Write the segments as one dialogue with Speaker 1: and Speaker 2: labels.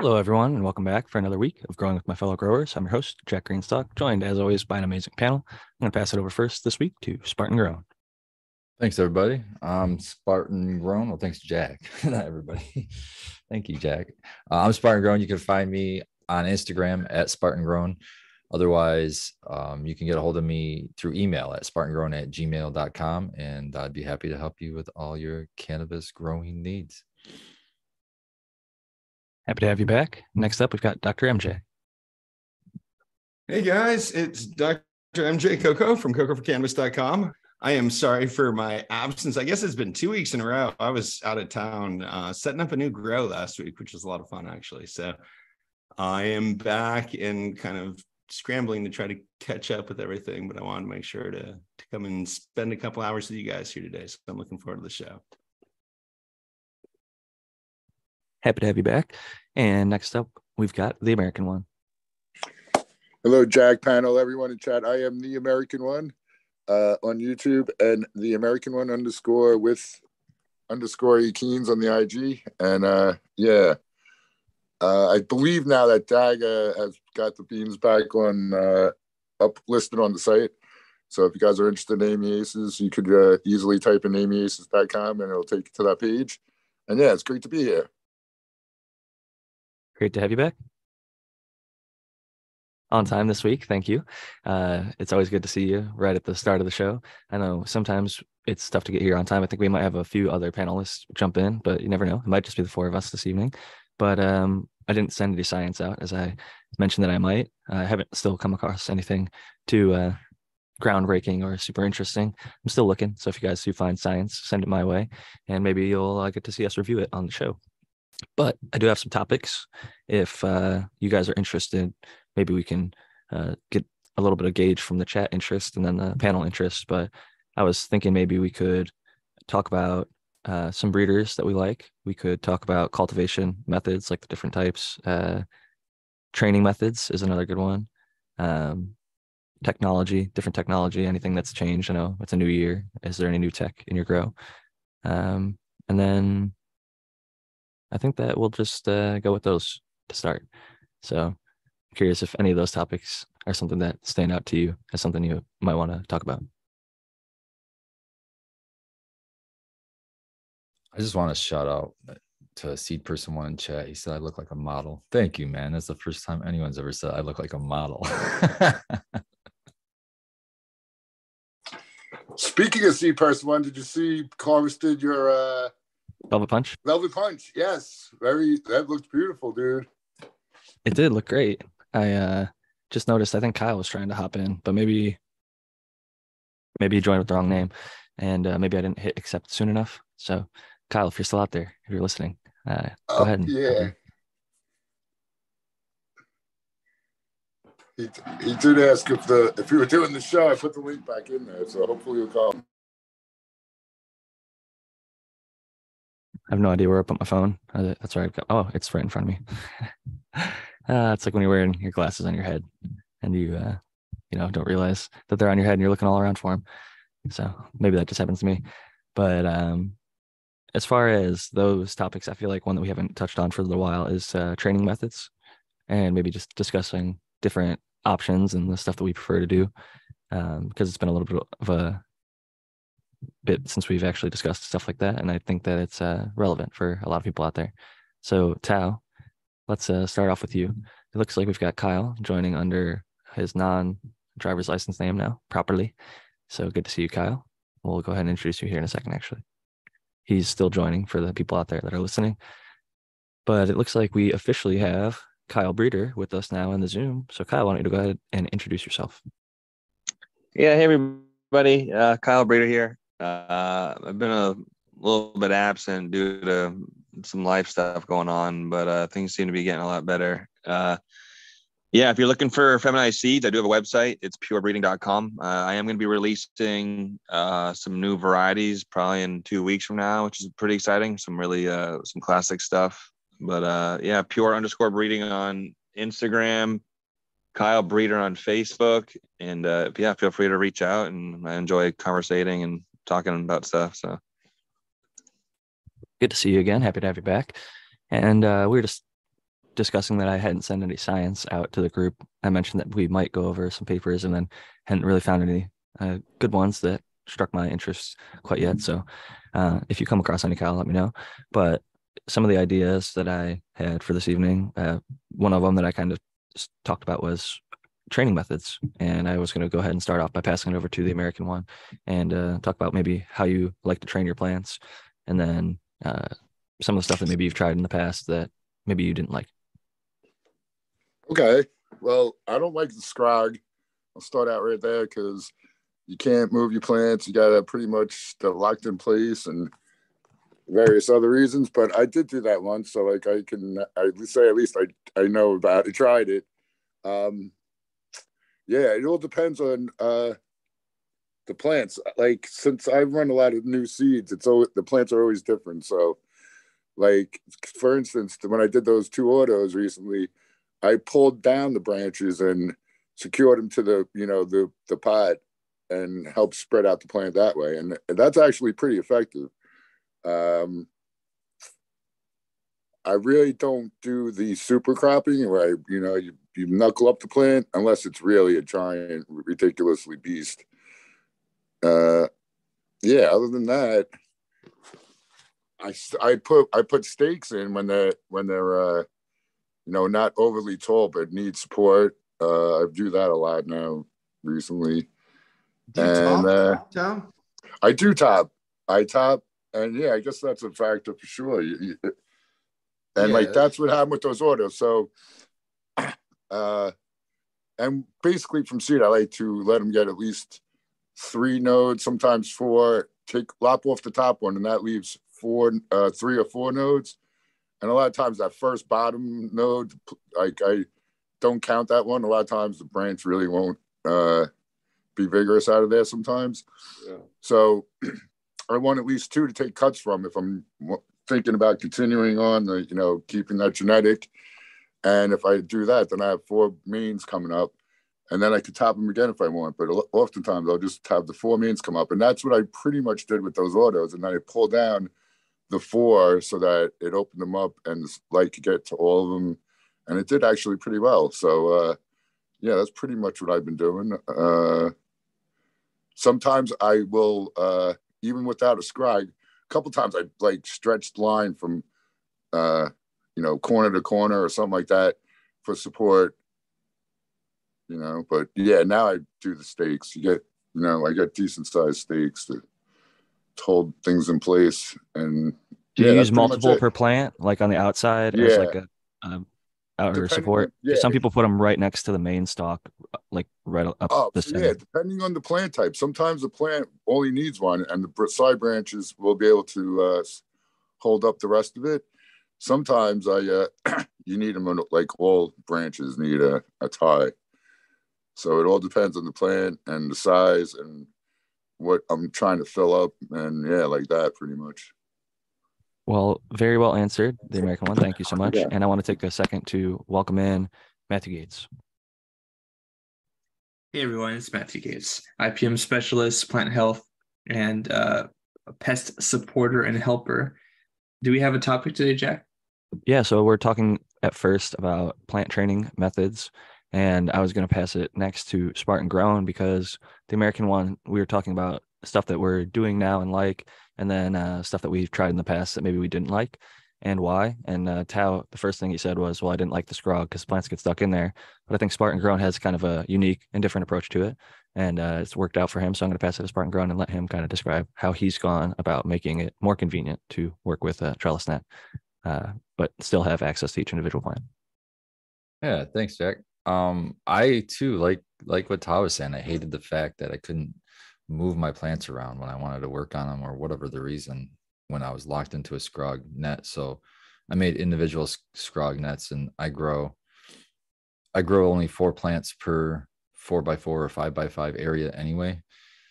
Speaker 1: Hello, everyone, and welcome back for another week of Growing with My Fellow Growers. I'm your host, Jack Greenstock, joined as always by an amazing panel. I'm going to pass it over first this week to Spartan Grown.
Speaker 2: Thanks, everybody. I'm Spartan Grown. Well, thanks, Jack. Not everybody. Thank you, Jack. Uh, I'm Spartan Grown. You can find me on Instagram at Spartan Grown. Otherwise, um, you can get a hold of me through email at spartangrown at gmail.com, and I'd be happy to help you with all your cannabis growing needs.
Speaker 1: Happy to have you back. Next up, we've got Dr. MJ.
Speaker 3: Hey guys, it's Dr. MJ Coco from CocoForCannabis.com. I am sorry for my absence. I guess it's been two weeks in a row. I was out of town uh, setting up a new grow last week, which was a lot of fun actually. So I am back and kind of scrambling to try to catch up with everything, but I wanted to make sure to, to come and spend a couple hours with you guys here today. So I'm looking forward to the show.
Speaker 1: Happy to have you back. And next up, we've got the American one.
Speaker 4: Hello, Jack panel, everyone in chat. I am the American one uh, on YouTube and the American one underscore with underscore E Keens on the IG. And uh, yeah, uh, I believe now that Dag uh, has got the beans back on uh, up listed on the site. So if you guys are interested in Amy Aces, you could uh, easily type in amyaces.com and it'll take you to that page. And yeah, it's great to be here.
Speaker 1: Great to have you back. On time this week. Thank you. Uh, it's always good to see you right at the start of the show. I know sometimes it's tough to get here on time. I think we might have a few other panelists jump in, but you never know. It might just be the four of us this evening. But um, I didn't send any science out as I mentioned that I might. I haven't still come across anything too uh, groundbreaking or super interesting. I'm still looking. So if you guys do find science, send it my way, and maybe you'll uh, get to see us review it on the show. But I do have some topics. If uh, you guys are interested, maybe we can uh, get a little bit of gauge from the chat interest and then the panel interest. But I was thinking maybe we could talk about uh, some breeders that we like. We could talk about cultivation methods, like the different types. Uh, training methods is another good one. Um, technology, different technology, anything that's changed. I know it's a new year. Is there any new tech in your grow? Um, and then I think that we'll just uh, go with those to start. So I'm curious if any of those topics are something that stand out to you as something you might want to talk about.
Speaker 2: I just want to shout out to Seed Person One in chat. He said I look like a model. Thank you, man. That's the first time anyone's ever said I look like a model.
Speaker 4: Speaking of Seed Person One, did you see harvested your uh
Speaker 1: Velvet Punch?
Speaker 4: Velvet Punch, yes. Very that looked beautiful, dude.
Speaker 1: It did look great. I uh just noticed I think Kyle was trying to hop in, but maybe maybe he joined with the wrong name. And uh, maybe I didn't hit accept soon enough. So Kyle, if you're still out there, if you're listening, uh, go
Speaker 4: Oh,
Speaker 1: ahead. And,
Speaker 4: yeah. He, he did ask if the if we were doing the show. I put the link back in there, so hopefully you'll come.
Speaker 1: I have no idea where I put my phone. That's right. Oh, it's right in front of me. uh, it's like when you're wearing your glasses on your head and you, uh, you know, don't realize that they're on your head and you're looking all around for them. So maybe that just happens to me. But um, as far as those topics, I feel like one that we haven't touched on for a little while is uh, training methods and maybe just discussing different options and the stuff that we prefer to do. Um, because it's been a little bit of a bit since we've actually discussed stuff like that, and I think that it's uh, relevant for a lot of people out there. So, Tao, let's uh, start off with you. It looks like we've got Kyle joining under his non-driver's license name now, properly. So good to see you, Kyle. We'll go ahead and introduce you here in a second. Actually, he's still joining for the people out there that are listening. But it looks like we officially have Kyle Breeder with us now in the Zoom. So, Kyle, why don't you go ahead and introduce yourself?
Speaker 5: Yeah, hey everybody, uh, Kyle Breeder here. Uh, I've been a little bit absent due to some life stuff going on, but uh, things seem to be getting a lot better. Uh, yeah, if you're looking for feminized seeds, I do have a website. It's purebreeding.com. Uh, I am going to be releasing uh, some new varieties probably in two weeks from now, which is pretty exciting. Some really uh, some classic stuff. But uh, yeah, pure underscore breeding on Instagram, Kyle Breeder on Facebook, and uh, yeah, feel free to reach out. And I enjoy conversating and talking about stuff. So
Speaker 1: good to see you again. Happy to have you back. And uh, we were just discussing that I hadn't sent any science out to the group, I mentioned that we might go over some papers and then hadn't really found any uh, good ones that struck my interest quite yet. So uh, if you come across any, Kyle, let me know. But some of the ideas that I had for this evening, uh, one of them that I kind of talked about was training methods. And I was going to go ahead and start off by passing it over to the American one and uh, talk about maybe how you like to train your plants and then uh, some of the stuff that maybe you've tried in the past that maybe you didn't like.
Speaker 4: Okay. Well, I don't like the scrog. I'll start out right there because you can't move your plants. You got to pretty much they're locked in place and various other reasons. But I did do that once, so like I can I say at least I I know about it. Tried it. Um, yeah, it all depends on uh, the plants. Like since I've run a lot of new seeds, it's always the plants are always different. So, like for instance, when I did those two autos recently, I pulled down the branches and secured them to the you know the the pot and helped spread out the plant that way, and that's actually pretty effective. Um, I really don't do the super cropping where I, you know, you, you knuckle up the plant unless it's really a giant, ridiculously beast. Uh, yeah. Other than that, I I put I put stakes in when they're when they're uh, you know not overly tall but need support. Uh, I do that a lot now recently.
Speaker 3: Do and uh, top,
Speaker 4: I do top. I top, and yeah, I guess that's a factor for sure. You, you, and yeah. like that's what happened with those orders. So, uh, and basically from seed, I like to let them get at least three nodes, sometimes four. Take lop off the top one, and that leaves four, uh, three or four nodes. And a lot of times that first bottom node, like I don't count that one. A lot of times the branch really won't uh, be vigorous out of there sometimes. Yeah. So I want at least two to take cuts from if I'm thinking about continuing on the, you know, keeping that genetic. And if I do that, then I have four mains coming up. And then I could top them again if I want. But oftentimes I'll just have the four mains come up. And that's what I pretty much did with those autos. And then I pull down the four so that it opened them up and light could get to all of them. And it did actually pretty well. So, uh, yeah, that's pretty much what I've been doing. Uh, sometimes I will, uh, even without a scribe, a couple times I like stretched line from, uh, you know, corner to corner or something like that for support. You know, but yeah, now I do the stakes. You get, you know, I get decent sized stakes to, to hold things in place. And
Speaker 1: do
Speaker 4: you
Speaker 1: use multiple per plant, like on the outside,
Speaker 4: yeah.
Speaker 1: as like a, outer support. Yeah. Some people put them right next to the main stalk, like right up
Speaker 4: oh,
Speaker 1: the
Speaker 4: center. Yeah, depending on the plant type. Sometimes the plant only needs one, and the side branches will be able to uh, hold up the rest of it. Sometimes I uh, you need them like all branches need a, a tie. So it all depends on the plant and the size and what I'm trying to fill up, and yeah, like that pretty much.
Speaker 1: Well, very well answered, the American one. Thank you so much. Yeah. And I want to take a second to welcome in Matthew Gates.
Speaker 6: Hey everyone, it's Matthew Gates, IPM specialist, plant health, and uh, pest supporter and helper. Do we have a topic today, Jack?
Speaker 1: Yeah, so we're talking at first about plant training methods, and I was going to pass it next to Spartan Grown because the American one we were talking about stuff that we're doing now and like, and then uh, stuff that we've tried in the past that maybe we didn't like and why. And uh, Tao, the first thing he said was, "Well, I didn't like the scrog because plants get stuck in there." But I think Spartan Grown has kind of a unique and different approach to it, and uh, it's worked out for him. So I'm going to pass it to Spartan Grown and let him kind of describe how he's gone about making it more convenient to work with uh, trellis net, uh, but still have access to each individual plant.
Speaker 2: Yeah, thanks, Jack. Um, I too like like what Tao was saying. I hated the fact that I couldn't move my plants around when I wanted to work on them or whatever the reason when I was locked into a scrog net. So I made individual scrog nets and I grow I grow only four plants per four by four or five by five area anyway.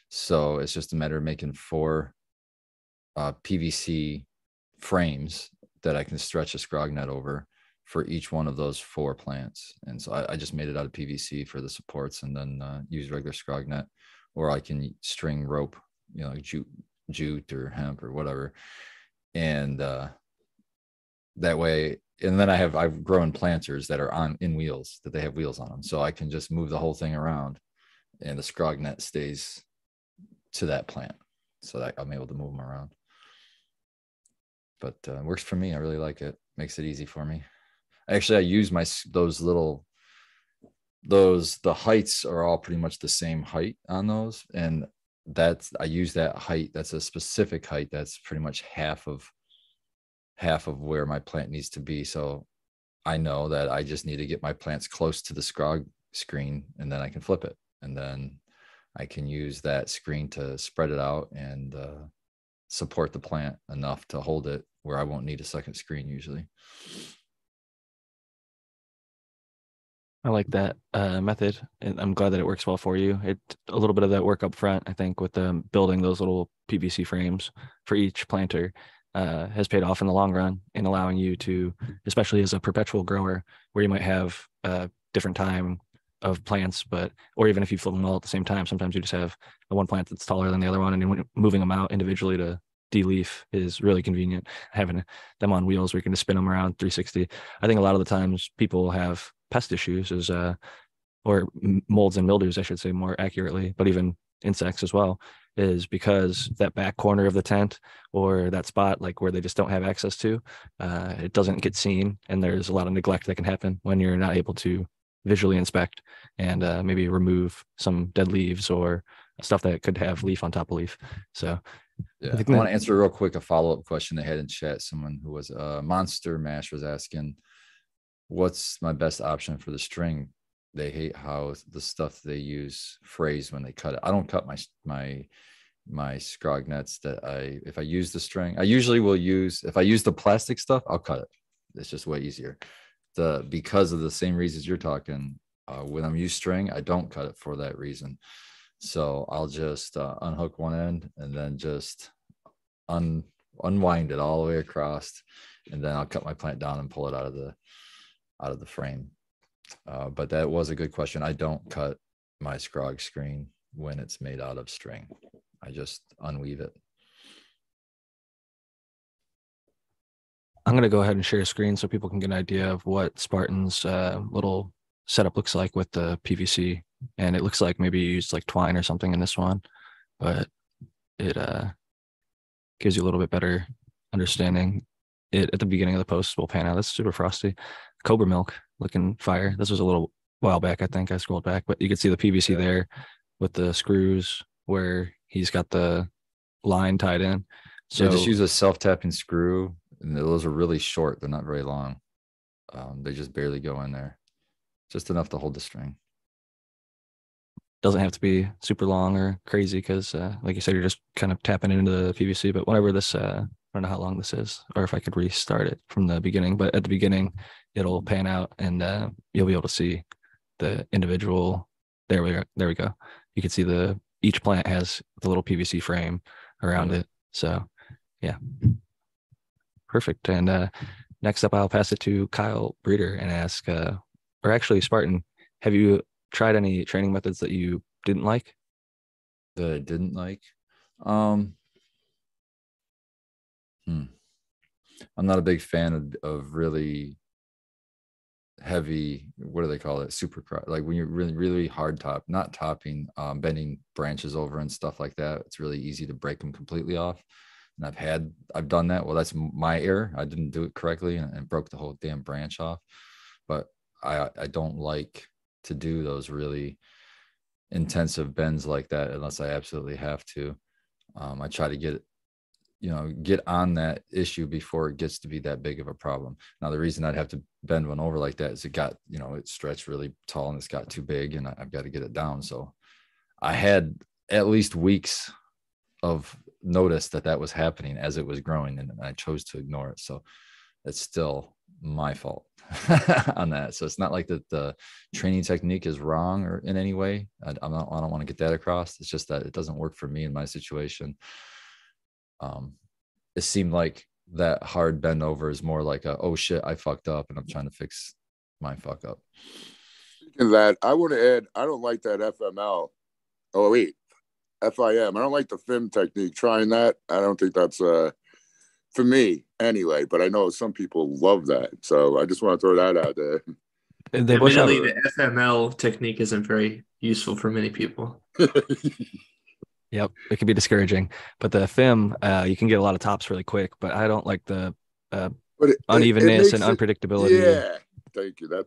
Speaker 2: So it's just a matter of making four uh, PVC frames that I can stretch a scrog net over for each one of those four plants. And so I, I just made it out of PVC for the supports and then uh, use regular scrog net or I can string rope, you know, jute, jute or hemp or whatever. And uh, that way and then i have i've grown planters that are on in wheels that they have wheels on them so i can just move the whole thing around and the scrog net stays to that plant so that i'm able to move them around but uh, works for me. I really like it. Makes it easy for me. Actually i use my those little those the heights are all pretty much the same height on those. And that's i use that height that's a specific height that's pretty much half of half of where my plant needs to be. So i know that i just need to get my plants close to the scrog screen and then i can flip it. And then i can use that screen to spread it out and uh, support the plant enough to hold it where i won't need a second screen usually
Speaker 1: I like that uh, method, and I'm glad that it works well for you. It a little bit of that work up front, I think, with um, building those little PVC frames for each planter uh, has paid off in the long run in allowing you to, especially as a perpetual grower, where you might have a different time of plants, but or even if you flip them all at the same time, sometimes you just have one plant that's taller than the other one, and you're moving them out individually to de-leaf is really convenient. Having them on wheels where you can just spin them around 360. I think a lot of the times people have pest issues is uh or molds and mildews i should say more accurately but even insects as well is because that back corner of the tent or that spot like where they just don't have access to uh, it doesn't get seen and there's a lot of neglect that can happen when you're not able to visually inspect and uh, maybe remove some dead leaves or stuff that could have leaf on top of leaf so
Speaker 2: yeah i, I want to answer real quick a follow-up question they had in chat. Someone who was a uh, monster mash was asking what's my best option for the string? They hate how the stuff they use phrase when they cut it. I don't cut my my my scrog nets that i if i use the string i usually will use if i use the plastic stuff i'll cut it. It's just way easier. The because of the same reasons you're talking uh, when i'm use string i don't cut it for that reason so i'll just uh, unhook one end and then just un unwind it all the way across and then i'll cut my plant down and pull it out of the out of the frame. Uh, but that was a good question. I don't cut my scrog screen when it's made out of string. I just unweave it.
Speaker 1: I'm going to go ahead and share a screen so people can get an idea of what Spartan's uh, little setup looks like with the PVC. And it looks like maybe you used like twine or something in this one, but it uh, gives you a little bit better understanding. It at the beginning of the post will pan out. It's super frosty. Cobra Milk looking fire. This was a little while back, I think. I scrolled back, but you can see the PVC yeah. there with the screws where he's got the line tied in.
Speaker 2: So yeah, just use a self-tapping screw, and those are really short. They're not very long. Um, they just barely go in there, just enough to hold the string.
Speaker 1: Doesn't have to be super long or crazy because, uh, like you said, you're just kind of tapping into the PVC. But whenever this, uh, I don't know how long this is, or if I could restart it from the beginning. But at the beginning, it'll pan out and uh, you'll be able to see the individual there we go there we go you can see the each plant has the little pvc frame around mm-hmm. it so yeah perfect and uh, next up i'll pass it to kyle breeder and ask uh, or actually spartan have you tried any training methods that you didn't like?
Speaker 2: That i didn't like? Um hmm. i'm not a big fan of, of really heavy what do they call it? Super like when you're really really hard top not topping um, bending branches over and stuff like that. It's really easy to break them completely off. And i've had i've done that. Well that's my error. I didn't do it correctly and, and broke the whole damn branch off. But i i don't like to do those really intensive bends like that unless i absolutely have to. Um, i try to get you know get on that issue before it gets to be that big of a problem. Now the reason i'd have to bend one over like that is it got you know it stretched really tall and it's got too big and i've got to get it down. So i had at least weeks of notice that that was happening as it was growing and i chose to ignore it. So it's still my fault on that so it's not like that the training technique is wrong or in any way I, i'm not i don't want to get that across it's just that it doesn't work for me in my situation um, it seemed like that hard bend over is more like a oh shit I fucked up and I'm trying to fix my fuck up.
Speaker 4: Speaking of that, I want to add I don't like that FML. Oh wait, FIM. I don't like the FIM technique. Trying that, I don't think that's uh for me. Anyway. But I know some people love that, so I just want to throw that out there.
Speaker 1: They push out.
Speaker 6: Admittedly, the FML technique isn't very useful for many people.
Speaker 1: Yep, it can be discouraging. But the FIM, uh, you can get a lot of tops really quick. But I don't like the uh,
Speaker 4: but it, it- it
Speaker 1: unevenness and
Speaker 4: it-
Speaker 1: unpredictability.
Speaker 4: Yeah, thank you. That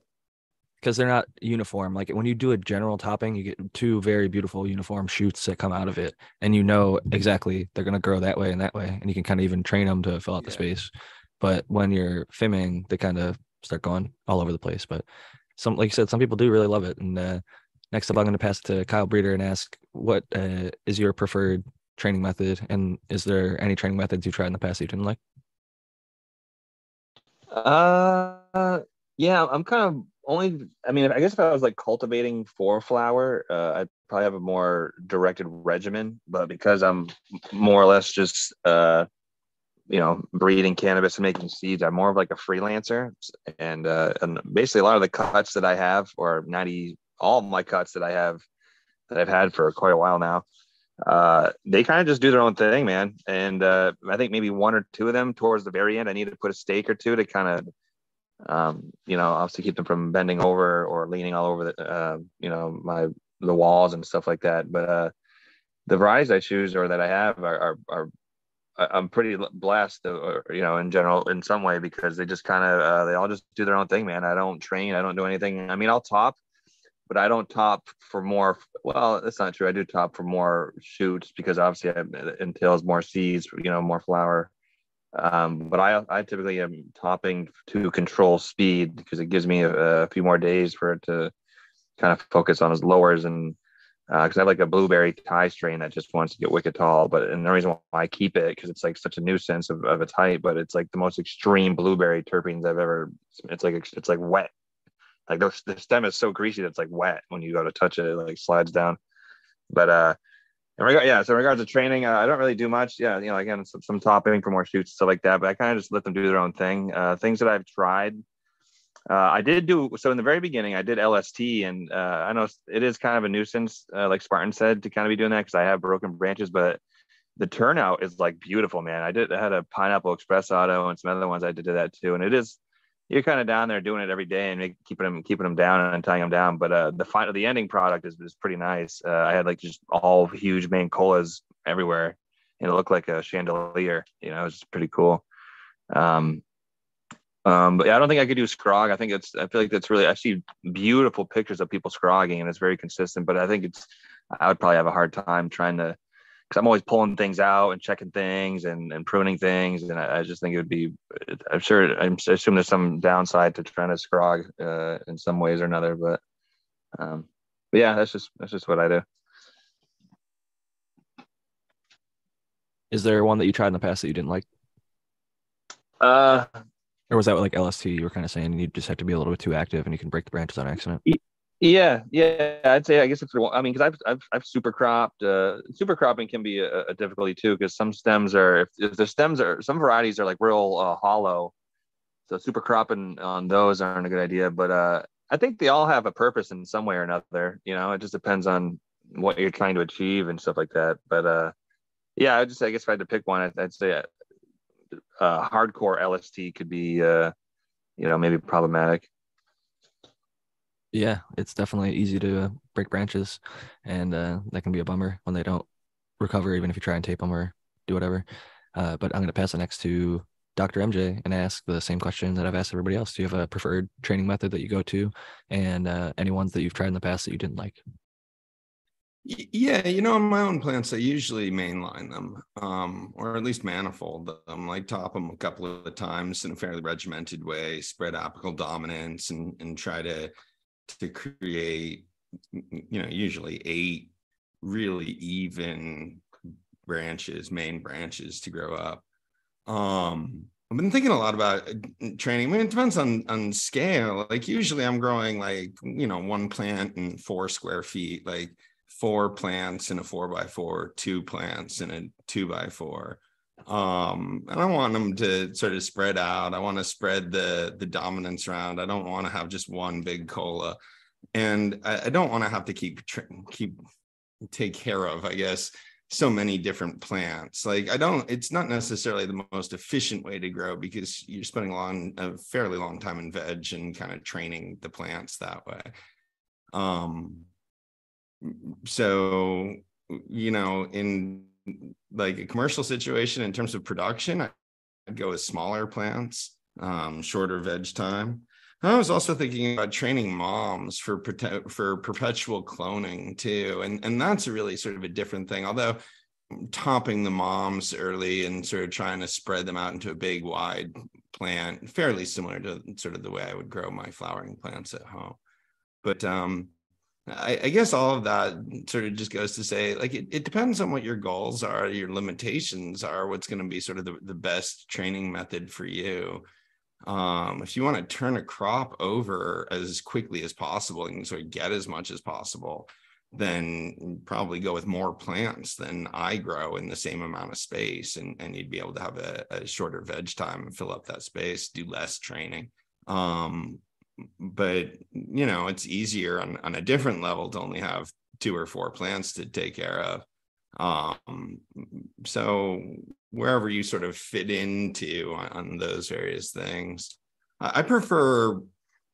Speaker 1: because they're not uniform. Like when you do a general topping, you get two very beautiful uniform shoots that come out of it, and you know exactly they're going to grow that way and that way, and you can kind of even train them to fill out the space. But when you're fimming, they kind of start going all over the place. But some, like you said, some people do really love it. And uh, next up, I'm going to pass it to Kyle Breeder and ask, what uh, is your preferred training method, and is there any training methods you tried in the past that you didn't like?
Speaker 5: Uh, yeah, I'm kind of only. I mean, I guess if I was like cultivating for flower, uh, I'd probably have a more directed regimen. But because I'm more or less just, uh, you know, breeding cannabis and making seeds, I'm more of like a freelancer. And uh, and basically, a lot of the cuts that I have, or 90, all my cuts that I have, that I've had for quite a while now, uh, they kind of just do their own thing, man. And uh, I think maybe one or two of them towards the very end, I need to put a stake or two to kind of, um, you know, obviously keep them from bending over or leaning all over the, uh, you know, my the walls and stuff like that. But uh, the varieties I choose or that I have are, are, are I'm pretty blessed, uh, or, you know, in general, in some way, because they just kind of, uh, they all just do their own thing, man. I don't train, I don't do anything. I mean, I'll top, but I don't top for more. Well, that's not true. I do top for more shoots because obviously it entails more seeds, you know, more flower. Um, but I, I typically am topping to control speed because it gives me a, a few more days for it to kind of focus on his lowers and uh because I have like a blueberry Thai strain that just wants to get wicked tall. But and the reason why I keep it because it's like such a nuisance of, of its height, but it's like the most extreme blueberry terpenes I've ever. It's like it's like wet. Like the, the stem is so greasy that it's like wet when you go to touch it, it like slides down. But uh, in yeah. So in regards to training, uh, I don't really do much. Yeah, you know, again, some, some topping for more shoots, stuff like that. But I kind of just let them do their own thing. Uh, things that I've tried. Uh, I did do so in the very beginning. I did LST, and uh, I know it is kind of a nuisance, uh, like Spartan said, to kind of be doing that because I have broken branches. But the turnout is like beautiful, man. I did I had a pineapple express auto and some other ones I did to that too, and it is you're kind of down there doing it every day and keeping them keeping them down and tying them down. But uh, the final the ending product is, is pretty nice. Uh, I had like just all huge main colas everywhere, and it looked like a chandelier. You know, it was pretty cool. Um, um, but yeah, I don't think I could do scrog. I think it's I feel like that's really I see beautiful pictures of people scrogging and it's very consistent. But I think it's I would probably have a hard time trying to because I'm always pulling things out and checking things and, and pruning things. And I, I just think it would be, I'm sure, I'm, I assume there's some downside to trying to scrog uh, in some ways or another. But, um, but yeah, that's just, that's just what I do.
Speaker 1: Is there one that you tried in the past that you didn't like,
Speaker 5: Uh,
Speaker 1: or was that like LST? You were kind of saying you just have to be a little bit too active and you can break the branches on accident.
Speaker 5: Yeah, yeah, I'd say I guess if I mean, because I've, I've I've super cropped. Uh, super cropping can be a, a difficulty too, because some stems are if, if the stems are some varieties are like real uh, hollow, so super cropping on those aren't a good idea. But uh, I think they all have a purpose in some way or another. You know, it just depends on what you're trying to achieve and stuff like that. But uh, yeah, I would just I guess if I had to pick one, I'd, I'd say uh, hardcore LST could be uh, you know maybe problematic.
Speaker 1: Yeah, it's definitely easy to uh, break branches, and uh, that can be a bummer when they don't recover, even if you try and tape them or do whatever. Uh, but I'm going to pass it next to Dr. MJ and ask the same question that I've asked everybody else. Do you have a preferred training method that you go to, and uh, any ones that you've tried in the past that you didn't like?
Speaker 3: Yeah, you know, on my own plants, I usually mainline them, um, or at least manifold them, like top them a couple of times in a fairly regimented way, spread apical dominance, and and try to to create, you know, usually eight really even branches, main branches to grow up. Um, I've been thinking a lot about uh, training. I mean, it depends on on scale. Like usually, I'm growing like you know one plant in four square feet, like four plants in a four by four, two plants in a two by four. Um, and I want them to sort of spread out. I want to spread the the dominance around. I don't want to have just one big cola, and I, I don't want to have to keep keep take care of, I guess, so many different plants. Like I don't, it's not necessarily the most efficient way to grow because you're spending a long, a fairly long time in veg and kind of training the plants that way. Um, so you know, in like a commercial situation in terms of production, I'd go with smaller plants, um, shorter veg time. I was also thinking about training moms for for perpetual cloning too, and and that's a really sort of a different thing. Although topping the moms early and sort of trying to spread them out into a big wide plant, fairly similar to sort of the way I would grow my flowering plants at home. But um, I, I, guess all of that sort of just goes to say, like, it, it depends on what your goals are, your limitations are, what's going to be sort of the, the best training method for you. Um, if you want to turn a crop over as quickly as possible and sort of get as much as possible, then probably go with more plants than I grow in the same amount of space. And, and you'd be able to have a, a shorter veg time and fill up that space, do less training. Um, but you know it's easier on, on a different level to only have two or four plants to take care of. Um so wherever you sort of fit into on, on those various things i prefer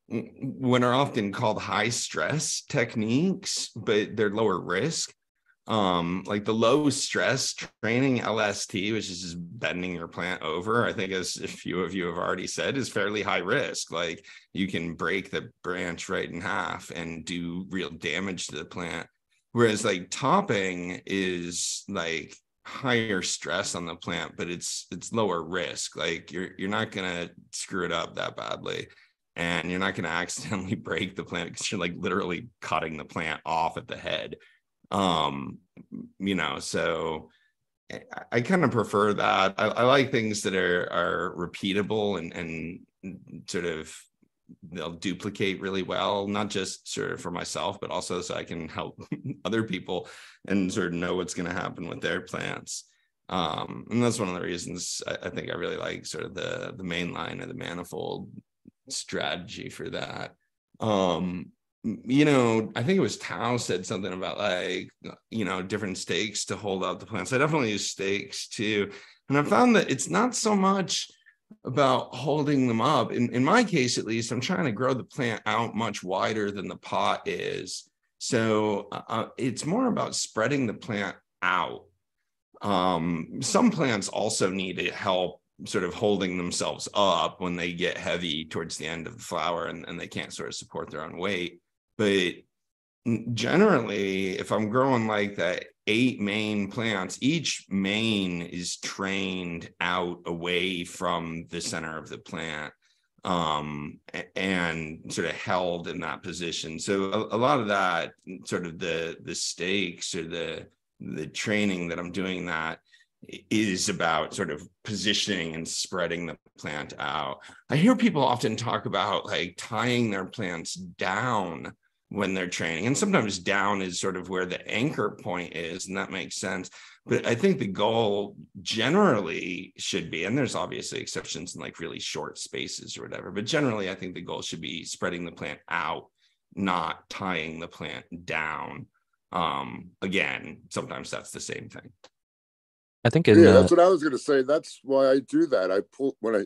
Speaker 3: what are often called high stress techniques but they're lower risk um like the low stress training lst which is just bending your plant over i think as a few of you have already said is fairly high risk. Like you can break the branch right in half and do real damage to the plant. Whereas like topping is like higher stress on the plant but it's it's lower risk. Like you're you're not gonna screw it up that badly. And you're not going to accidentally break the plant because you're like literally cutting the plant off at the head um you know so i, I kind of prefer that. I, I, like things that are are repeatable and and sort of they'll duplicate really well not just sort of for myself but also so i can help other people and sort of know what's going to happen with their plants. Um and that's one of the reasons I, I think i really like sort of the the main line of the manifold strategy for that. Um you know, I think it was Tao said something about like, you know, different stakes to hold out the plants. I definitely use stakes too. And I found that it's not so much about holding them up. In, in my case, at least, I'm trying to grow the plant out much wider than the pot is. So uh, uh it's more about spreading the plant out. Um, some plants also need help sort of holding themselves up when they get heavy towards the end of the flower and, and they can't sort of support their own weight but generally if i'm growing like that eight main plants each main is trained out away from the center of the plant um, and sort of held in that position. So a, a, lot of that sort of the the stakes or the the training that i'm doing that is about sort of positioning and spreading the plant out. I hear people often talk about like tying their plants down when they're training. And sometimes down is sort of where the anchor point is, and that makes sense. But I think the goal generally should be, and there's obviously exceptions in like really short spaces or whatever, but generally, I think the goal should be spreading the plant out, not tying the plant down. Um, again, sometimes that's the same thing.
Speaker 1: I think in,
Speaker 4: yeah, uh, that's what I was going to say. That's why I do that. I pull when I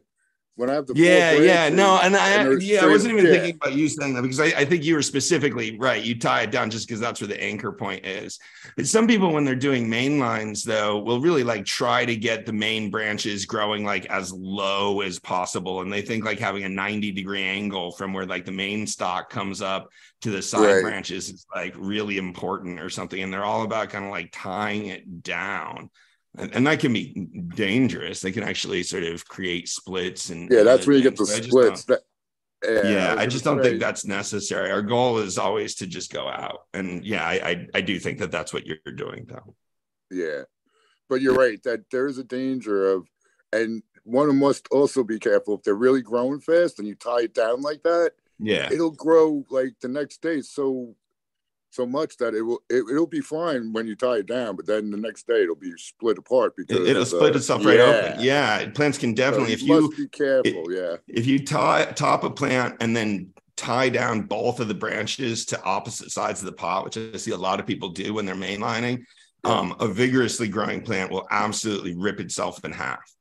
Speaker 4: when I have the
Speaker 3: yeah, yeah, no, and I and yeah, I wasn't even thinking about you saying that because I, I think you were specifically right. You tie it down just because that's where the anchor point is. But some people, when they're doing main lines, though, will really like try to get the main branches growing like as low as possible, and they think like having a ninety degree angle from where like the main stalk comes up to the side right. branches is like really important or something, and they're all about kind of like tying it down and, and that can be dangerous. They can actually sort of create splits and
Speaker 4: yeah, that's where you get the splits.
Speaker 3: That, yeah, yeah I just don't think that's necessary. Our goal is always to just go out, and yeah, I I, I do think that that's what you're doing, though.
Speaker 4: Yeah, but you're right that there is a danger of, and one must also be careful if they're really growing fast and you tie it down like that.
Speaker 3: Yeah,
Speaker 4: it'll grow like the next day so so much that it will it, will be fine when you tie it down, but then the next day it'll be split apart because
Speaker 3: it'll split itself right yeah. open. Yeah, plants can definitely so if you
Speaker 4: be careful. It, yeah,
Speaker 3: if you tie top a plant and then tie down both of the branches to opposite sides of the pot, which I see a lot of people do when they're mainlining, um, a vigorously growing plant will absolutely rip itself in half.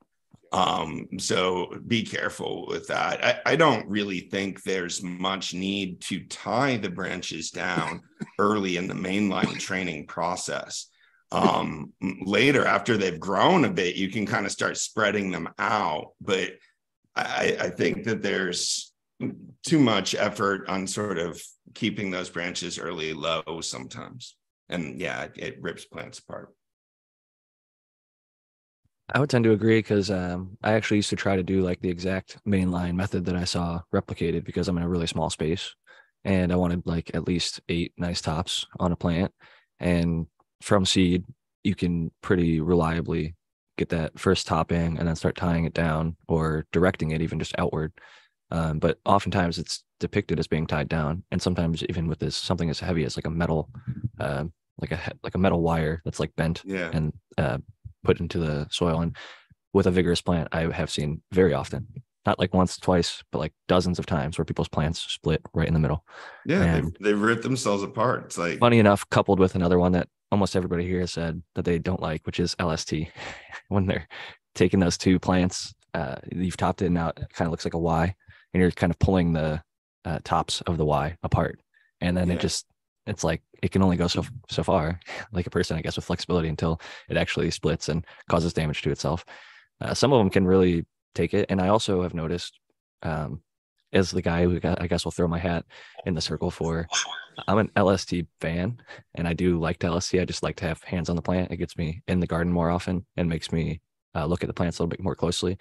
Speaker 3: Um, so be careful with that. I, I, don't really think there's much need to tie the branches down early in the mainline training process. Um, later, after they've grown a bit, you can kind of start spreading them out. But I, I think that there's too much effort on sort of keeping those branches early low sometimes. And yeah, it, it rips plants apart.
Speaker 1: I would tend to agree because um, I actually used to try to do like the exact mainline method that I saw replicated because I'm in a really small space and I wanted like at least eight nice tops on a plant. And from seed, you can pretty reliably get that first topping and then start tying it down or directing it even just outward. Um, but oftentimes it's depicted as being tied down, and sometimes even with this something as heavy as like a metal, uh, like a like a metal wire that's like bent
Speaker 3: yeah.
Speaker 1: and uh, put into the soil. And with a vigorous plant, I have seen very often, not like once, twice, but like dozens of times where people's plants split right in the middle.
Speaker 3: Yeah, they've, they've ripped themselves apart. It's like
Speaker 1: funny enough, coupled with another one that almost everybody here has said that they don't like, which is LST. when they're taking those two plants, uh, you've topped it and now it kind of looks like a Y, and you're kind of pulling the uh, tops of the Y apart, and then yeah. it just it's like it can only go so so far like a person i guess with flexibility until it actually splits and causes damage to itself. Uh, some of them can really take it and i also have noticed um, as the guy who i guess will throw my hat in the circle for i'm an lst fan and i do like to lst i just like to have hands on the plant. It gets me in the garden more often and makes me uh, look at the plants a little bit more closely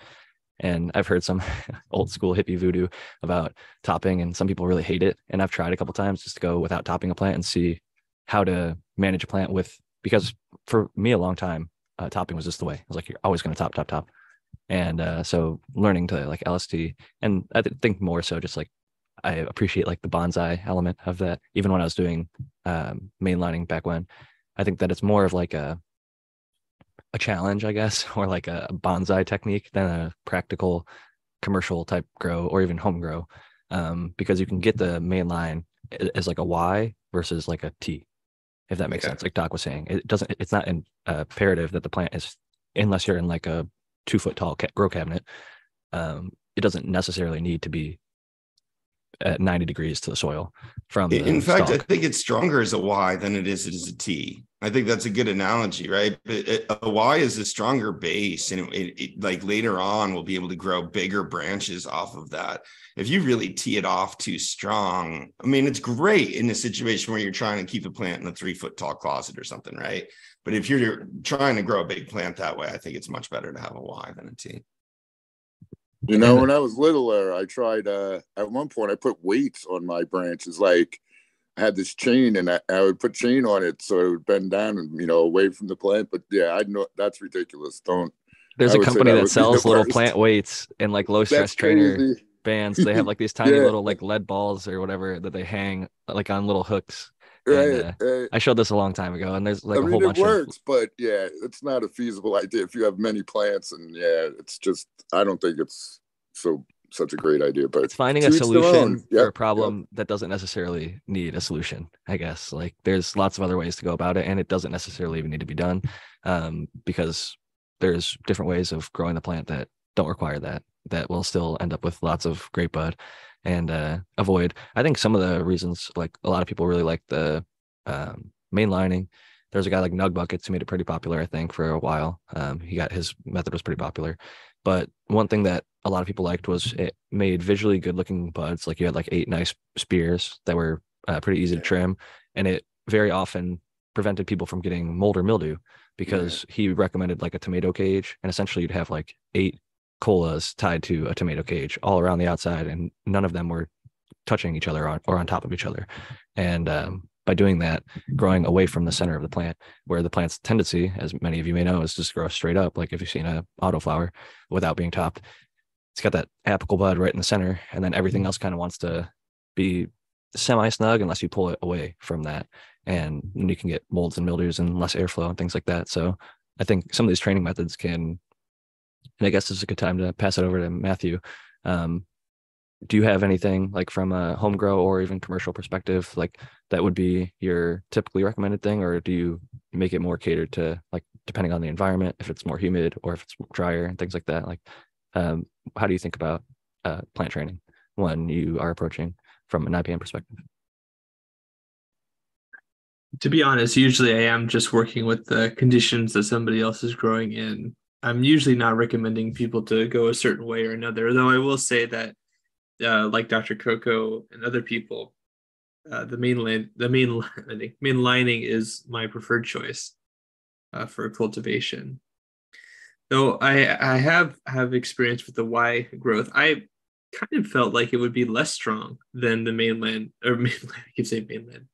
Speaker 1: and I've heard some old school hippie voodoo about topping, and some people really hate it. And I've tried a couple times just to go without topping a plant and see how to manage a plant with, because for me, a long time, uh, topping was just the way. I was like, you're always going to top, top, top. And uh, so learning to like LST, and I think more so just like I appreciate like the bonsai element of that. Even when I was doing um, mainlining back when, I think that it's more of like a a challenge, I guess, or like a bonsai technique than a practical commercial type grow or even home grow, um, because you can get the main line as like a Y versus like a T, if that makes sense. Like Doc was saying, it doesn't. It's not an, uh, imperative that the plant is, unless you're in like a two foot tall ca- grow cabinet. Um, it doesn't necessarily need to be at 90 degrees to the soil from the
Speaker 3: in fact
Speaker 1: stalk.
Speaker 3: i think it's stronger as a y than it is as a t. I think that's a good analogy right? But a y is a stronger base and it, it, it, like later on we'll be able to grow bigger branches off of that. If you really tee it off too strong i mean it's great in a situation where you're trying to keep a plant in a three foot tall closet or something right? But if you're trying to grow a big plant that way i think it's much better to have a y than a t
Speaker 4: you know, when I was littler, I tried. Uh, at one point, I put weights on my branches. Like I had this chain, and I, I, would put chain on it so it would bend down and you know away from the plant. But yeah, I know that's ridiculous. Don't.
Speaker 1: There's I a company that, that sells little plant weights and like low stress trainer bands. They have like these tiny yeah. little like lead balls or whatever that they hang like on little hooks.
Speaker 4: Right,
Speaker 1: and, uh, right, I showed this a long time ago, and there's like
Speaker 4: I
Speaker 1: a
Speaker 4: mean,
Speaker 1: whole
Speaker 4: it
Speaker 1: bunch
Speaker 4: works,
Speaker 1: of.
Speaker 4: but yeah, it's not a feasible idea if you have many plants, and yeah, it's just I don't think it's so such a great idea. But
Speaker 1: it's finding a solution for a problem yep. that doesn't necessarily need a solution. I guess like there's lots of other ways to go about it, and it doesn't necessarily even need to be done um, because there's different ways of growing the plant that don't require that that will still end up with lots of great bud and uh, avoid. I think some of the reasons, like a lot of people really like the um, mainlining. There's a guy like Nug Buckets who made it pretty popular, I think, for a while. Um, he got his method was pretty popular. But one thing that a lot of people liked was it made visually good looking buds. Like you had like eight nice spears that were uh, pretty easy to trim, and it very often prevented people from getting mold or mildew because yeah. he recommended like a tomato cage, and essentially you'd have like eight colas tied to a tomato cage all around the outside, and none of them were touching each other on, or on top of each other. And um, by doing that, growing away from the center of the plant, where the plant's tendency, as many of you may know, is just grow straight up. Like if you've seen a autoflower without being topped, it's got that apical bud right in the center, and then everything mm-hmm. else kind of wants to be semi snug unless you pull it away from that, and you can get molds and mildews and less airflow and things like that. So I think some of these training methods can, and I guess this is a good time to pass it over to Matthew. Um, do you have anything like from a home grow or even commercial perspective like that would be your typically recommended thing or do you make it more catered to like depending on the environment, if it's more humid or if it's drier and things like that. Like, um, how do you think about uh, plant training when you are approaching from an IPM perspective?
Speaker 6: To be honest, usually I am just working with the conditions that somebody else is growing in. I'm usually not recommending people to go a certain way or another, though I will say that, uh, like Dr. Coco and other people, uh, the mainland, the main main lining is my preferred choice uh, for cultivation. Though I I have have experience with the Y growth, I kind of felt like it would be less strong than the mainland or mainland. I keep saying mainland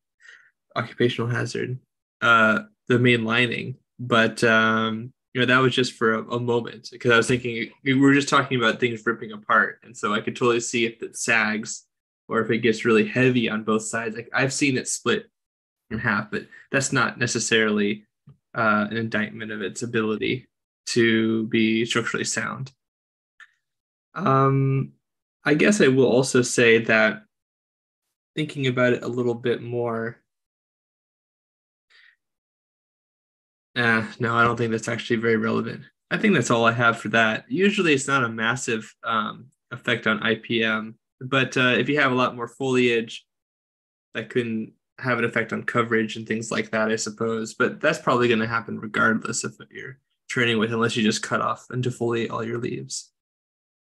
Speaker 6: occupational hazard, uh, the main lining, but um, you know that was just for a, a moment because I was thinking we were just talking about things ripping apart, and so I could totally see if it sags or if it gets really heavy on both sides. Like I've seen it split in half, but that's not necessarily uh, an indictment of its ability to be structurally sound. Um, I guess I will also say that thinking about it a little bit more. Uh, no, I don't think that's actually very relevant. I think that's all I have for that. Usually, it's not a massive um, effect on IPM but uh, if you have a lot more foliage, that can have an effect on coverage and things like that, I suppose. But that's probably going to happen regardless of what you're training with, unless you just cut off and defoliate all your leaves.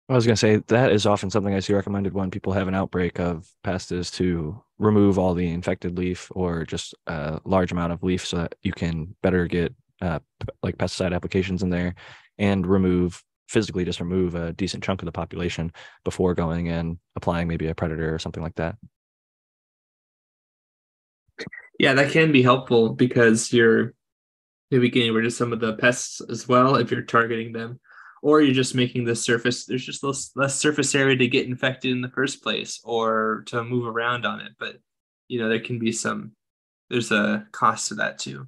Speaker 1: I was going to say that is often something I see recommended when people have an outbreak of pests is to remove all the infected leaf or just a large amount of leaf so that you can better get uh, like pesticide applications in there and remove physically just remove a decent chunk of the population before going and applying maybe a predator or something like that.
Speaker 6: Yeah, that can be helpful because you're maybe getting rid of some of the pests as well if you're targeting them, or you're just making the surface. There's just less, less surface area to get infected in the first place, or to move around on it. But you know there can be some. There's a cost to that too.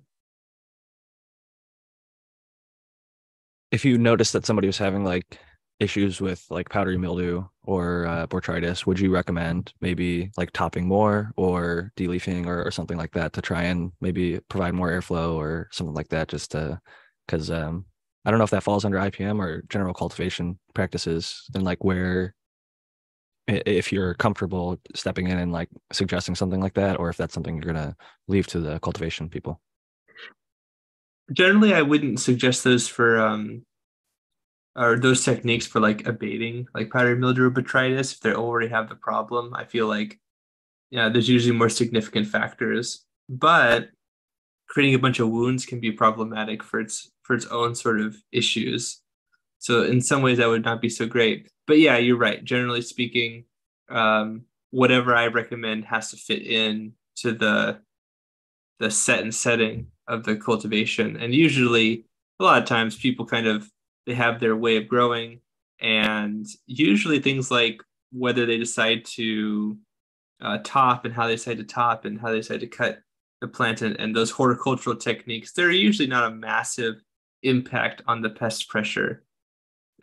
Speaker 1: if you notice that somebody was having like issues with like powdery mildew or uh, botrytis, would you recommend maybe like topping more or deleafing or, or something like that to try and maybe provide more airflow or something like that? Just to because um, I don't know if that falls under IPM or general cultivation practices and like where if you're comfortable stepping in and like suggesting something like that or if that's something you're gonna leave to the cultivation people.
Speaker 6: Generally i wouldn't suggest those for um or those techniques for like abating like powdery mildew botrytis if they already have the problem. I feel like yeah there's usually more significant factors but creating a bunch of wounds can be problematic for its for its own sort of issues. So in some ways that would not be so great. But yeah you're right. Generally speaking um, whatever i recommend has to fit in to the the set and setting of the cultivation. And usually, a lot of times, people kind of they have their way of growing, and usually things like whether they decide to uh, top and how they decide to top and how they decide to cut the plant and, and those horticultural techniques, they're usually not a massive impact on the pest pressure,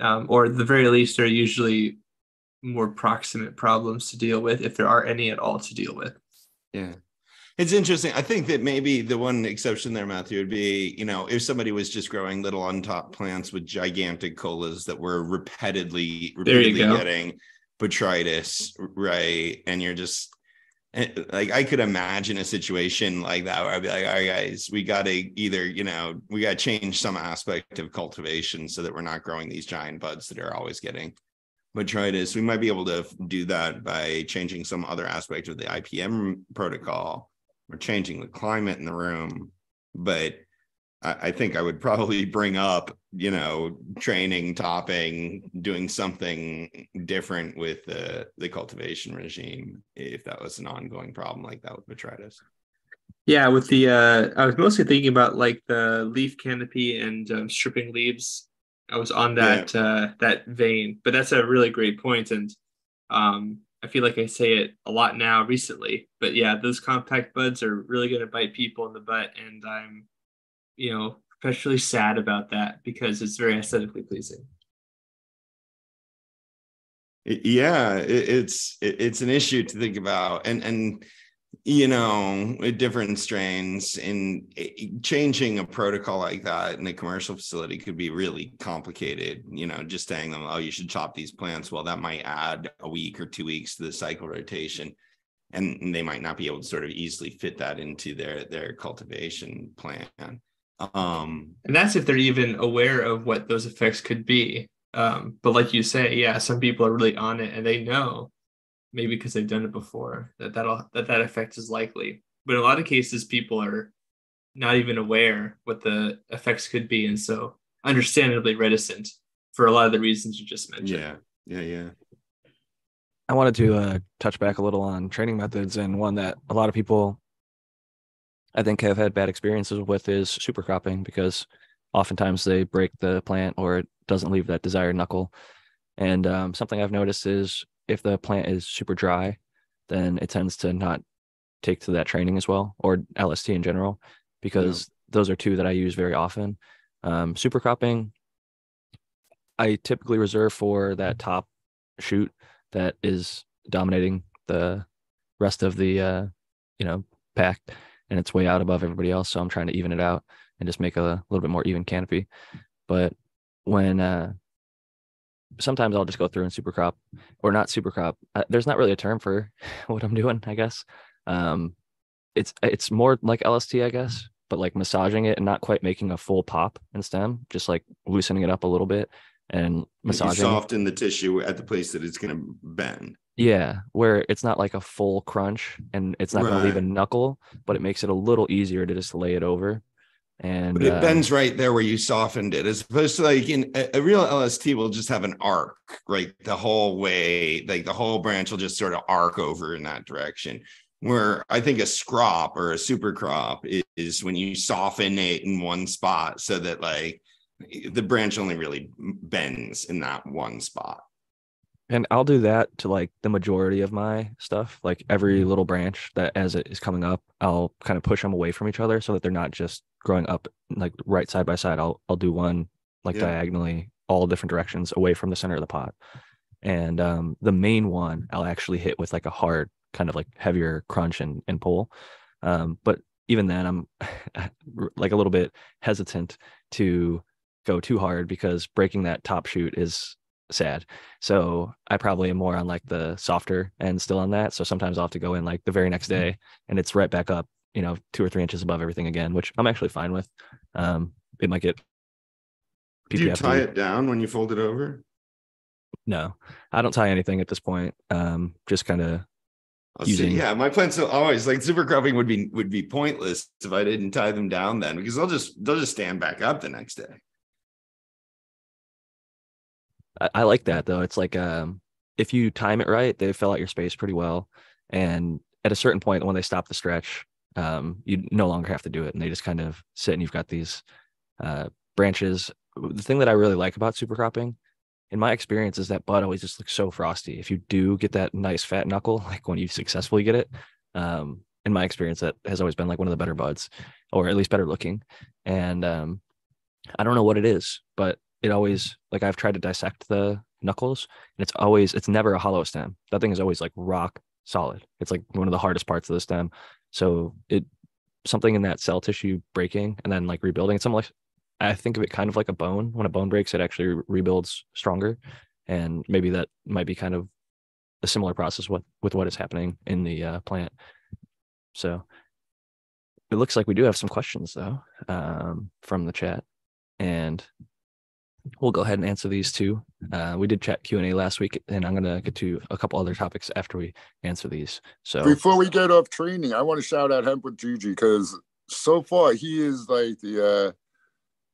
Speaker 6: um, or at the very least, they're usually more proximate problems to deal with if there are any at all to deal with.
Speaker 3: Yeah. It's interesting. I think that maybe the one exception there, Matthew, would be, you know, if somebody was just growing little untop plants with gigantic colas that were repeatedly, repeatedly getting botrytis, right? And you're just like I could imagine a situation like that where I'd be like, all right, guys, we got to either, you know, we got to change some aspect of cultivation so that we're not growing these giant buds that are always getting botrytis. We might be able to do that by changing some other aspect of the IPM protocol we're changing the climate in the room but I, I think i would probably bring up you know training topping doing something different with the the cultivation regime if that was an ongoing problem like that with botrytis
Speaker 6: yeah with the uh i was mostly thinking about like the leaf canopy and um, stripping leaves i was on that yeah. uh that vein but that's a really great point and um I feel like I say it a lot now recently, but yeah, those compact buds are really going to bite people in the butt. And I'm, you know, especially sad about that because it's very aesthetically pleasing.
Speaker 3: Yeah, it's it's an issue to think about, and and you know, different strains in changing a protocol like that in a commercial facility could be really complicated. You know, just saying them, oh, you should chop these plants. Well, that might add a week or two weeks to the cycle rotation. And they might not be able to sort of easily fit that into their their cultivation plan. Um,
Speaker 6: and that's if they're even aware of what those effects could be. Um, but like you say, yeah, some people are really on it and they know maybe because they've done it before that that'll that that effect is likely. But in a lot of cases people are not even aware what the effects could be and so understandably reticent for a lot of the reasons you just mentioned.
Speaker 3: Yeah yeah yeah.
Speaker 1: I wanted to uh, touch back a little on training methods and one that a lot of people i think have had bad experiences with is super cropping because oftentimes they break the plant or it doesn't leave that desired knuckle and um, something i've noticed is if the plant is super dry, then it tends to not take to that training as well, or LST in general, because yeah. those are two that I use very often. Um, super cropping, I typically reserve for that top shoot that is dominating the rest of the uh, you know pack, and it's way out above everybody else. So I'm trying to even it out and just make a little bit more even canopy. But when uh, sometimes I'll just go through and super crop or not super crop. Uh, there's not really a term for what I'm doing, I guess. Um, it's it's more like LST, I guess, but like massaging it and not quite making a full pop and stem, just like loosening it up a little bit and massaging.
Speaker 3: You soften the tissue at the place that it's going to bend.
Speaker 1: Yeah, where it's not like a full crunch and it's not right. going to leave a knuckle, but it makes it a little easier to just lay it over and
Speaker 3: but it uh, bends right there where you softened it as opposed to like in a, a, real lst will just have an arc right the whole way like the whole branch will just sort of arc over in that direction where i think a scrop or a super crop is, is when you soften it in one spot so that like the branch only really bends in that one spot
Speaker 1: and I'll do that to like the majority of my stuff. Like every mm-hmm. little branch that as it is coming up, I'll kind of push them away from each other so that they're not just growing up like right side by side. I'll I'll do one like yeah. diagonally all different directions away from the center of the pot. And um, the main one I'll actually hit with like a hard kind of like heavier crunch and, and pull. Um, but even then I'm like a little bit hesitant to go too hard because breaking that top shoot is sad. So I probably am more on like the softer end still on that. So sometimes I'll have to go in like the very next mm-hmm. day and it's right back up, you know, two or three inches above everything again, which I'm actually fine with. Um, it might get.
Speaker 3: Do you tie it down when you fold it over?
Speaker 1: No, I don't tie anything at this point. Um, just kind of using.
Speaker 3: See. Yeah, my plants always like super cropping would be would be pointless if I didn't tie them down then because they'll just they'll just stand back up the next day.
Speaker 1: I, I like that though. It's like um, if you time it right, they fill out your space pretty well. And at a certain point, when they stop the stretch, um, you no longer have to do it, and they just kind of sit, and you've got these uh, branches. The thing that I really like about super cropping, in my experience, is that bud always just looks so frosty. If you do get that nice fat knuckle, like when you successfully get it, um, in my experience, that has always been like one of the better buds, or at least better looking. And um, I don't know what it is, but it always like I've tried to dissect the knuckles and it's always it's never a hollow stem. That thing is always like rock solid. It's like one of the hardest parts of the stem. So it something in that cell tissue breaking and then like rebuilding. It's like I think of it kind of like a bone. When a bone breaks, it actually rebuilds stronger. And maybe that might be kind of a similar process with with what is happening in the uh, plant. So it looks like we do have some questions though um, from the chat, and we'll go ahead and answer these two. Uh, we did chat Q and A last week, and I'm gonna get to a couple other topics after we answer these. So
Speaker 4: before we get off training, I want to shout out Hemp with Gigi because so far he is like the uh,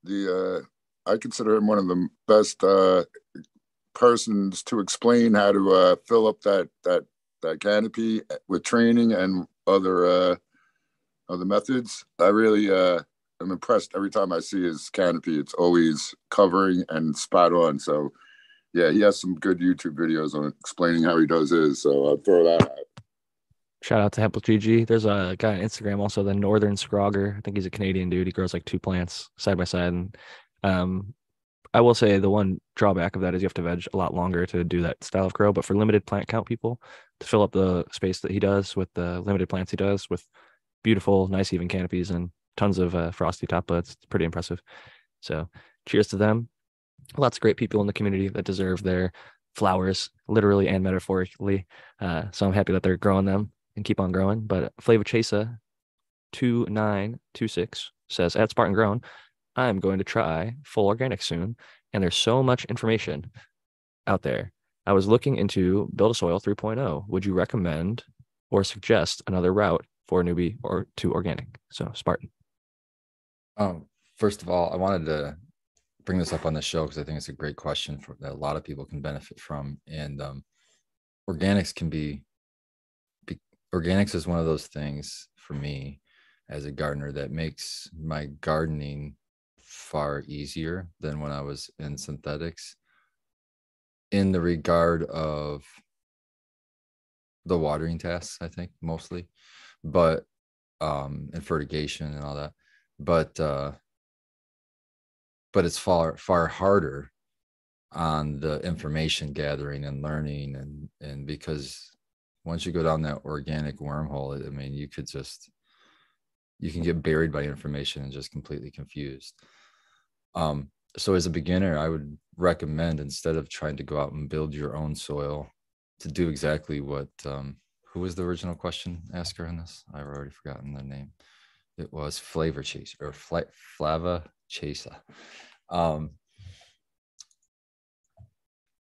Speaker 4: the uh, I consider him one of the best uh, persons to explain how to uh, fill up that that that canopy with training and other uh, other methods. I really uh, I'm impressed every time I see his canopy. It's always covering and spot on. So, yeah, he has some good YouTube videos on explaining how he does his. So I'll throw that out.
Speaker 1: Shout out to Hempel GG. There's a guy on Instagram also, the Northern Scrogger. I think he's a Canadian dude. He grows like two plants side by side, and um, I will say the one drawback of that is you have to veg a lot longer to do that style of grow. But for limited plant count people, to fill up the space that he does with the limited plants he does with beautiful, nice even canopies and tons of uh, frosty buds, it's pretty impressive. So cheers to them. Lots of great people in the community that deserve their flowers, literally and metaphorically. Uh, so I'm happy that they're growing them and keep on growing. But Flava Chasa 2926 says at Spartan Grown, I'm going to try full organic soon. And there's so much information out there. I was looking into Build a Soil 3.0. Would you recommend or suggest another route for a newbie or to organic? So Spartan.
Speaker 2: Um, first of all, I wanted to bring this up on the show because I think it's a great question for, that a lot of people can benefit from. And um, organics can be, be, organics is one of those things for me as a gardener that makes my gardening far easier than when I was in synthetics in the regard of the watering tasks, I think mostly, but um and fertigation and all that. But uh but it's far far harder on the information gathering and learning and and because once you go down that organic wormhole i mean you could just you can get buried by information and just completely confused. Um so as a beginner i would recommend instead of trying to go out and build your own soil to do exactly what um who was the original question asker in this? I've already forgotten the name it was flavor chase or fla- flava Chasa. Um,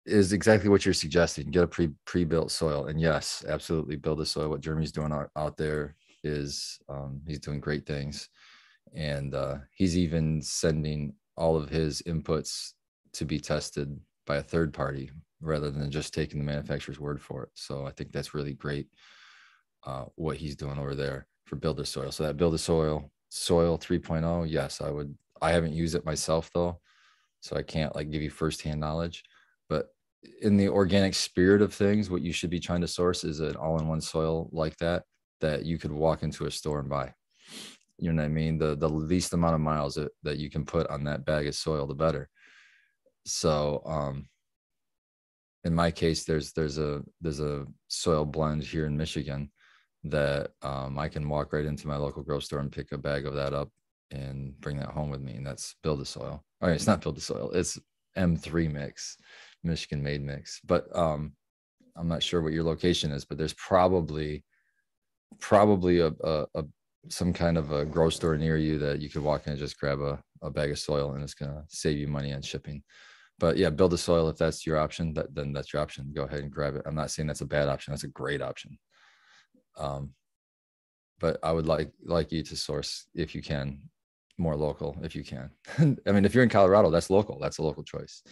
Speaker 2: is exactly what you're suggesting. Get a pre pre built soil, and yes, absolutely build a soil. What Jeremy's doing out, out there is um, he's doing great things, and uh, he's even sending all of his inputs to be tested by a third party rather than just taking the manufacturer's word for it. So I think that's really great uh, what he's doing over there for build a soil. So that build a soil soil 3.0, yes, I would I haven't used it myself though, so I can't like give you firsthand knowledge. But in the organic spirit of things, what you should be trying to source is an all-in-one soil like that that you could walk into a store and buy. You know what I mean? The the least amount of miles that, that you can put on that bag of soil, the better. So um in my case, there's there's a there's a soil blend here in Michigan that um, I can walk right into my local grocery store and pick a bag of that up and bring that home with me. And that's build a soil. All right, it's not build a soil, it's M3 mix, Michigan made mix. But um, I'm not sure what your location is, but there's probably probably a, a, a some kind of a grocery store near you that you could walk in and just grab a, a bag of soil and it's gonna save you money on shipping. But yeah, build a soil if that's your option, that then that's your option. Go ahead and grab it. I'm not saying that's a bad option, that's a great option. Um, but I would like like you to source if you can more local if you can. I mean, if you're in Colorado, that's local. That's a local choice.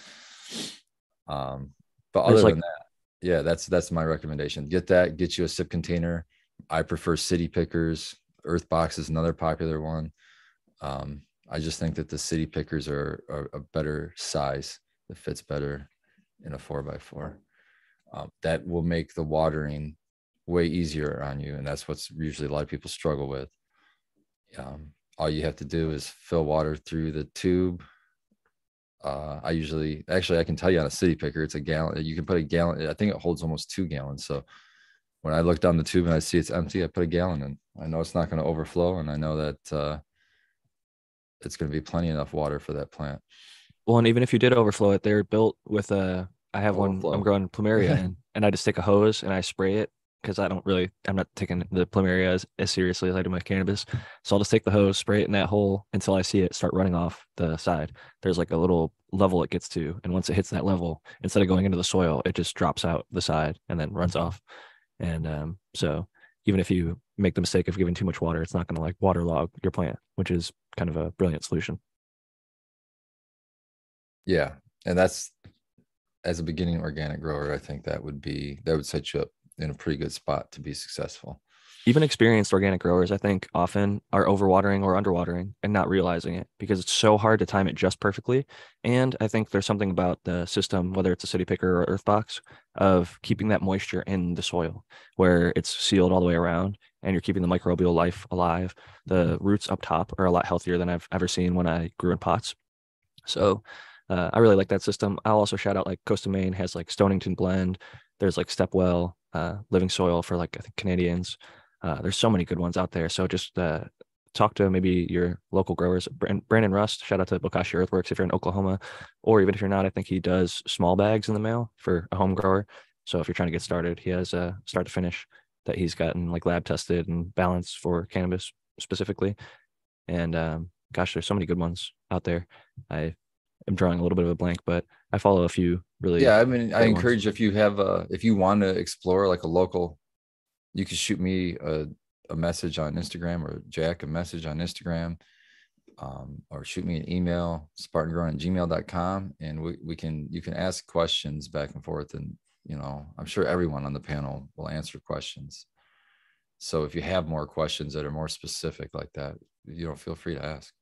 Speaker 2: Um, but other like, than that, yeah, that's that's my recommendation. Get that. Get you a sip container. I prefer city pickers. Earth box is another popular one. Um, I just think that the city pickers are, are a better size that fits better in a four by four. Um, that will make the watering way easier on you, and that's what's usually a lot of people struggle with. Um, all you have to do is fill water through the tube. Uh, I usually, actually, I can tell you on a city picker, it's a gallon. You can put a gallon. I think it holds almost two gallons. So when I look down the tube and I see it's empty, I put a gallon in. I know it's not going to overflow, and I know that uh, it's going to be plenty enough water for that plant.
Speaker 1: Well, and even if you did overflow it, they're built with a. I have overflow. one. I'm growing plumeria, and, and I just take a hose and I spray it because I don't really, I'm not taking the plumeria as, as seriously as I do my cannabis. So I'll just take the hose, spray it in that hole until I see it start running off the side. There's like a little level it gets to. And once it hits that level, instead of going into the soil, it just drops out the side and then runs off. And um, so even if you make the mistake of giving too much water, it's not going to like waterlog your plant, which is kind of a brilliant solution.
Speaker 2: Yeah. And that's as a beginning organic grower, I think that would be, that would set you up in a pretty good spot to be successful.
Speaker 1: Even experienced organic growers, I think, often are overwatering or underwatering and not realizing it because it's so hard to time it just perfectly. And I think there's something about the system, whether it's a city picker or earth box, of keeping that moisture in the soil where it's sealed all the way around and you're keeping the microbial life alive. The roots up top are a lot healthier than I've ever seen when I grew in pots. So uh, I really like that system. I'll also shout out like Coast of Maine has like Stonington Blend. There's like Stepwell, uh, Living Soil for like I think Canadians. Uh, there's so many good ones out there. So just uh, talk to maybe your local growers. Brandon Rust, shout out to Bokashi Earthworks if you're in Oklahoma, or even if you're not, I think he does small bags in the mail for a home grower. So if you're trying to get started, he has a start to finish that he's gotten like lab tested and balanced for cannabis specifically. And um, gosh, there's so many good ones out there. I am drawing a little bit of a blank, but I follow a few really.
Speaker 2: Yeah, I mean, I encourage ones. if you have a if you want to explore like a local, you can shoot me a, a message on Instagram or Jack a message on Instagram. Um, or shoot me an email spartangrown at gmail.com and we, we can you can ask questions back and forth and you know i'm sure everyone on the panel will answer questions so if you have more questions that are more specific like that you know feel free to ask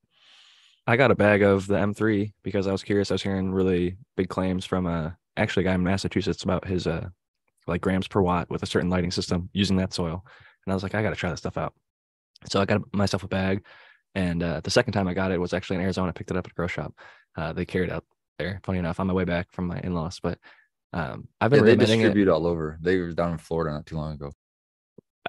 Speaker 1: I got a bag of the M3 because I was curious. I was hearing really big claims from uh, actually a guy in Massachusetts about his uh, like grams per watt with a certain lighting system using that soil. And I was like, I got to try this stuff out. So I got myself a bag. And uh, the second time I got it was actually in Arizona. I picked it up at a grow shop. Uh, they carried out there, funny enough, on my way back from my in laws. But um, I've been
Speaker 2: yeah, they distribute it. all over. They were down in Florida not too long ago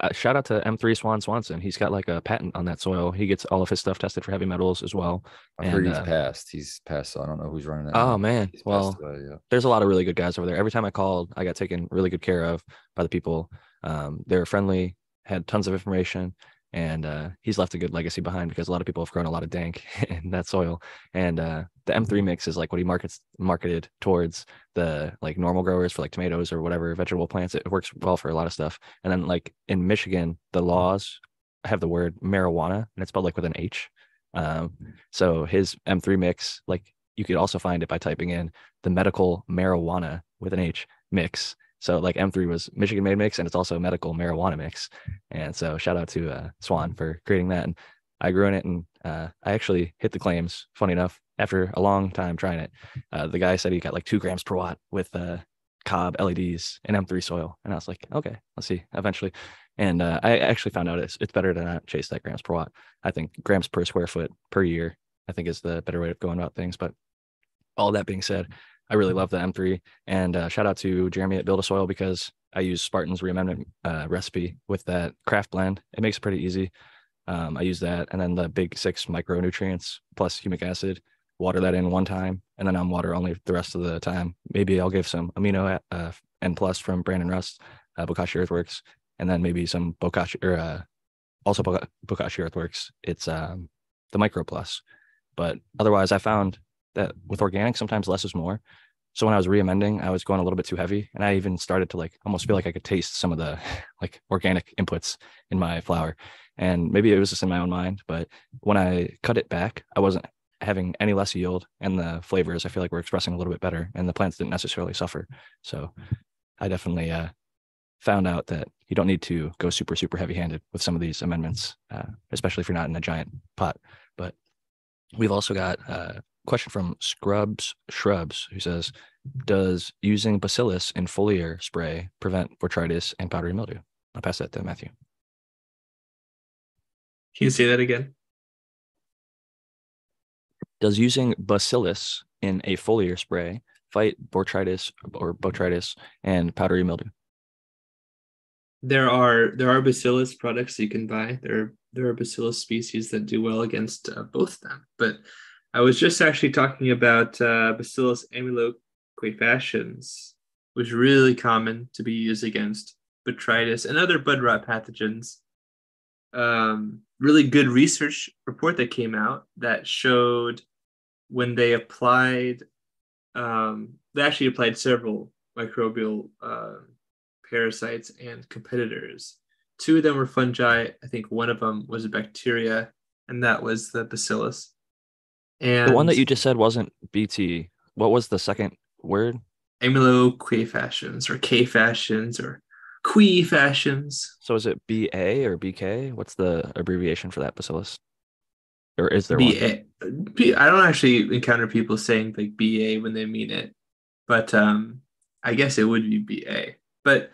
Speaker 1: uh, shout out to M3 Swan Swanson. He's got like a patent on that soil. He gets all of his stuff tested for heavy metals as well.
Speaker 2: I heard he's uh, passed. He's passed. So I don't know who's running that.
Speaker 1: Oh now. man. He's well, away, yeah. there's a lot of really good guys over there. Every time I called, I got taken really good care of by the people. Um, they were friendly, had tons of information, and uh, he's left a good legacy behind because a lot of people have grown a lot of dank in that soil. And uh, the M3 mm-hmm. mix is like what he markets marketed towards the like normal growers for like tomatoes or whatever vegetable plants. It works well for a lot of stuff. And then like in Michigan, the laws have the word marijuana and it's spelled like with an H. Um, so his M3 mix, like you could also find it by typing in the medical marijuana with an H mix so like M3 was Michigan made mix and it's also a medical marijuana mix. And so shout out to uh, Swan for creating that. And I grew in it and uh, I actually hit the claims. Funny enough, after a long time trying it, uh, the guy said he got like two grams per watt with uh, cob LEDs and M3 soil. And I was like, okay, let's see eventually. And uh, I actually found out it's, it's better to not chase that grams per watt. I think grams per square foot per year, I think is the better way of going about things. But all that being said, I really love the M3. And uh, shout out to Jeremy at Build a Soil because I use Spartan's reamendment uh, recipe with that craft blend. It makes it pretty easy. Um, I use that, and then the big six micronutrients plus humic acid. Water that in one time, and then I'm water only the rest of the time. Maybe I'll give some amino uh, N plus from Brandon Rust, uh, Bokashi Earthworks, and then maybe some Bokashi or uh, also Bokashi Earthworks. It's um, the Micro Plus, but otherwise, I found that with organic, sometimes less is more. So when I was re-amending, I was going a little bit too heavy, and I even started to like almost feel like I could taste some of the like organic inputs in my flower. And maybe it was just in my own mind, but when I cut it back, I wasn't having any less yield, and the flavors I feel like were expressing a little bit better, and the plants didn't necessarily suffer. So I definitely uh, found out that you don't need to go super super heavy handed with some of these amendments, uh, especially if you're not in a giant pot. But we've also got uh, question from Scrubs Shrubs, who says, "Does using bacillus in foliar spray prevent botrytis and powdery mildew?" I'll pass that to Matthew.
Speaker 6: Can you say that again?
Speaker 1: Does using bacillus in a foliar spray fight botrytis or botrytis and powdery mildew?
Speaker 6: There are there are bacillus products you can buy. There there are bacillus species that do well against uh, both them, but I was just actually talking about uh, Bacillus amyloliquefaciens, which is really common to be used against botrytis and other bud rot pathogens. Um, really good research report that came out that showed when they applied, um, they actually applied several microbial uh, parasites and competitors. Two of them were fungi. I think one of them was a bacteria, and that was the bacillus.
Speaker 1: And the one that you just said wasn't BT. What was the second word?
Speaker 6: Amyloliquefaciens or K fashions or Qui fashions.
Speaker 1: So is it BA or BK? What's the abbreviation for that bacillus? Or is there
Speaker 6: BA? One? B, I don't actually encounter people saying like BA when they mean it, but um, I guess it would be BA. But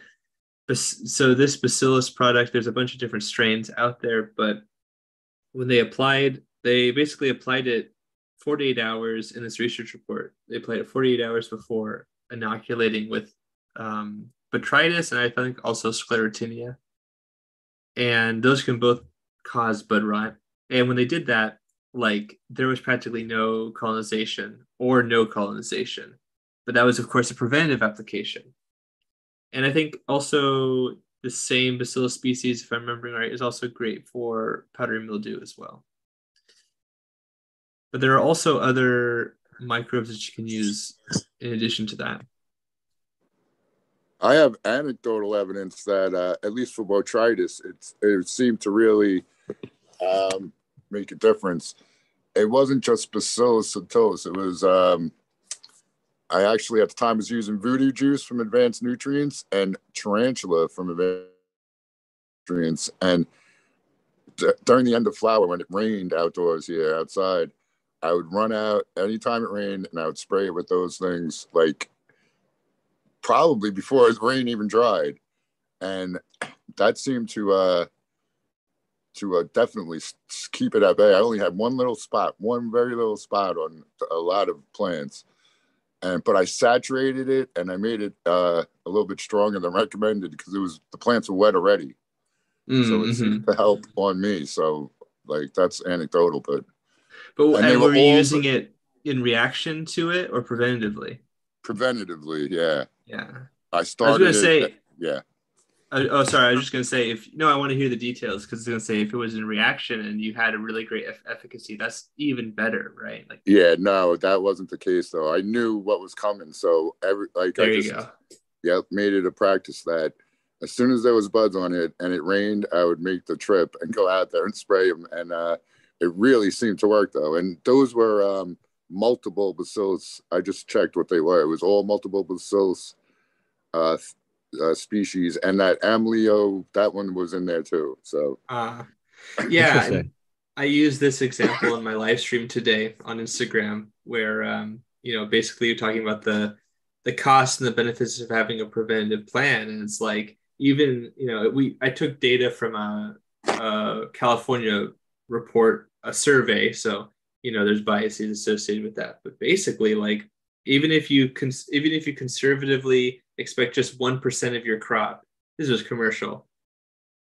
Speaker 6: so this bacillus product, there's a bunch of different strains out there, but when they applied, they basically applied it 48 hours in this research report. They played it 48 hours before inoculating with um, botrytis and I think also sclerotinia. And those can both cause bud rot. And when they did that, like there was practically no colonization or no colonization. But that was, of course, a preventative application. And I think also the same bacillus species, if I'm remembering right, is also great for powdery mildew as well. But there are also other microbes that you can use in addition to that.
Speaker 4: I have anecdotal evidence that, uh, at least for botrytis, it seemed to really um, make a difference. It wasn't just Bacillus subtilis. It was, um, I actually at the time was using voodoo juice from Advanced Nutrients and Tarantula from Advanced Nutrients. And d- during the end of flower, when it rained outdoors here outside, I would run out anytime it rained and I would spray it with those things like probably before the rain even dried. And that seemed to uh, to uh, definitely keep it at bay. I only had one little spot, one very little spot on a lot of plants, and but I saturated it and I made it uh, a little bit stronger than recommended because it was the plants were wet already, mm-hmm. so it seemed mm-hmm. to help on me. So like that's anecdotal, but
Speaker 6: but and, and were, were you using it in reaction to it or preventatively?
Speaker 4: Preventatively, yeah.
Speaker 6: Yeah.
Speaker 4: I started.
Speaker 6: I was gonna say,
Speaker 4: yeah.
Speaker 6: Uh, oh, sorry. I was just gonna say if no, I want to hear the details because it's gonna say if it was in reaction and you had a really great efficacy, that's even better, right?
Speaker 4: Like, yeah, no, that wasn't the case though. I knew what was coming, so every like
Speaker 6: there
Speaker 4: I
Speaker 6: just, you go.
Speaker 4: Yeah, made it a practice that as soon as there was buds on it and it rained, I would make the trip and go out there and spray them, and uh, it really seemed to work though. And those were um, multiple bacillus. I just checked what they were. It was all multiple bacillus. Uh, uh, species, and that amlio, that one was in there too. So,
Speaker 6: uh, yeah, I used this example in my live stream today on Instagram, where um, you know basically you're talking about the the costs and the benefits of having a preventative plan, and it's like even you know we I took data from a, a California report, a survey, so you know there's biases associated with that, but basically like even if you cons- even if you conservatively expect just 1% of your crop. This was commercial.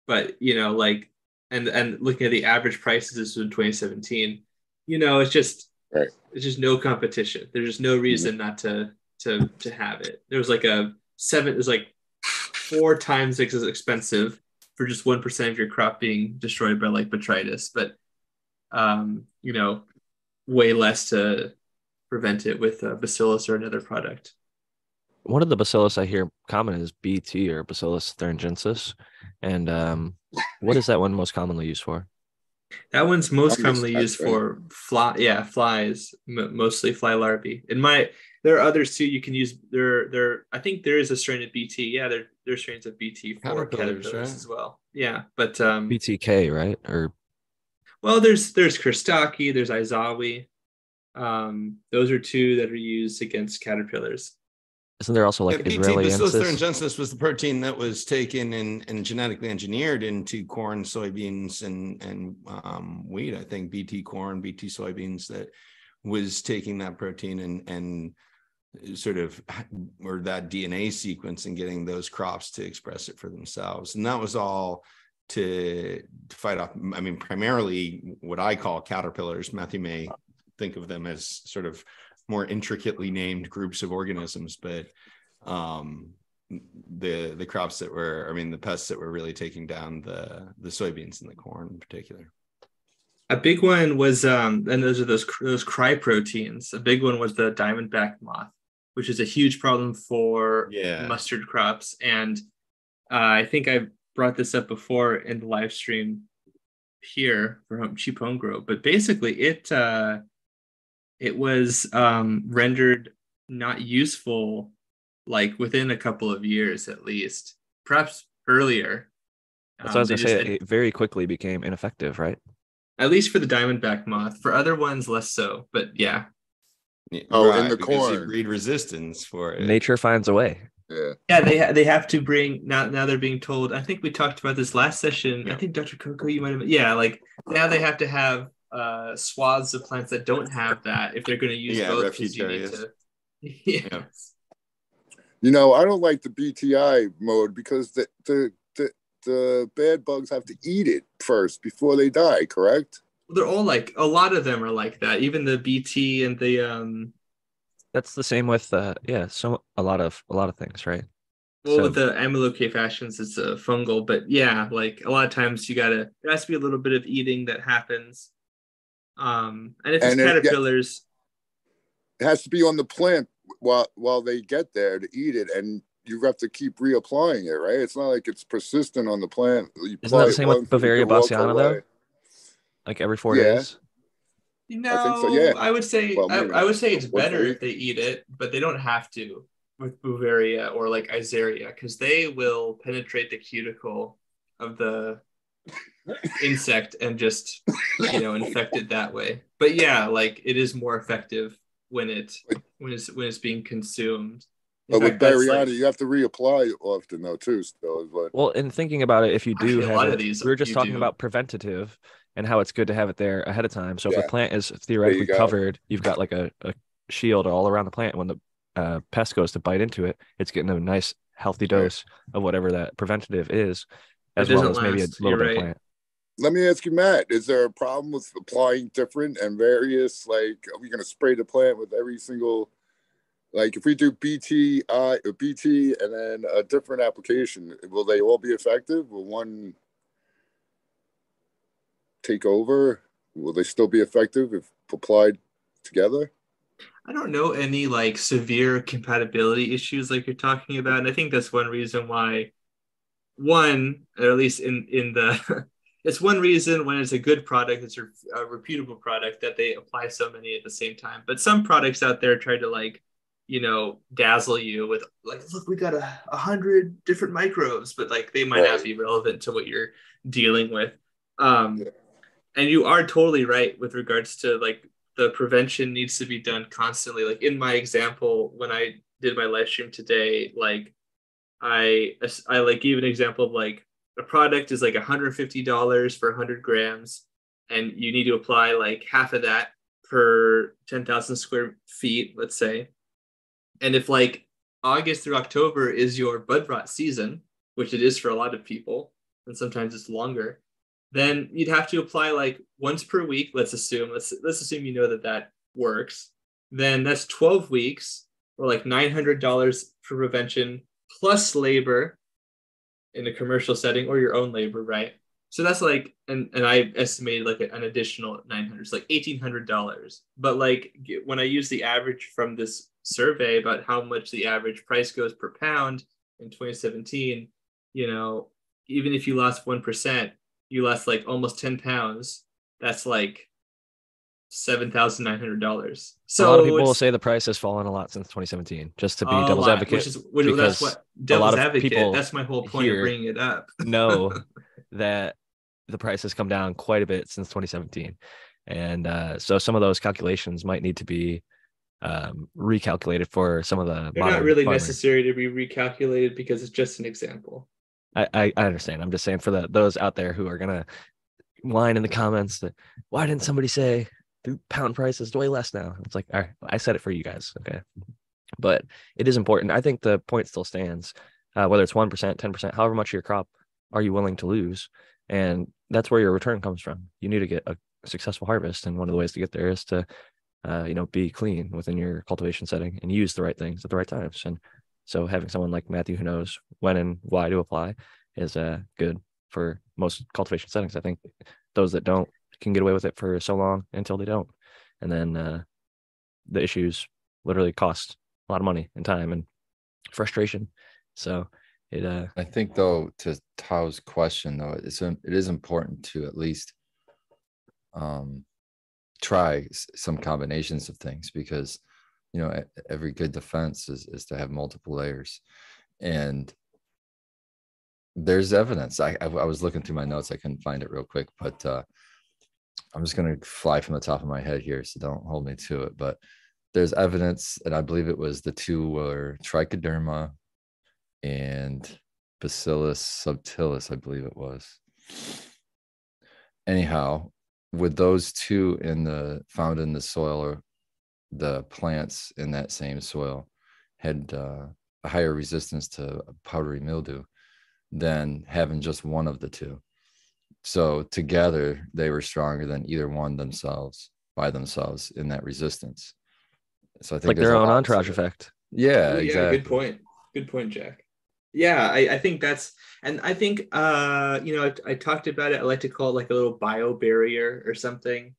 Speaker 6: But, you know, like, and and looking at the average prices, this was in 2017, you know, it's just,
Speaker 4: right.
Speaker 6: it's just no competition. There's just no reason mm-hmm. not to, to, to have it. There was like a seven, there's like four times as expensive for just 1% of your crop being destroyed by like botrytis. But, um, you know, way less to prevent it with a bacillus or another product
Speaker 1: one of the bacillus I hear common is BT or Bacillus thuringiensis. And um, what is that one most commonly used for?
Speaker 6: That one's most commonly used for fly, yeah, flies, m- mostly fly larvae. In my, there are others too. You can use there. There, I think there is a strain of BT. Yeah, there there's strains of BT for caterpillars, caterpillars right? as well. Yeah, but um,
Speaker 1: BTK, right? Or
Speaker 6: well, there's there's Kurstaki, there's Aizawai. Um, those are two that are used against caterpillars.
Speaker 1: Isn't there also like yeah, Israeli
Speaker 3: Bacillus thuringiensis was the protein that was taken and, and genetically engineered into corn, soybeans, and and um, wheat. I think BT corn, BT soybeans that was taking that protein and and sort of or that DNA sequence and getting those crops to express it for themselves. And that was all to, to fight off. I mean, primarily what I call caterpillars. Matthew may think of them as sort of more intricately named groups of organisms, but um, the the crops that were, I mean, the pests that were really taking down the the soybeans and the corn in particular.
Speaker 6: A big one was, um, and those are those those cry proteins. A big one was the diamondback moth, which is a huge problem for
Speaker 3: yeah.
Speaker 6: mustard crops. And uh, I think I brought this up before in the live stream here for home, cheap home grow. But basically, it uh, it was um, rendered not useful like within a couple of years at least, perhaps earlier.
Speaker 1: That's um, what I was um, gonna say. It very quickly became ineffective, right?
Speaker 6: At least for the diamondback moth. For other ones, less so. But yeah.
Speaker 4: Oh, right, in the corn,
Speaker 3: breed resistance for it.
Speaker 1: Nature finds a way.
Speaker 4: Yeah.
Speaker 6: Yeah, they ha- they have to bring now. Now they're being told. I think we talked about this last session. Yeah. I think Dr. Coco, you might have. Yeah, like now they have to have uh, swaths of plants that don't have that if they're going to use
Speaker 3: Yeah,
Speaker 6: both.
Speaker 3: refuge
Speaker 6: you need
Speaker 3: areas.
Speaker 6: to- yeah.
Speaker 3: Yeah.
Speaker 4: You know, I don't like the BTI mode because the the the, the bad bugs have to eat it first before they die. Correct?
Speaker 6: They're all like a lot of them are like that. Even the BT and the um
Speaker 1: That's the same with uh yeah, so a lot of a lot of things, right?
Speaker 6: well
Speaker 1: So-
Speaker 6: with the amyloid fashions it's a fungal, but yeah, like a lot of times you gotta there has to be a little bit of eating that happens. Um and if it's
Speaker 4: And it- yeah.
Speaker 6: caterpillars,
Speaker 4: It has to be on the plant while while they get there to eat it, and you have to keep reapplying it. Right? It's not like it's persistent on the plant. You
Speaker 1: Isn't that the same with Beauveria
Speaker 4: it
Speaker 1: bassiana, though? Like every four
Speaker 4: Yeah.
Speaker 1: days.
Speaker 6: You know,
Speaker 4: I think so, yeah.
Speaker 6: I would say
Speaker 4: Well,
Speaker 6: I, I would say it's better
Speaker 4: week.
Speaker 6: if they eat it, but they don't have to with Beauveria or like Isaria because they will penetrate the cuticle of the insect and just you know infect it that way. But yeah, like it is more effective when it when it's when it's being consumed. In
Speaker 4: But with
Speaker 6: fact, that's,
Speaker 4: Bariana,
Speaker 6: like-
Speaker 4: you have to reapply often though too. Still, is what
Speaker 1: Well, in thinking about it, if you do
Speaker 6: Actually, a
Speaker 1: have
Speaker 6: lot
Speaker 1: it,
Speaker 6: of these
Speaker 1: we were just talking
Speaker 6: do.
Speaker 1: about preventative and how it's good to have it there ahead of time. So if
Speaker 4: Yeah.
Speaker 1: a plant is theoretically
Speaker 4: go.
Speaker 1: covered, you've got like a, a shield all around the plant. When the uh, pest goes to bite into it, it's getting a nice healthy dose of whatever that preventative is, as well
Speaker 6: doesn't
Speaker 1: as maybe a little
Speaker 6: you're
Speaker 1: bit of
Speaker 6: right.
Speaker 1: plant.
Speaker 4: Let me ask you, Matt. Is there a problem with applying different and various? Like, are we going to spray the plant with every single? Like, if we do BT, uh, BT, and then a different application, will they all be effective? Will one take over? Will they still be effective if applied together?
Speaker 6: I don't know any like severe compatibility issues like you're talking about, and I think that's one reason why one, or at least in in the it's one reason when it's a good product, it's a, a reputable product that they apply so many at the same time. But some products out there try to like you know dazzle you with like look we got a, a hundred different microbes but like they might not be relevant to what you're dealing with um
Speaker 4: Yeah.
Speaker 6: And you are totally right with regards to like the prevention needs to be done constantly. Like in my example when i did my live stream today like i i like gave an example of like a product is like $150 for 100 grams and you need to apply like half of that per 10,000 square feet let's say. And if like august through october is your bud rot season which it is for a lot of people and sometimes it's longer then you'd have to apply like once per week let's assume let's let's assume you know that that works. Then that's 12 weeks or like $900 for prevention plus labor in a commercial setting or your own labor right? So that's like and, and i estimated like an additional 900 it's like $1800 but like when i use the average from this survey about how much the average price goes per pound in 2017 you know even if you lost 1% you lost like almost 10 pounds that's like $7900 so
Speaker 1: a lot of people will say the price has fallen a lot since 2017. Just to be devil's
Speaker 6: lot,
Speaker 1: advocate,
Speaker 6: which is which,
Speaker 1: because
Speaker 6: that's what
Speaker 1: a
Speaker 6: devil's
Speaker 1: lot of
Speaker 6: advocate
Speaker 1: people
Speaker 6: that's my whole point of bringing it up
Speaker 1: know that the price has come down quite a bit since 2017, and uh, so some of those calculations might need to be um, recalculated for some of the.
Speaker 6: they're not really
Speaker 1: farmers.
Speaker 6: necessary to be recalculated because it's just an example
Speaker 1: I, I I understand. I'm just saying for the those out there who are gonna whine in the comments that why didn't somebody say the pound price is way less now? It's like all right, I said it for you guys, okay. But it is important. I think the point still stands. Uh, whether it's one percent, ten percent, however much of your crop are you willing to lose, and that's where your return comes from. You need to get a successful harvest, and one of the ways to get there is to, uh, you know, be clean within your cultivation setting and use the right things at the right times. And so having someone like Matthew who knows when and why to apply is uh, good for most cultivation settings. I think those that don't can get away with it for so long until they don't. And then uh, the issues literally cost a lot of money and time and frustration. So it uh
Speaker 2: I think though, to Tao's question though, it's it is important to at least um try some combinations of things because you know every good defense is is to have multiple layers, and there's evidence. I I, I was looking through my notes, I couldn't find it real quick, but uh I'm just gonna fly from the top of my head here, so don't hold me to it. But there's evidence, and I believe it was the two were trichoderma and Bacillus subtilis, I believe it was. Anyhow, with those two in the found in the soil or the plants in that same soil had uh, a higher resistance to powdery mildew than having just one of the two. So together they were stronger than either one themselves by themselves in that resistance. So I think
Speaker 1: like their own entourage effect.
Speaker 2: Yeah,
Speaker 6: Ooh,
Speaker 2: exactly.
Speaker 6: good point. Good point, Jack. Yeah, I, I think that's and I think uh you know I, I talked about it. I like to call it like a little bio barrier or something.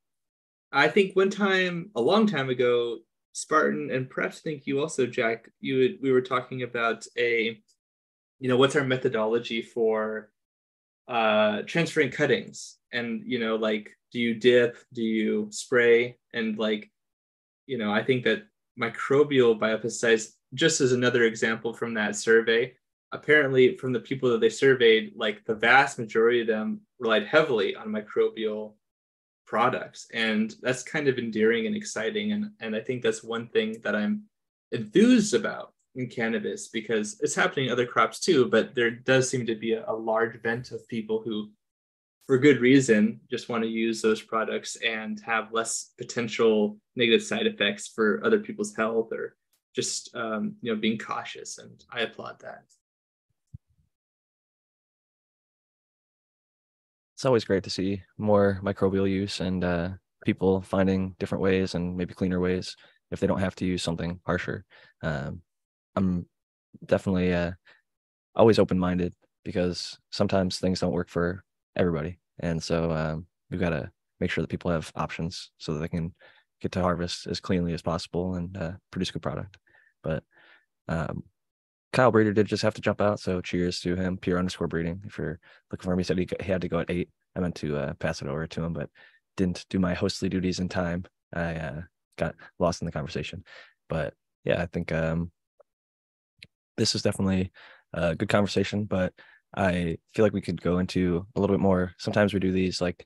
Speaker 6: I think one time a long time ago, Spartan and perhaps think you also, Jack, you would, we were talking about a you know what's our methodology for uh transferring cuttings? And you know like do you dip do you spray? And like you know i think that microbial biopesticides just as another example from that survey apparently from the people that they surveyed like the vast majority of them relied heavily on microbial products. And that's kind of endearing and exciting. And and i think that's one thing that i'm enthused about in cannabis because it's happening in other crops too but there does seem to be a, a large vent of people who for good reason just want to use those products and have less potential negative side effects for other people's health or just um, you know being cautious. And i applaud that
Speaker 1: It's always great to see more microbial use and uh, people finding different ways and maybe cleaner ways if they don't have to use something harsher. Um, I'm definitely uh, always open minded because sometimes things don't work for everybody. And so um, we've got to make sure that people have options so that they can get to harvest as cleanly as possible and uh, produce good product. But um, Kyle Breeder did just have to jump out. So cheers to him, pure underscore breeding. If you're looking for him, he said he, he had to go at eight. I meant to uh, pass it over to him, but didn't do my hostly duties in time. I uh, got lost in the conversation. But yeah, I think um, this is definitely a good conversation, but I feel like we could go into a little bit more. Sometimes we do these like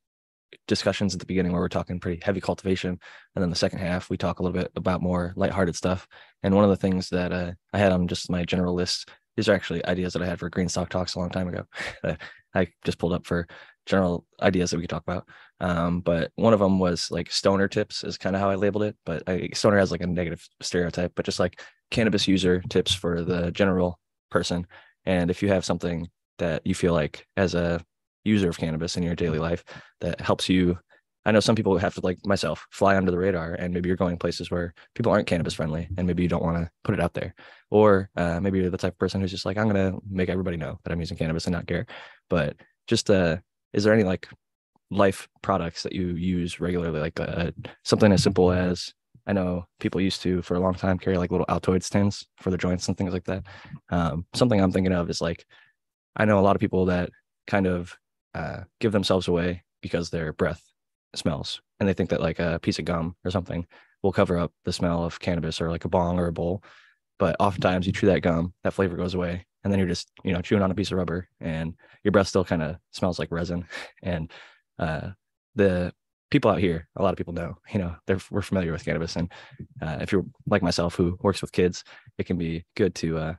Speaker 1: discussions at the beginning where we're talking pretty heavy cultivation, and then the second half we talk a little bit about more lighthearted stuff. And one of the things that uh, I had on just my general list, these are actually ideas that I had for Green Stock Talks a long time ago. I just pulled up for general ideas that we could talk about. Um, but one of them was like stoner tips is kind of how I labeled it. But I, stoner has like a negative stereotype, but just like cannabis user tips for the general person. And if you have something that you feel like as a user of cannabis in your daily life that helps you I know some people have to like myself fly under the radar and maybe you're going places where people aren't cannabis friendly and maybe you don't want to put it out there. Or uh, maybe you're the type of person who's just like, I'm going to make everybody know that I'm using cannabis and not care. But just, uh, is there any like life products that you use regularly? Like uh, something as simple as I know people used to for a long time carry like little Altoid tins for their joints and things like that. Um, something I'm thinking of is like, I know a lot of people that kind of uh, give themselves away because their breath smells. And they think that like a piece of gum or something will cover up the smell of cannabis or like a bong or a bowl. But oftentimes you chew that gum that flavor goes away and then you're just you know chewing on a piece of rubber and your breath still kind of smells like resin. And uh, the people out here a lot of people know you know they're we're familiar with cannabis. And uh, if you're like myself who works with kids it can be good to uh,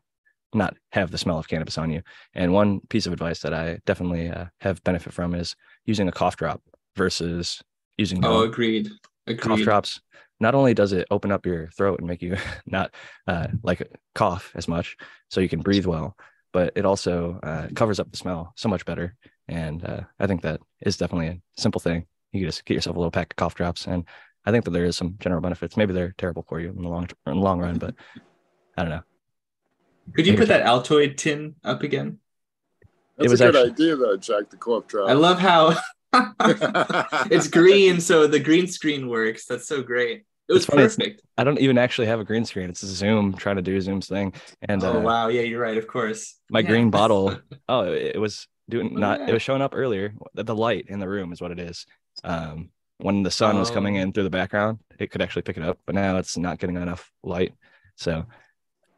Speaker 1: not have the smell of cannabis on you. And one piece of advice that I definitely uh, have benefit from is using a cough drop versus using
Speaker 6: oh agreed agreed
Speaker 1: cough drops. Not only does it open up your throat and make you not uh, like cough as much, so you can breathe well, but it also uh, covers up the smell so much better. And uh, I think that is definitely a simple thing. You can just get yourself a little pack of cough drops, and I think that there is some general benefits. Maybe they're terrible for you in the long in the long run, but I don't know.
Speaker 6: Could you put that altoid tin up again
Speaker 4: That's
Speaker 1: was
Speaker 4: a good
Speaker 1: actually-
Speaker 4: idea, though, Jack. The co-op drop.
Speaker 6: i love how it's green so the green screen works that's so great it was
Speaker 1: It's funny,
Speaker 6: perfect
Speaker 1: I don't even actually have a green screen. It's a Zoom trying to do Zoom's thing, and
Speaker 6: oh
Speaker 1: uh,
Speaker 6: wow yeah you're right of course
Speaker 1: my
Speaker 6: Yeah.
Speaker 1: green bottle oh it, it was doing
Speaker 6: Oh,
Speaker 1: not
Speaker 6: yeah.
Speaker 1: it was showing up earlier the, the light in the room is what it is um when the sun was coming
Speaker 6: Oh.
Speaker 1: in through the background it could actually pick it up but now it's not getting enough light so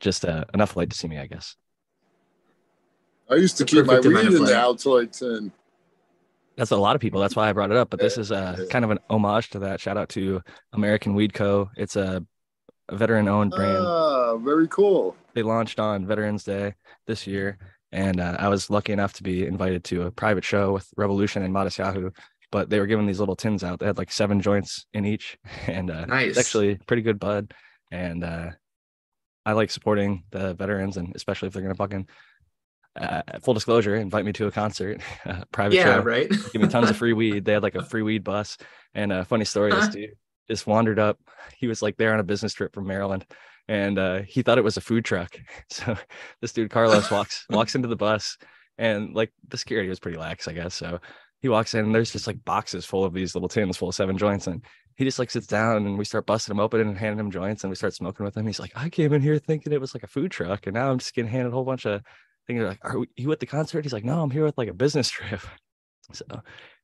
Speaker 1: just uh, enough light to see me i guess
Speaker 4: I used to
Speaker 6: The
Speaker 4: keep my weed
Speaker 6: of
Speaker 4: in the
Speaker 6: light.
Speaker 4: Altoid tin.
Speaker 1: that's a lot of people that's why i brought it up but this is uh kind of an homage to that shout out to american weed co it's a, a veteran owned brand
Speaker 4: Ah, very cool.
Speaker 1: they launched on Veterans Day this year, and uh, I was lucky enough to be invited to a private show with Revolution and Modest Yahoo but they were giving these little tins out. They had like seven joints in each, and uh,
Speaker 6: Nice.
Speaker 1: it's actually pretty good bud. And uh, I like supporting the veterans, and especially if they're gonna fucking uh, full disclosure, invite me to a concert, uh, private
Speaker 6: yeah,
Speaker 1: show,
Speaker 6: right.
Speaker 1: give me tons of free weed. They had like a free weed bus. And a funny story, this dude just wandered up. He was like there on a business trip from Maryland, and uh, he thought it was a food truck. So this dude Carlos walks walks into the bus, and like the security was pretty lax, I guess. So he walks in, and there's just like boxes full of these little tins full of seven joints, and he just like sits down, and we start busting him open and handing him joints, and we start smoking with him. He's like, I came in here thinking it was like a food truck, and now I'm just getting handed a whole bunch of things. Like, are we, you at the concert? He's like, No, I'm here with like a business trip. So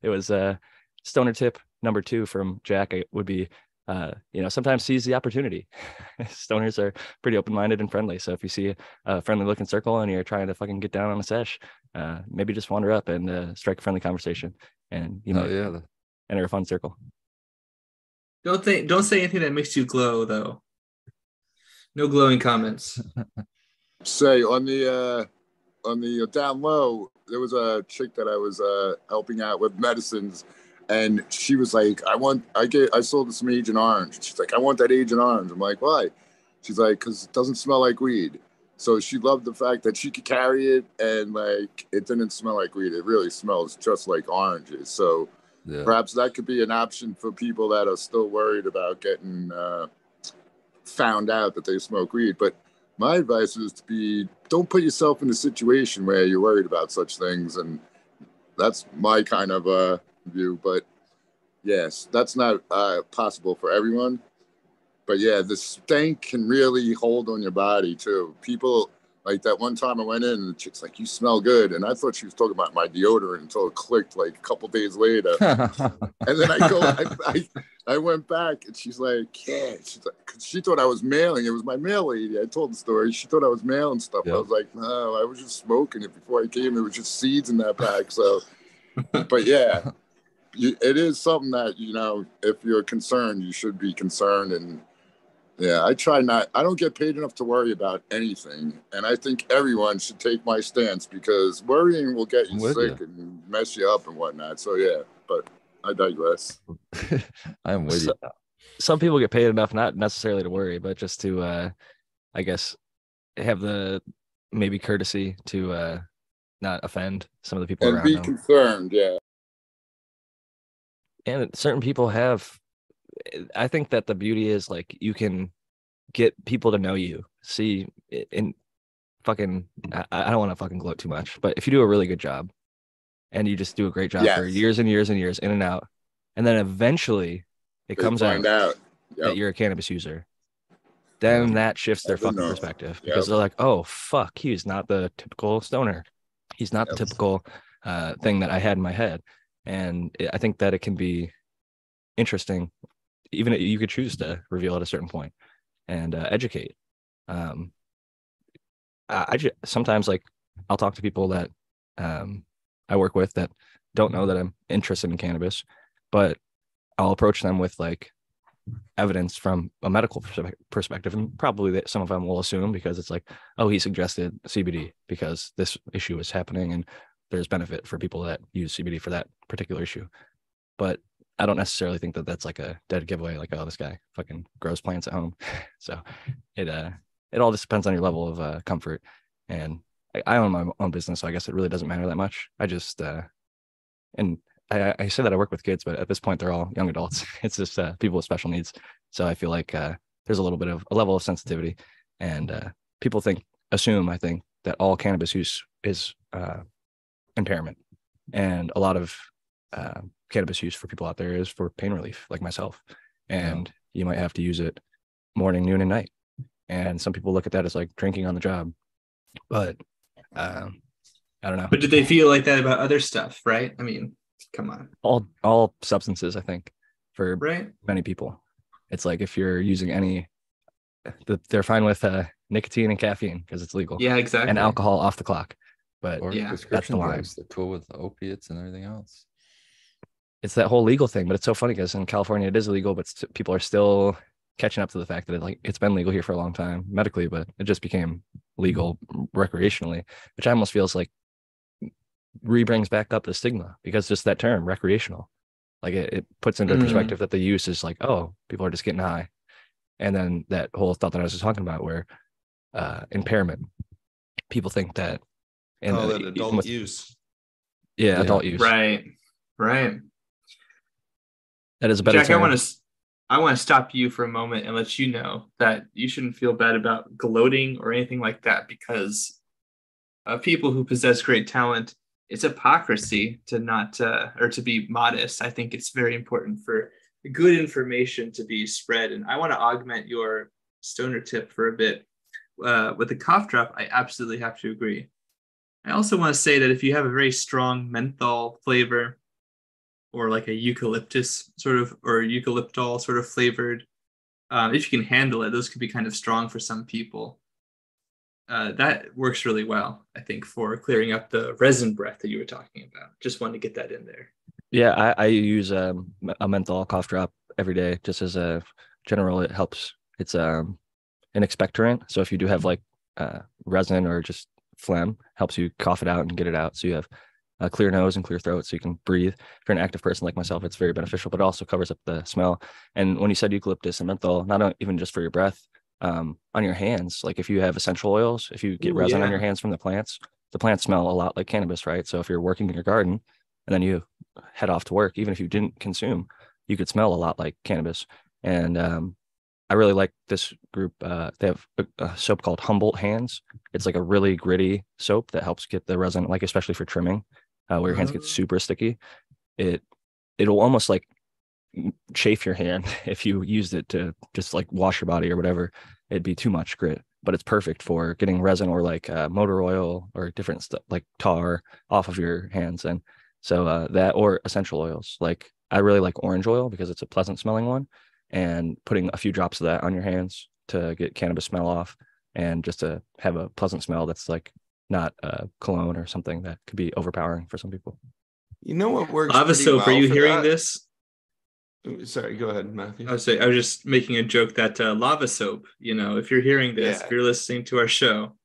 Speaker 1: it was uh stoner tip number two from Jack it would be uh, you know, sometimes seize the opportunity. Stoners are pretty open-minded and friendly. So if you see a friendly looking circle and you're trying to fucking get down on a sesh, uh, maybe just wander up and uh, strike a friendly conversation, and you
Speaker 2: Oh, yeah.
Speaker 1: enter a fun circle.
Speaker 6: Don't think. Don't say anything that makes you glow, though. No glowing comments.
Speaker 4: say on the uh on the down low there was a chick that i was uh helping out with medicines and she was like i want i get i sold some agent orange she's like i want that agent orange i'm like why she's like because it doesn't smell like weed so she loved the fact that she could carry it and like it didn't smell like weed it really smells just like oranges so
Speaker 2: Yeah.
Speaker 4: perhaps that could be an option for people that are still worried about getting uh, found out that they smoke weed. But my advice is to be don't put yourself in a situation where you're worried about such things, and that's my kind of uh, view. But yes, that's not uh, possible for everyone. But yeah, the stank can really hold on your body too. People like that one time I went in and the chick's like, "You smell good," and I thought she was talking about my deodorant until it clicked like a couple days later. And then I go, I, I, I went back and she's like, yeah, she's like, 'cause she thought I was mailing. It was my mail lady. I told the story. She thought I was mailing stuff. I was like, no, I was just smoking it before I came. It was just seeds in that pack. So, but yeah, it is something that, you know, if you're concerned, you should be concerned. And yeah, I try not, I don't get paid enough to worry about anything. And I think everyone should take my stance because worrying will get you
Speaker 2: I'm with
Speaker 4: sick and mess you up and whatnot. So yeah, but I digress.
Speaker 2: I'm with
Speaker 1: So-
Speaker 2: you.
Speaker 1: Some people get paid enough not necessarily to worry, but just to, uh, I guess, have the maybe courtesy to uh, not offend some of the people
Speaker 4: and
Speaker 1: around
Speaker 4: be
Speaker 1: them.
Speaker 4: concerned. Yeah,
Speaker 1: and certain people have i think that the beauty is like you can get people to know you. See in fucking i, I don't want to fucking gloat too much but if you do a really good job and you just do a great job for years and years and years in and out and then eventually it
Speaker 4: They
Speaker 1: comes out,
Speaker 4: out.
Speaker 1: that you're a cannabis user then that shifts their fucking
Speaker 4: know.
Speaker 1: perspective
Speaker 4: Yep.
Speaker 1: because they're like oh fuck he's not the typical stoner. He's not the typical uh, thing that i had in my head. And it- i think that it can be interesting even you could choose to reveal at a certain point and uh, educate. Um i, I just sometimes like i'll talk to people that um i work with that don't know that i'm interested in cannabis but i'll approach them with like evidence from a medical perspective and probably that some of them will assume because it's like oh he suggested cbd because this issue is happening and there's benefit for people that use cbd for that particular issue. But i don't necessarily think that that's like a dead giveaway like oh this guy fucking grows plants at home. So it uh it all just depends on your level of uh, comfort. And I, I own my own business so i guess it really doesn't matter that much. I just uh and I, I say that I work with kids, but at this point they're all young adults. It's just uh, people with special needs. So I feel like uh, there's a little bit of a level of sensitivity, and uh, people think assume I think that all cannabis use is uh, impairment, and a lot of uh, cannabis use for people out there is for pain relief, like myself, and you might have to use it morning, noon, and night. And some people look at that as like drinking on the job, but um, I don't know.
Speaker 6: But did they feel like that about other stuff? Right? I mean, come on,
Speaker 1: all all substances i think for
Speaker 6: right?
Speaker 1: many people it's like if you're using any the- they're fine with uh, nicotine and caffeine because it's legal
Speaker 6: Yeah, exactly.
Speaker 1: and alcohol off the clock but
Speaker 2: Or
Speaker 6: Yeah.
Speaker 2: prescription
Speaker 1: line.
Speaker 2: drugs. They're cool with opiates and everything else.
Speaker 1: It's that whole legal thing but it's so funny because in california it is illegal but st- people are still catching up to the fact that it, like it's been legal here for a long time medically but it just became legal recreationally which almost feels like re brings back up the stigma because just that term recreational Like it, it puts into
Speaker 6: Mm.
Speaker 1: perspective that the use is like, oh, people are just getting high. And then that whole thought that I was just talking about where uh impairment, people think that and
Speaker 3: oh, that adult
Speaker 1: with-
Speaker 3: use.
Speaker 1: yeah,
Speaker 2: Yeah.
Speaker 1: adult use.
Speaker 6: Right. Right.
Speaker 1: That is a better
Speaker 6: Jack, I want to I want to stop you for a moment and let you know that you shouldn't feel bad about gloating or anything like that because uh, people who possess great talent, it's hypocrisy to not uh, or to be modest. I think it's very important for good information to be spread. And I want to augment your stoner tip for a bit. Uh, with the cough drop, I absolutely have to agree. I also want to say that if you have a very strong menthol flavor, or like a eucalyptus sort of or eucalyptol sort of flavored. Um, if you can handle it, those could be kind of strong for some people. Uh, that works really well, I think, for clearing up the resin breath that you were talking about. Just wanted to get that in there.
Speaker 1: Yeah, I, I use um, a menthol cough drop every day just as a general. It helps. It's um an expectorant, so if you do have like uh, resin or just phlegm, helps you cough it out and get it out. So you have a clear nose and clear throat, so you can breathe. If you're an active person like myself, it's very beneficial, but it also covers up the smell. And when you said eucalyptus and menthol, not even just for your breath, um, on your hands, like if you have essential oils, if you get
Speaker 6: Ooh,
Speaker 1: resin on your hands from the plants, the plants smell a lot like cannabis, right? So if you're working in your garden and then you head off to work, even if you didn't consume, you could smell a lot like cannabis. And um, I really like this group. Uh, they have a, a soap called Humboldt Hands. It's like a really gritty soap that helps get the resin, like especially for trimming, uh, where your hands get
Speaker 6: Oh.
Speaker 1: super sticky. It it'll almost like chafe your hand if you used it to just like wash your body or whatever. It'd be too much grit, but it's perfect for getting resin or like uh, motor oil or different stuff like tar off of your hands. And so uh, that or essential oils. Like I really like orange oil because it's a pleasant smelling one, and putting a few drops of that on your hands to get cannabis smell off and just to have a pleasant smell that's like not uh, cologne or something that could be overpowering for some people.
Speaker 3: You know what works?
Speaker 6: Lava
Speaker 3: pretty
Speaker 6: soap, are you hearing
Speaker 3: that?
Speaker 6: this?
Speaker 3: Sorry, go ahead, Matthew.
Speaker 6: I was say I was just making a joke that uh, lava soap. You know, if you're hearing this,
Speaker 3: Yeah.
Speaker 6: if you're listening to our show,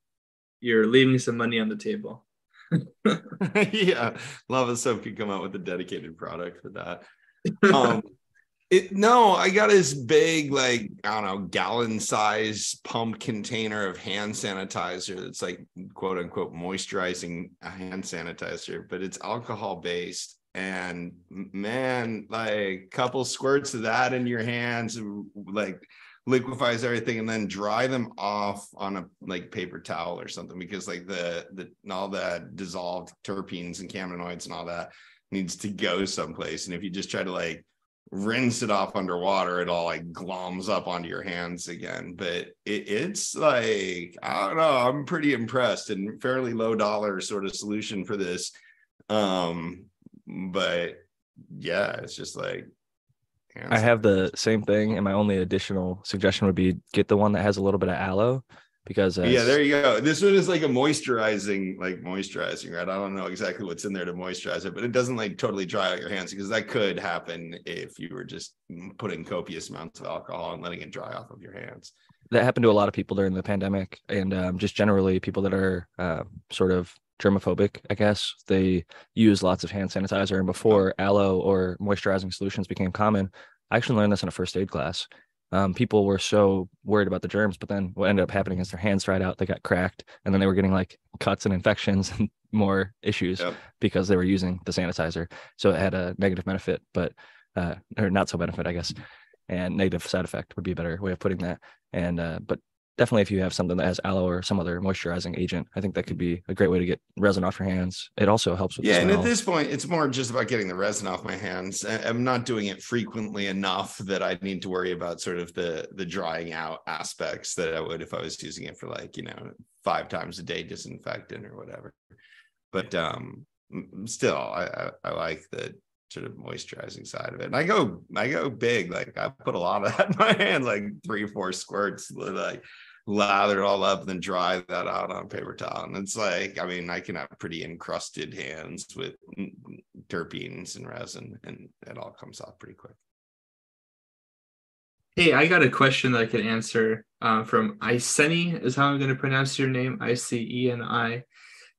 Speaker 6: you're leaving some money on the table.
Speaker 3: yeah, lava soap could come out with a dedicated product for that. Um, it no, I got this big, like I don't know, gallon size pump container of hand sanitizer that's like quote unquote moisturizing hand sanitizer, but it's alcohol based. And man, like a couple squirts of that in your hands, like liquefies everything and then dry them off on a like paper towel or something because like the the all that dissolved terpenes and cannabinoids and all that needs to go someplace and if you just try to like rinse it off underwater it all like gloms up onto your hands again. But it, it's like i don't know i'm pretty impressed and fairly low dollar sort of solution for this. Um but yeah it's just like
Speaker 1: I have the same thing, and my only additional suggestion would be get the one that has a little bit of aloe, because
Speaker 3: yeah there you go. This one is like a moisturizing like moisturizing right? I don't know exactly what's in there to moisturize it but it doesn't like totally dry out your hands because that could happen if you were just putting copious amounts of alcohol and letting it dry off of your hands.
Speaker 1: That happened to a lot of people during the pandemic and um, just generally people that are uh, sort of germophobic i guess. They use lots of hand sanitizer and before aloe or moisturizing solutions became common i actually learned this in a first aid class um, people were so worried about the germs but then what ended up happening is their hands dried out they got cracked and then they were getting like cuts and infections and more issues
Speaker 3: Yep.
Speaker 1: because they were using the sanitizer so it had a negative benefit but uh, or not so benefit i guess and negative side effect would be a better way of putting that and uh, but definitely if you have something that has aloe or some other moisturizing agent i think that could be a great way to get resin off your hands. It also helps with
Speaker 3: yeah and at this point it's more just about getting the resin off my hands. I'm not doing it frequently enough that i need to worry about sort of the the drying out aspects that i would if i was using it for like you know five times a day disinfectant or whatever. But um still I, I i like the sort of moisturizing side of it. And i go i go big like i put a lot of that in my hand like three four squirts like lather it all up then dry that out on paper towel. And it's like i mean i can have pretty encrusted hands with terpenes and resin and it all comes off pretty quick.
Speaker 6: Hey, I got a question that I could answer uh, from Iceni, is how I'm going to pronounce your name, I C E N I.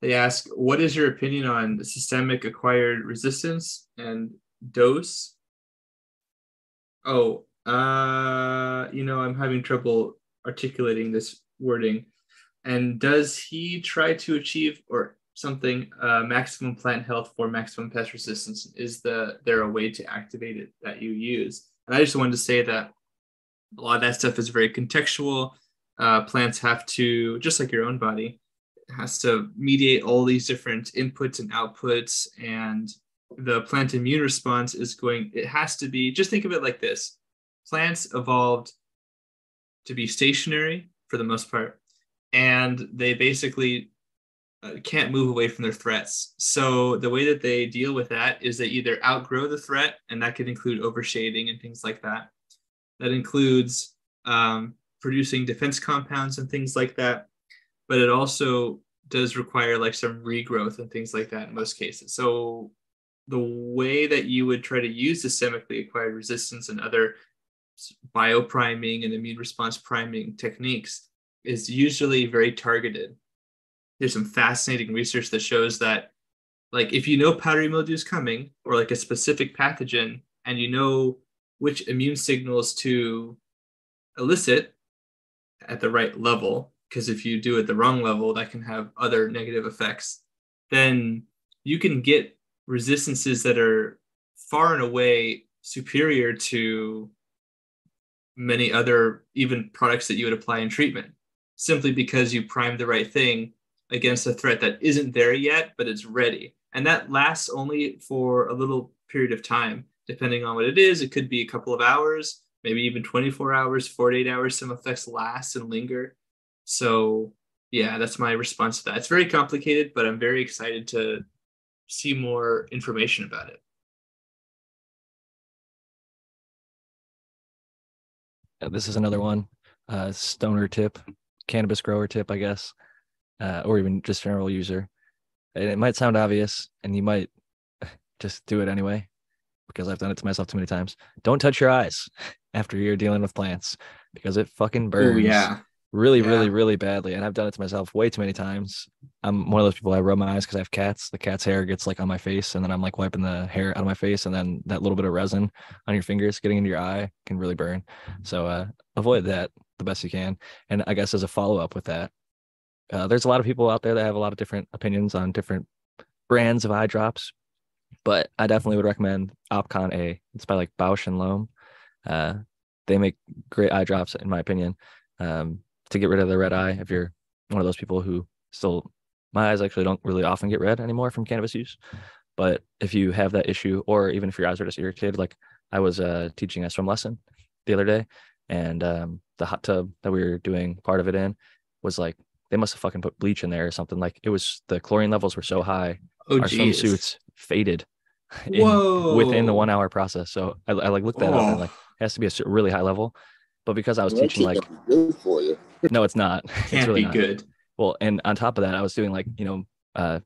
Speaker 6: They ask, What is your opinion on systemic acquired resistance and dose? Oh, uh, you know, I'm having trouble articulating this wording. And does he try to achieve or something uh, maximum plant health for maximum pest resistance? Is the there a way to activate it that you use? And I just wanted to say that a lot of that stuff is very contextual. Uh, plants have to, just like your own body, has to mediate all these different inputs and outputs and the plant immune response is going it has to be just think of it like this plants evolved to be stationary for the most part and they basically uh, can't move away from their threats. So the way that they deal with that is they either outgrow the threat and that could include overshading and things like that. That includes um, producing defense compounds and things like that but it also does require like some regrowth and things like that in most cases. So the way that you would try to use systemically acquired resistance and other biopriming and immune response priming techniques is usually very targeted. There's some fascinating research that shows that, like, if you know powdery mildew is coming or like a specific pathogen and you know which immune signals to elicit at the right level, because if you do it the wrong level, that can have other negative effects, then you can get resistances that are far and away superior to many other even products that you would apply in treatment simply because you primed the right thing against a threat that isn't there yet but it's ready. And that lasts only for a little period of time depending on what it is. It could be a couple of hours maybe even 24 hours 48 hours. Some effects last and linger. So yeah that's my response to that. It's very complicated but i'm very excited to see more information about it.
Speaker 1: This is another one, uh, stoner tip, cannabis grower tip, I guess, uh, or even just general user. And it might sound obvious, and you might just do it anyway, because I've done it to myself too many times. Don't touch your eyes after you're dealing with plants, because it fucking burns.
Speaker 6: Ooh, yeah
Speaker 1: really,
Speaker 6: Yeah.
Speaker 1: really, really badly. And I've done it to myself way too many times. I'm one of those people I rub my eyes because I have cats. The cat's hair gets like on my face, and then I'm like wiping the hair out of my face, and then that little bit of resin on your fingers getting into your eye can really burn. So uh, avoid that the best you can. And I guess as a follow up with that, uh, there's a lot of people out there that have a lot of different opinions on different brands of eye drops, but I definitely would recommend Opcon A. It's by like Bausch and Lomb. Uh, they make great eye drops, in my opinion. Um, to get rid of the red eye if you're one of those people who still my eyes actually don't really often get red anymore from cannabis use but if you have that issue or even if your eyes are just irritated like i was uh, teaching a swim lesson the other day and um, the hot tub that we were doing part of it in was like they must have fucking put bleach in there or something like it was the chlorine levels were so high
Speaker 6: Oh,
Speaker 1: our
Speaker 6: geez.
Speaker 1: swimsuits faded in- within the one hour process so I, I like looked that up and
Speaker 6: Oh.
Speaker 1: like it has to be a really high level but because i was teaching like
Speaker 4: good for you.
Speaker 1: no it's not It's
Speaker 6: Can't
Speaker 1: really
Speaker 6: be
Speaker 1: not.
Speaker 6: good.
Speaker 1: Well, and on top of that, I was doing like, you know, uh,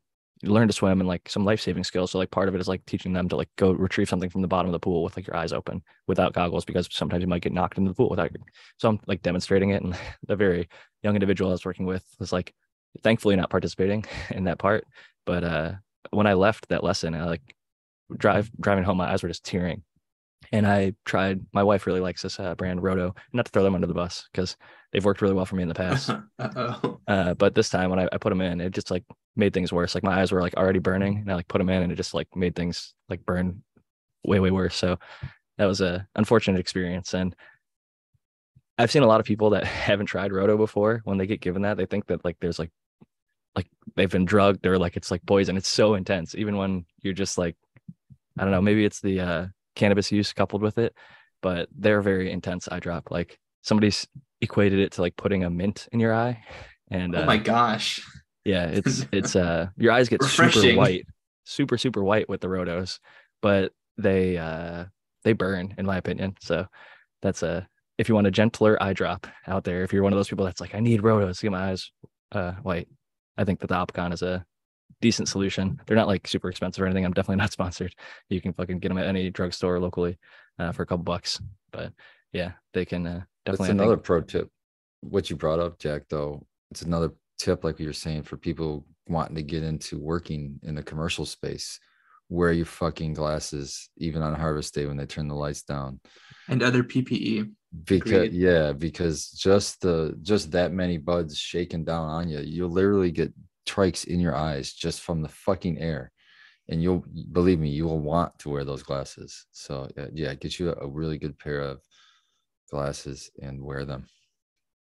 Speaker 1: learn to swim and like some life saving skills. So like part of it is like teaching them to like go retrieve something from the bottom of the pool with like your eyes open without goggles because sometimes you might get knocked into the pool without. So I'm like demonstrating it, and the very young individual I was working with was like, thankfully not participating in that part. But uh, when I left that lesson, I like drive driving home, my eyes were just tearing. And I tried. My wife really likes this uh, brand Rohto. Not to throw them under the bus because they've worked really well for me in the past. Uh, but this time when I, I put them in, it just like made things worse. Like my eyes were like already burning, and I like put them in, and it just like made things like burn way way worse. So that was a unfortunate experience. And I've seen a lot of people that haven't tried Rohto before. When they get given that, they think that like there's like like they've been drugged or like it's like poison. It's so intense, even when you're just like I don't know. Maybe it's the uh, cannabis use coupled with it, but they're very intense eye drop. Like somebody's equated it to like putting a mint in your eye, and
Speaker 6: Oh
Speaker 1: uh,
Speaker 6: my gosh.
Speaker 1: yeah, it's it's uh your eyes get super white, super super white with the Rohtos, but they uh they burn in my opinion. So that's a if you want a gentler eye drop out there, if you're one of those people that's like I need Rohtos to get my eyes uh white, I think that the Opcon is a decent solution. They're not like super expensive or anything. I'm definitely not sponsored. You can fucking get them at any drugstore locally uh, for a couple bucks. But yeah, they can uh,
Speaker 2: That's
Speaker 1: definitely. I think-
Speaker 2: another pro tip. What you brought up, Jack, though, it's another tip, like you were saying, for people wanting to get into working in the commercial space wear your fucking glasses even on harvest day when they turn the lights down.
Speaker 6: And other PPE.
Speaker 2: Because
Speaker 6: Agreed.
Speaker 2: yeah, because just the just that many buds shaking down on you, you'll literally get trikes in your eyes just from the fucking air. And you'll believe me, you will want to wear those glasses. So yeah, yeah, get you a really good pair of glasses and wear them.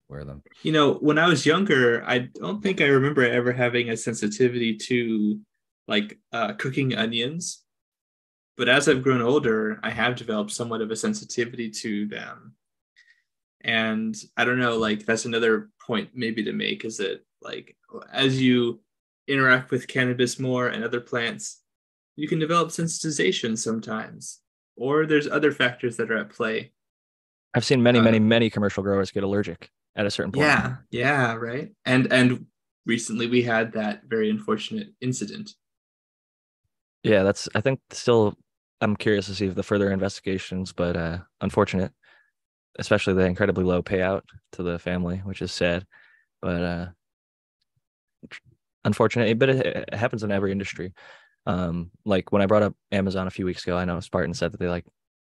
Speaker 2: Wear them.
Speaker 6: You know, when I was younger, I don't think I remember ever having a sensitivity to like uh, cooking onions. But as I've grown older, I have developed somewhat of a sensitivity to them. And I don't know, like that's another point maybe to make is that like as you interact with cannabis more and other plants, you can develop sensitization sometimes. Or there's other factors that are at play.
Speaker 1: I've seen many,
Speaker 6: Uh,
Speaker 1: many, many commercial growers get allergic at a certain point.
Speaker 6: Yeah, yeah, right. And and recently we had that very unfortunate incident.
Speaker 1: Yeah, that's I think still I'm curious to see if the further investigations, but uh unfortunate, especially the incredibly low payout to the family, which is sad. But uh tr- unfortunate, but it, it happens in every industry. Um like when I brought up Amazon a few weeks ago, I know Spartan said that they like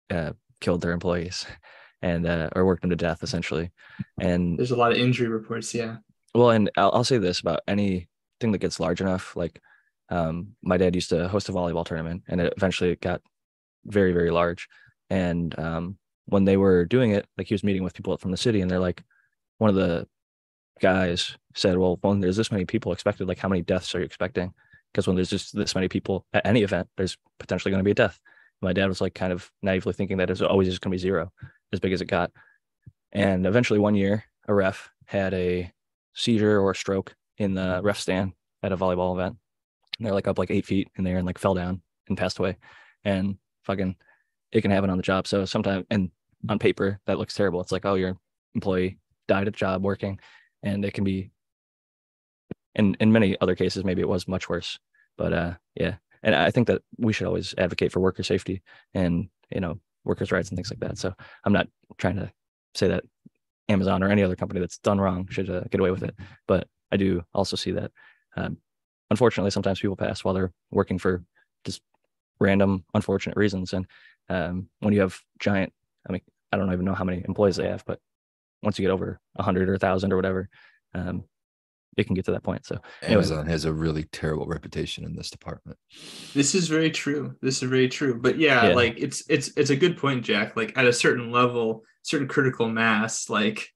Speaker 1: uh killed their employees and uh or worked them to death essentially. And
Speaker 6: There's a lot of injury reports, yeah.
Speaker 1: well, and I'll, I'll say this about anything that gets large enough. Like, um, my dad used to host a volleyball tournament, and it eventually got very, very large. And um, when they were doing it, like he was meeting with people from the city, and they're like, one of the guys said, "Well, when there's this many people expected, like how many deaths are you expecting? Because when there's just this many people at any event, there's potentially going to be a death." My dad was like kind of naively thinking that it's always just going to be zero, as big as it got. And eventually, one year, a ref had a seizure or a stroke in the ref stand at a volleyball event. And they're like up like eight feet in there and like fell down and passed away. And fucking, it can happen on the job. So sometimes, and on paper, that looks terrible. It's like, oh, your employee died at a job working, and it can be. In in many other cases, maybe it was much worse. But uh, yeah, and I think that we should always advocate for worker safety and you know workers' rights and things like that. So I'm not trying to say that Amazon or any other company that's done wrong should uh, get away with it. But I do also see that, um, unfortunately, sometimes people pass while they're working for just random, unfortunate reasons. And um, when you have giant, I mean, I don't even know how many employees they have, but once you get over a hundred or a thousand or whatever, um, it can get to that point. So Anyway.
Speaker 2: Amazon has a really terrible reputation in this department.
Speaker 6: This is very true. This is very true. But yeah,
Speaker 1: Yeah.
Speaker 6: like it's it's it's a good point, Jack. Like at a certain level, certain critical mass, like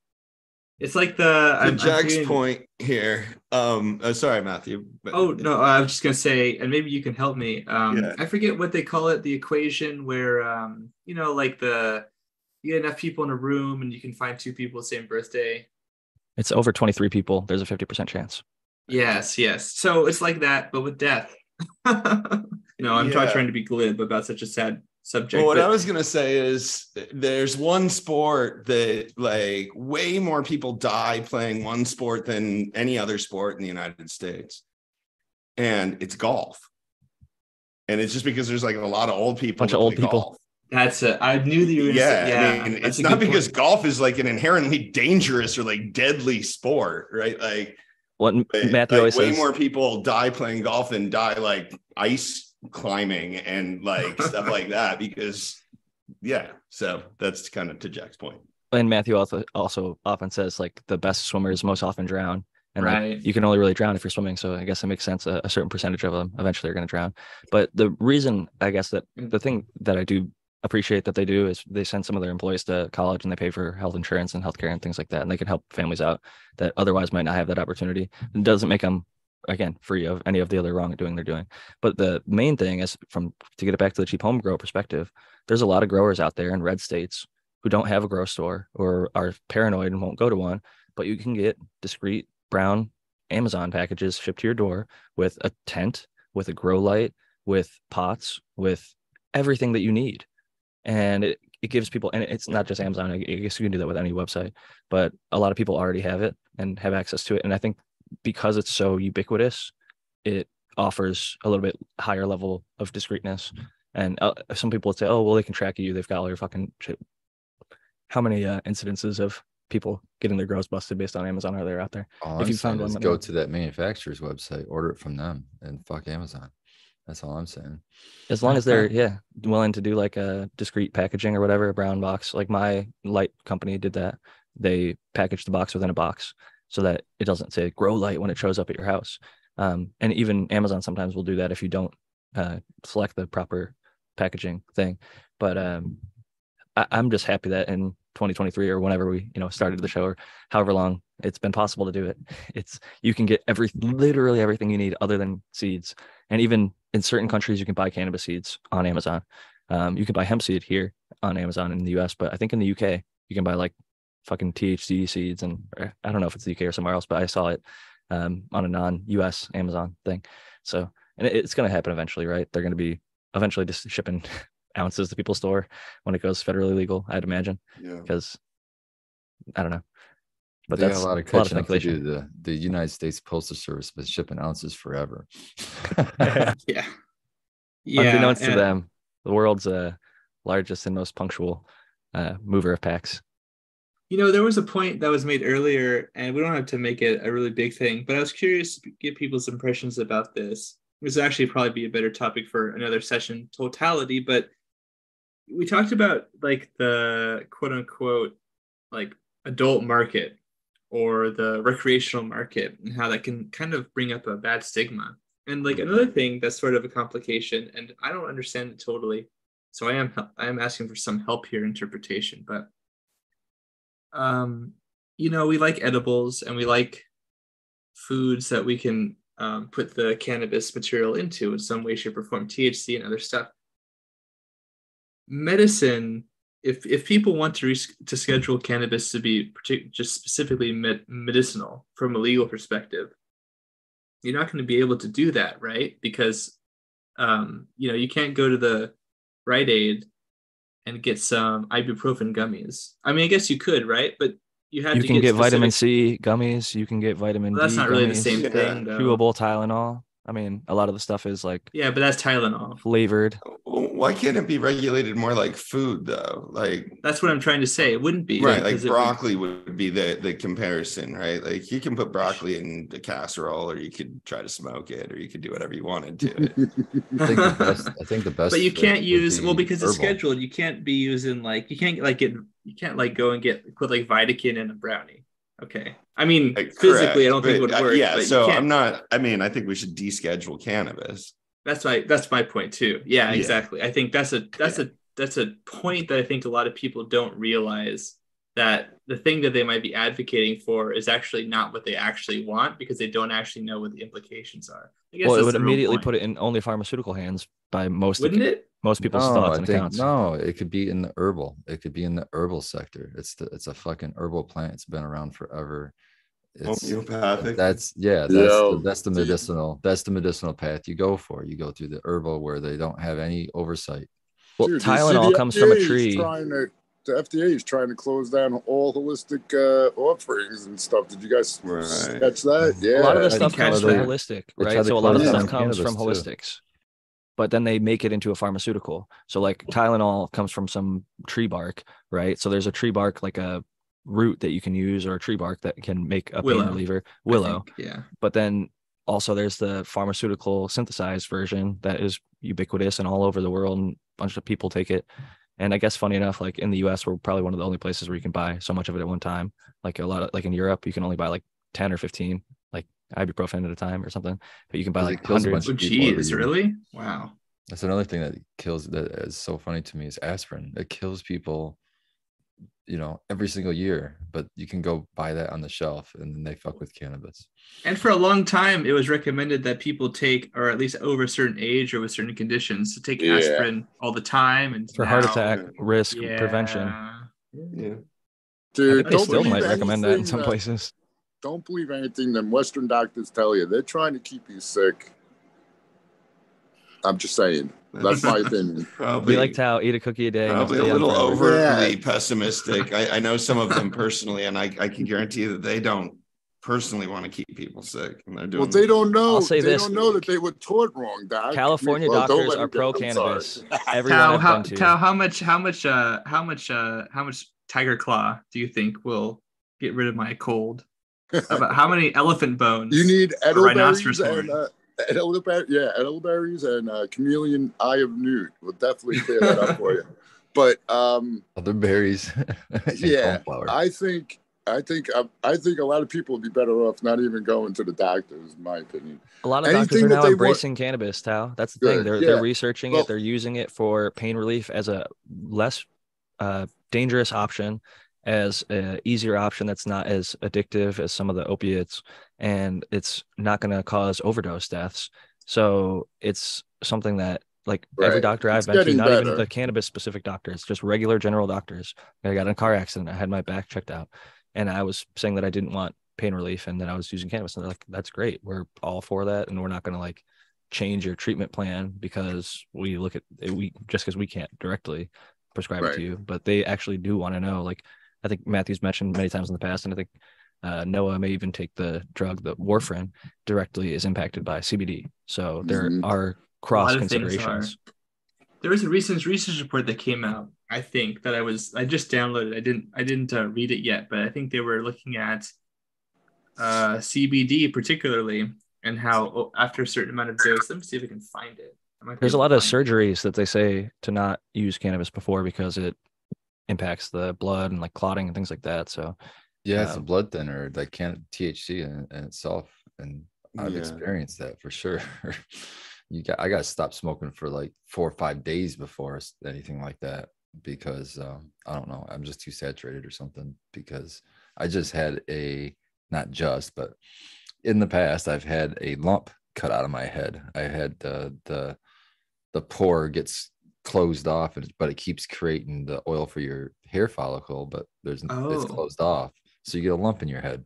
Speaker 6: it's like the
Speaker 3: To
Speaker 6: I'm- I'm
Speaker 3: Jack's point here. Um, uh, sorry, Matthew. but-
Speaker 6: Oh no, I was just gonna say, and maybe you can help me. Um,
Speaker 3: Yeah.
Speaker 6: I forget what they call it, the equation where um, you know, like the you get enough people in a room and you can find two people with the same birthday.
Speaker 1: it's over 23 people. There's a 50% chance.
Speaker 6: Yes, yes. So it's like that, but with death. you know, I'm not
Speaker 3: Yeah.
Speaker 6: trying to be glib about such a sad subject.
Speaker 3: Well, what
Speaker 6: but-
Speaker 3: I was gonna say is there's one sport that like way more people die playing one sport than any other sport in the United States, and it's golf. And it's just because there's like a lot of old people.
Speaker 1: Bunch of old people.
Speaker 3: golf.
Speaker 6: That's a, I knew that you were
Speaker 3: Yeah,
Speaker 6: say, yeah.
Speaker 3: I mean, it's not because
Speaker 6: point.
Speaker 3: golf is like an inherently dangerous or like deadly sport, right? Like
Speaker 1: What Matthew
Speaker 3: like,
Speaker 1: always
Speaker 3: way
Speaker 1: says,
Speaker 3: more people die playing golf than die like ice climbing and like stuff like that because yeah so that's kind of to jack's point.
Speaker 1: point and Matthew also, also often says like the best swimmers most often drown. And like,
Speaker 6: Right.
Speaker 1: you can only really drown if you're swimming. So I guess it makes sense. A, a certain percentage of them eventually are going to drown. But the reason, I guess, that the thing that I do appreciate that they do is they send some of their employees to college and they pay for health insurance and healthcare and things like that. And they can help families out that otherwise might not have that opportunity. It doesn't make them, again, free of any of the other wrongdoing they're doing. But the main thing is from to get it back to the cheap home grow perspective, there's a lot of growers out there in red states who don't have a grow store or are paranoid and won't go to one, but you can get discreet brown Amazon packages shipped to your door with a tent, with a grow light, with pots, with everything that you need. And it, it gives people, and it's not just Amazon, I guess you can do that with any website, but a lot of people already have it and have access to it. And I think because it's so ubiquitous, it offers a little bit higher level of discreteness And uh, some people would say, oh, well, they can track you. They've got all your fucking shit. How many uh, incidences of people getting their grows busted based on Amazon are there out there?
Speaker 2: All
Speaker 1: If
Speaker 2: I'm
Speaker 1: you find one,
Speaker 2: is
Speaker 1: let me
Speaker 2: go to that manufacturer's website, order it from them, and fuck Amazon. That's all I'm saying.
Speaker 1: As long as they're yeah willing to do like a discreet packaging or whatever, a brown box. Like my light company did that. They packaged the box within a box so that it doesn't say grow light when it shows up at your house. Um, and even Amazon sometimes will do that if you don't uh, select the proper packaging thing. But um, I, I'm just happy that in 2023 or whenever we you know started the show or however long it's been possible to do it. It's you can get every literally everything you need other than seeds. And even in certain countries you can buy cannabis seeds on amazon. Um, you can buy hemp seed here on amazon in the us but i think in the uk you can buy like fucking thc seeds and i don't know if it's the uk or somewhere else but i saw it um, on a non-us amazon thing. So and it, it's going to happen eventually right? They're going to be eventually just shipping ounces to people's store when it goes federally legal i'd imagine
Speaker 3: Yeah.
Speaker 1: because I don't know. But
Speaker 2: they
Speaker 1: that's
Speaker 2: a lot of
Speaker 1: a lot of
Speaker 2: up to do.
Speaker 1: speculation.
Speaker 2: The the United States Postal Service been shipping ounces forever.
Speaker 6: Yeah. Yeah.
Speaker 1: Unbeknownst to them, the world's uh, largest and most punctual uh, mover of packs.
Speaker 6: You know, there was a point that was made earlier, and we don't have to make it a really big thing, but I was curious to get people's impressions about this. This would actually probably be a better topic for another session totality, but we talked about like the quote unquote like adult market or the recreational market and how that can kind of bring up a bad stigma. And like another thing that's sort of a complication, and I don't understand it totally. So I am I am asking for some help here interpretation, but um, you know, we like edibles and we like foods that we can um, put the cannabis material into in some way, shape, or form, THC and other stuff. Medicine, if if people want to res- to schedule cannabis to be partic- just specifically med- medicinal from a legal perspective, you're not going to be able to do that, right? Because um, you know you can't go to the Rite Aid and get some ibuprofen gummies. I mean, I guess you could, right? But you have
Speaker 1: You
Speaker 6: to
Speaker 1: can get, vitamin
Speaker 6: specific-
Speaker 1: C gummies. You can get vitamin
Speaker 6: Well, that's
Speaker 1: D
Speaker 6: not really the same thing.
Speaker 1: Chewable Tylenol. I mean, a lot of the stuff is like
Speaker 6: Yeah, but that's Tylenol.
Speaker 1: flavored.
Speaker 3: Why can't it be regulated more like food though? Like
Speaker 6: That's what I'm trying to say. It wouldn't be
Speaker 3: right, like
Speaker 6: because it would-
Speaker 3: broccoli would be the the comparison, right? Like you can put broccoli in the casserole, or you could try to smoke it, or you could do whatever you wanted to it.
Speaker 2: I think the best. I think the best.
Speaker 6: but you can't
Speaker 2: would
Speaker 6: use well
Speaker 2: be
Speaker 6: because it's scheduled. You can't be using like you can't like get you can't like go and get put like Vicodin in a brownie. Okay, I mean
Speaker 3: Like,
Speaker 6: physically, I don't think it would
Speaker 3: uh,
Speaker 6: work.
Speaker 3: yeah,
Speaker 6: but
Speaker 3: so I'm not. I mean, I think we should deschedule cannabis.
Speaker 6: That's my that's my point too. Yeah,
Speaker 3: Yeah.
Speaker 6: exactly. I think that's a that's a that's a point that I think a lot of people don't realize that the thing that they might be advocating for is actually not what they actually want because they don't actually know what the implications are. I guess
Speaker 1: Well, it would immediately put it in only pharmaceutical hands by most
Speaker 6: wouldn't it?
Speaker 1: most people's
Speaker 2: No,
Speaker 1: thoughts and
Speaker 2: think
Speaker 1: accounts.
Speaker 2: no. It could be in the herbal. It could be in the herbal sector. It's the it's a fucking herbal plant. It's been around forever. It's
Speaker 3: Homeopathic.
Speaker 2: that's yeah. That's
Speaker 4: Yo,
Speaker 2: the, that's the
Speaker 4: do you-
Speaker 2: medicinal. That's the medicinal path you go for. You go through the herbal where they don't have any oversight.
Speaker 1: Well,
Speaker 4: Dude,
Speaker 1: Tylenol comes from a tree.
Speaker 4: Trying to, the FDA is trying to close down all holistic uh, offerings and stuff. Did you guys
Speaker 3: Right.
Speaker 4: catch that? Yeah.
Speaker 1: a lot of the stuff
Speaker 6: think
Speaker 1: comes from holistic, right? So a lot of
Speaker 4: close
Speaker 1: the
Speaker 4: down
Speaker 1: stuff comes from
Speaker 2: cannabis, too.
Speaker 1: holistics, but then they make it into a pharmaceutical. So like Tylenol comes from some tree bark, right? So there's a tree bark like a root that you can use or a tree bark that can make a pain reliever, willow.
Speaker 6: think, Yeah.
Speaker 1: But then also there's the pharmaceutical synthesized version that is ubiquitous and all over the world and a bunch of people take it. And I guess funny enough, like in the US, we're probably one of the only places where you can buy so much of it at one time. Like a lot of like in Europe, you can only buy like 10 or 15 like ibuprofen at a time or something. But you can buy like
Speaker 2: kills a
Speaker 1: hundreds.
Speaker 6: Oh,
Speaker 2: of people every
Speaker 6: geez, really? Wow.
Speaker 2: That's another thing that kills that is so funny to me is aspirin. It kills people, you know, every single year. But you can go buy that on the shelf and then they fuck with cannabis.
Speaker 6: And for a long time, it was recommended that people take, or at least over a certain age or with certain conditions, to take
Speaker 4: Yeah.
Speaker 6: aspirin all the time. And
Speaker 1: for heart attack risk
Speaker 6: Yeah.
Speaker 1: prevention.
Speaker 3: Yeah.
Speaker 1: I
Speaker 4: Dude,
Speaker 1: think they still might recommend that in some
Speaker 4: that-
Speaker 1: places.
Speaker 4: Don't believe anything them Western doctors tell you. They're trying to keep you sick. I'm just saying. That's my opinion.
Speaker 3: Probably
Speaker 1: We like to eat a cookie a day. and
Speaker 3: probably a little overly
Speaker 4: Yeah.
Speaker 3: pessimistic. I, I know some of them personally, and I, I can guarantee that they don't personally want to keep people sick, and they're doing.
Speaker 4: Well, they don't know.
Speaker 1: I'll say
Speaker 4: they
Speaker 1: this.
Speaker 4: don't know that they were taught wrong, Doc.
Speaker 1: California
Speaker 4: Well,
Speaker 1: doctors are pro
Speaker 4: I'm sorry.
Speaker 1: cannabis. Everyone
Speaker 6: Tao, how,
Speaker 1: been
Speaker 6: how much, how much, uh, how much, uh, how much Tiger Claw do you think will get rid of my cold? About how many elephant bones?
Speaker 4: You need
Speaker 6: rhinoceros
Speaker 4: elderberries and
Speaker 6: horn.
Speaker 4: Uh, elderberry, yeah, elderberries and uh, chameleon eye of newt will definitely clear that up for you. But um,
Speaker 2: Other berries.
Speaker 4: yeah. I think I think um, I think a lot of people would be better off not even going to the doctors, in my opinion.
Speaker 1: A lot of doctors are now
Speaker 4: they want-
Speaker 1: embracing cannabis, Tao. That's the thing. They're
Speaker 4: yeah.
Speaker 1: they're researching
Speaker 4: Well-
Speaker 1: it. They're using it for pain relief as a less uh, dangerous option, as a easier option that's not as addictive as some of the opiates, and it's not going to cause overdose deaths. So it's something that like every
Speaker 4: Right.
Speaker 1: doctor I've been to, not even the cannabis specific doctors, just regular general doctors. I got in a car accident. I had my back checked out, and I was saying that I didn't want pain relief and that I was using cannabis. And they're like, that's great. We're all for that. And we're not going to like change your treatment plan because we look at it, we just because we can't directly prescribe it to you. But they actually do want to know. Like I think Matthew's mentioned many times in the past, and I think uh, Noah may even take the drug, the warfarin, directly is impacted by CBD. So there
Speaker 4: Mhm.
Speaker 1: are cross
Speaker 6: of things are.
Speaker 1: considerations.
Speaker 6: There was a recent research report that came out. I think that I was I just downloaded. I didn't I didn't uh, read it yet, but I think they were looking at uh, CBD particularly and how oh, after a certain amount of dose. Let me see if I can find it. I might be
Speaker 1: There's a lot of
Speaker 6: find it.
Speaker 1: surgeries that they say to not use cannabis before because it impacts the blood and like clotting and things like that. So
Speaker 2: Yeah, it's a
Speaker 1: Um,
Speaker 2: blood thinner like can't THC in, in itself, and I've
Speaker 3: Yeah.
Speaker 2: experienced that for sure. you got, I got to stop smoking for like four or five days before anything like that because um, I don't know, I'm just too saturated or something. Because I just had a, not just, but in the past, I've had a lump cut out of my head. I had the the the pore gets closed off, and but it keeps creating the oil for your hair follicle, but there's n- it's
Speaker 6: Oh.
Speaker 2: closed off, so you get a lump in your head.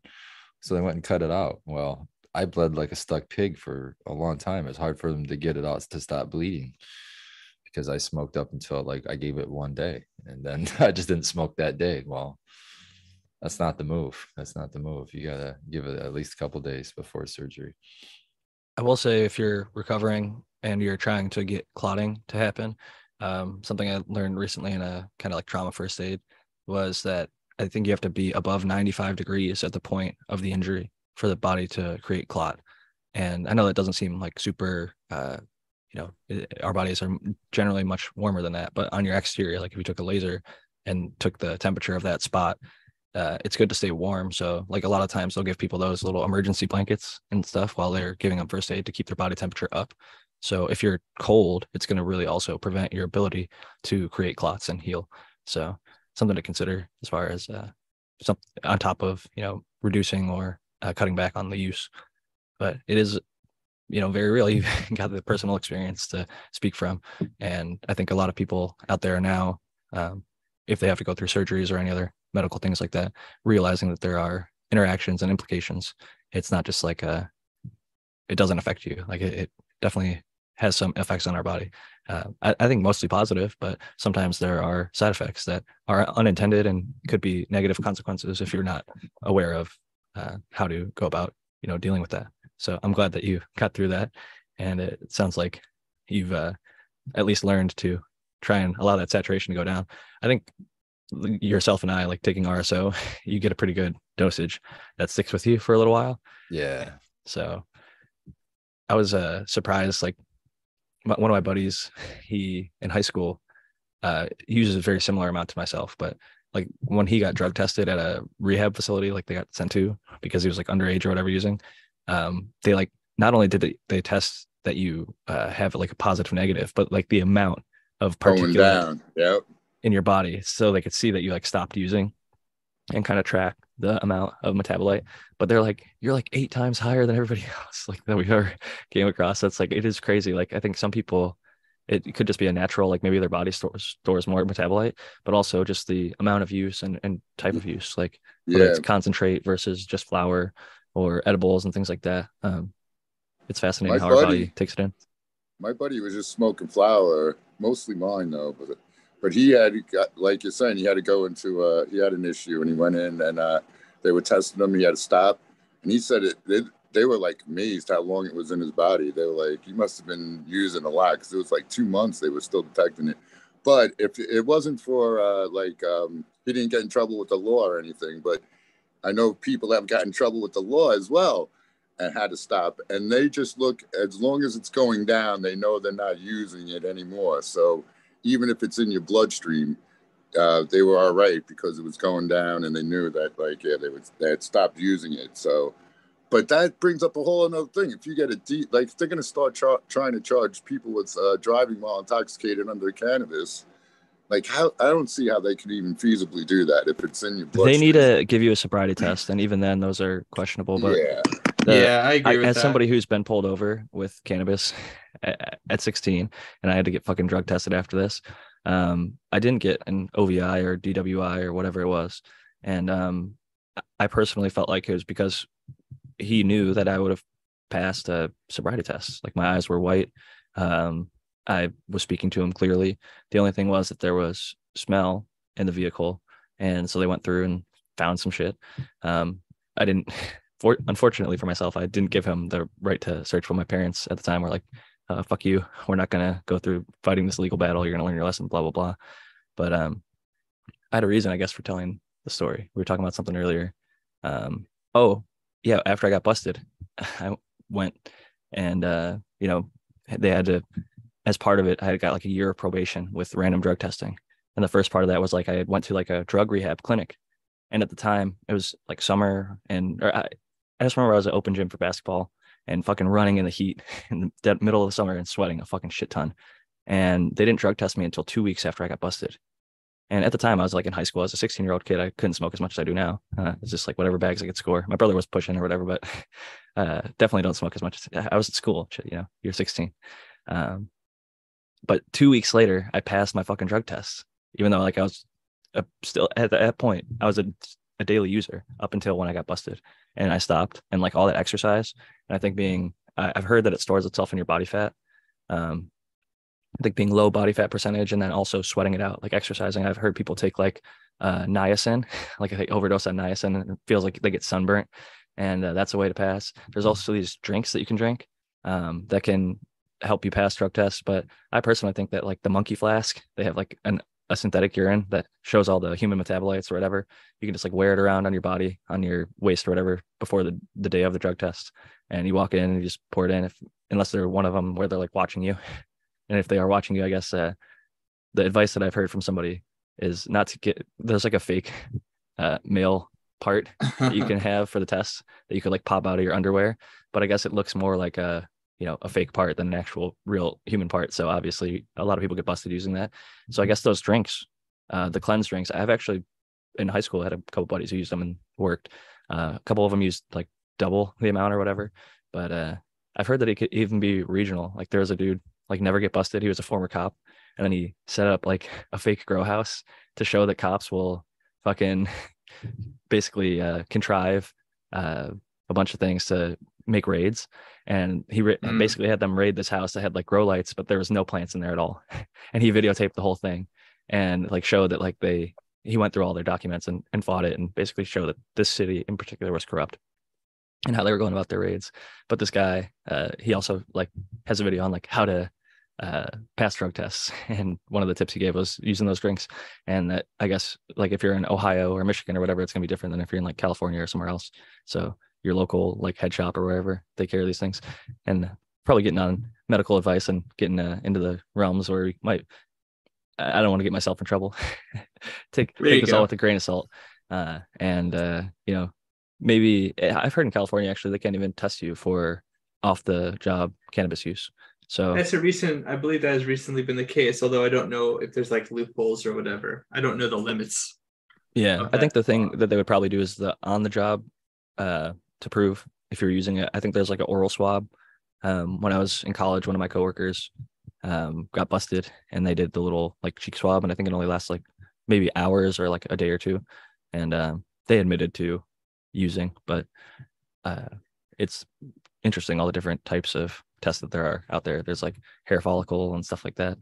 Speaker 2: So they went and cut it out. Well, I bled like a stuck pig for a long time. It's hard for them to get it out to stop bleeding because I smoked up until like I gave it one day, and then I just didn't smoke that day. Well, that's not the move. That's not the move. You gotta give it at least a couple days before surgery.
Speaker 1: I will say if you're recovering and you're trying to get clotting to happen, um, something I learned recently in a kind of like trauma first aid was that I think you have to be above 95 degrees at the point of the injury for the body to create clot. And I know that doesn't seem like super, uh, you know, it- our bodies are generally much warmer than that. But on your exterior, like if you took a laser and took the temperature of that spot, uh, it's good to stay warm. So, like a lot of times, they'll give people those little emergency blankets and stuff while they're giving them first aid to keep their body temperature up. So, if you're cold, it's going to really also prevent your ability to create clots and heal. So, something to consider as far as uh, on top of you know reducing or uh, cutting back on the use. But it is, you know, very real. You've got the personal experience to speak from, and I think a lot of people out there now, um, if they have to go through surgeries or any other medical things like that, realizing that there are interactions and implications. It's not just like a, it doesn't affect you. Like it, it definitely has some effects on our body. Uh, I, I think mostly positive, but sometimes there are side effects that are unintended and could be negative consequences if you're not aware of uh, how to go about, you know, dealing with that. So I'm glad that you got through that, and it sounds like you've uh, at least learned to try and allow that saturation to go down. I think yourself and I, like taking RSO, you get a pretty good dosage that sticks with you for a little while.
Speaker 2: Yeah.
Speaker 1: So I was uh, surprised. Like one of my buddies, he in high school uh, uses a very similar amount to myself, but like when he got drug tested at a rehab facility, like they got sent to because he was like underage or whatever using, um, they like not only did they, they test that you uh, have like a positive negative, but like the amount of particulate
Speaker 4: down. Yep.
Speaker 1: in your body so they could see that you like stopped using and kind of track the amount of metabolite but they're like you're like eight times higher than everybody else like that we ever came across. That's like it is crazy. Like i think some people it could just be a natural like maybe their body stores stores more metabolite but also just the amount of use and, and type of use like whether
Speaker 4: Yeah.
Speaker 1: it's concentrate versus just flour or edibles and things like that um it's fascinating
Speaker 4: My
Speaker 1: how our
Speaker 4: buddy-
Speaker 1: body takes it in.
Speaker 4: My buddy was just smoking flower, mostly mine though, but but he had like you're saying, he had to go into uh he had an issue and he went in and uh they were testing him, he had to stop. And he said it they, they were like amazed how long it was in his body. They were like, he must have been using a lot because it was like two months they were still detecting it. But if it wasn't for uh like um he didn't get in trouble with the law or anything, but I know people have gotten in trouble with the law as well. and had to stop. And they just look as long as it's going down, they know they're not using it anymore. So even if it's in your bloodstream, uh, they were all right because it was going down, and they knew that like yeah, they would they had stopped using it. So, but that brings up a whole another thing. If you get a deep, like if they're going to start trying to charge people with uh, driving while intoxicated under cannabis, like how I don't see how they could even feasibly do that if it's in your blood.
Speaker 1: They need to give you a sobriety test, and even then, those are questionable. But
Speaker 4: yeah,
Speaker 1: the-
Speaker 6: yeah, I agree
Speaker 1: I, as
Speaker 6: that.
Speaker 1: somebody who's been pulled over with cannabis at, at 16 and I had to get fucking drug tested after this, um, I didn't get an OVI or DWI or whatever it was. And um, I personally felt like it was because he knew that I would have passed a sobriety test. Like my eyes were white. Um, I was speaking to him clearly. The only thing was that there was smell in the vehicle. And so they went through and found some shit. Um, I didn't for, unfortunately for myself, I didn't give him the right to search for my parents at the time. We're like, uh, fuck you. We're not going to go through fighting this legal battle. You're going to learn your lesson, blah, blah, blah. But um, I had a reason, I guess, for telling the story. We were talking about something earlier. Um, oh, yeah. After I got busted, I went and, uh, you know, they had to, as part of it, I had got like a year of probation with random drug testing. And the first part of that was like I went to like a drug rehab clinic. And at the time, it was like summer, and or I, I just remember I was at open gym for basketball and fucking running in the heat in the middle of the summer and sweating a fucking shit ton. And they didn't drug test me until two weeks after I got busted. And at the time, I was like in high school. As a 16 year old kid, I couldn't smoke as much as I do now. Uh, it's just like whatever bags I could score. My brother was pushing or whatever, but uh, definitely don't smoke as much. As, I was at school, you know, you're 16. Um, but two weeks later, I passed my fucking drug test, even though like I was uh, still at that point, I was a, a daily user up until when I got busted and I stopped and like all that exercise. And I think being, I've heard that it stores itself in your body fat. Um, I think being low body fat percentage and then also sweating it out, like exercising. I've heard people take like uh, niacin, like they overdose on niacin and it feels like they get sunburnt. And uh, that's a way to pass. There's also these drinks that you can drink um, that can help you pass drug tests. But I personally think that like the monkey flask, they have like an, a synthetic urine that shows all the human metabolites or whatever. You can just like wear it around on your body, on your waist or whatever before the, the day of the drug test. And you walk in and you just pour it in if unless they're one of them where they're like watching you. And if they are watching you, I guess uh, the advice that I've heard from somebody is not to get there's like a fake uh, male part that you can have for the test that you could like pop out of your underwear. But I guess it looks more like a you know a fake part than an actual real human part. So obviously a lot of people get busted using that. So I guess those drinks, uh, the cleanse drinks, I've actually in high school had a couple buddies who used them and worked. Uh, a couple of them used like double the amount or whatever. But uh, I've heard that it could even be regional. Like there was a dude like never get busted. He was a former cop, and then he set up like a fake grow house to show that cops will fucking basically uh, contrive uh, a bunch of things to make raids. And he ra-
Speaker 6: Mm.
Speaker 1: basically had them raid this house that had like grow lights, but there was no plants in there at all. and he videotaped the whole thing and like showed that like they he went through all their documents and, and fought it and basically showed that this city in particular was corrupt and how they were going about their raids. But this guy, uh, he also like has a video on like how to uh, pass drug tests. And one of the tips he gave was using those drinks. And that I guess like if you're in Ohio or Michigan or whatever, it's gonna be different than if you're in like California or somewhere else. So your local like head shop or wherever they carry these things, and probably getting on medical advice and getting uh, into the realms where you might. I don't want to get myself in trouble. take
Speaker 6: There
Speaker 1: take this all with a grain of salt. Uh, and uh, you know, maybe eh, I've heard in California actually they can't even test you for off the job cannabis use. So
Speaker 6: That's a recent, I believe that has recently been the case, although I don't know if there's like loopholes or whatever. I don't know the limits.
Speaker 1: yeah, I think the thing that they would probably do is the on the job uh, to prove if you're using it. I think there's like an oral swab. Um, when I was in college, one of my coworkers um, got busted and they did the little like cheek swab, and I think it only lasts like maybe hours or like a day or two, and um, they admitted to using, but uh, it's interesting all the different types of tests that there are out there. There's like hair follicle and stuff like that,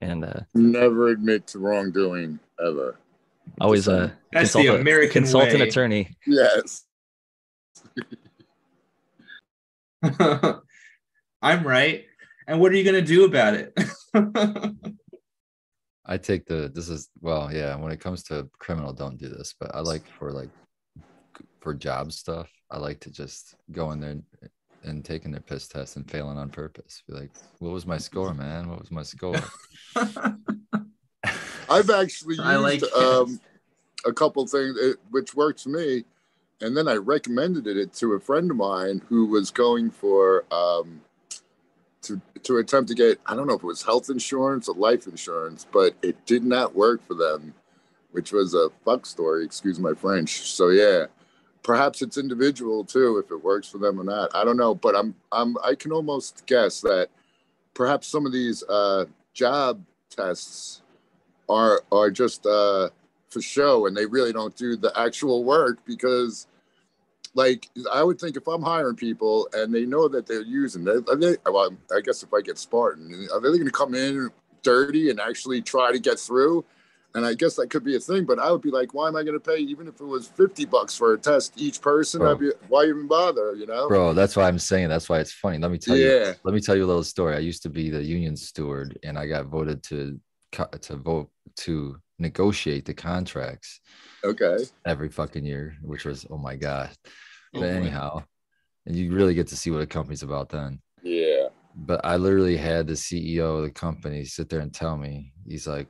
Speaker 1: and uh,
Speaker 4: Never admit to wrongdoing ever.
Speaker 1: always
Speaker 4: Just,
Speaker 1: uh,
Speaker 6: That's
Speaker 1: consult
Speaker 6: the
Speaker 1: a-
Speaker 6: American
Speaker 1: consult an
Speaker 6: way.
Speaker 1: attorney.
Speaker 4: Yes.
Speaker 6: I'm right. And what are you going to do about it?
Speaker 2: I take the this is well, yeah. When it comes to criminal, don't do this. But I like for like for job stuff, I like to just go in there and, and taking their piss test and failing on purpose. Be like, what was my score, man? What was my score?
Speaker 4: I've actually used
Speaker 6: I like
Speaker 4: um, a couple things it, which worked for me, and then I recommended it to a friend of mine who was going for um, to to attempt to get I don't know if it was health insurance or life insurance, but it did not work for them, which was a fuck story. Excuse my French. So yeah, perhaps it's individual too if it works for them or not. I don't know, but I'm I'm I can almost guess that perhaps some of these uh, job tests are are just uh, for show and they really don't do the actual work because like I would think if I'm hiring people and they know that they're using they, they well, I guess if I get Spartan, are they going to come in dirty and actually try to get through? And I guess that could be a thing, but I would be like, why am I going to pay even if it was 50 bucks for a test each person?
Speaker 2: Bro.
Speaker 4: I'd be, why even bother, you know?
Speaker 2: Bro, that's why I'm saying that's why it's funny. Let me tell you.
Speaker 4: Yeah.
Speaker 2: Let me tell you a little story. I used to be the union steward, and I got voted to to vote to negotiate the contracts
Speaker 4: Okay.
Speaker 2: every fucking year, which was oh my god.
Speaker 3: Oh,
Speaker 2: But
Speaker 3: boy.
Speaker 2: anyhow, and you really get to see what a company's about then.
Speaker 4: Yeah.
Speaker 2: But I literally had the CEO of the company sit there and tell me, he's like,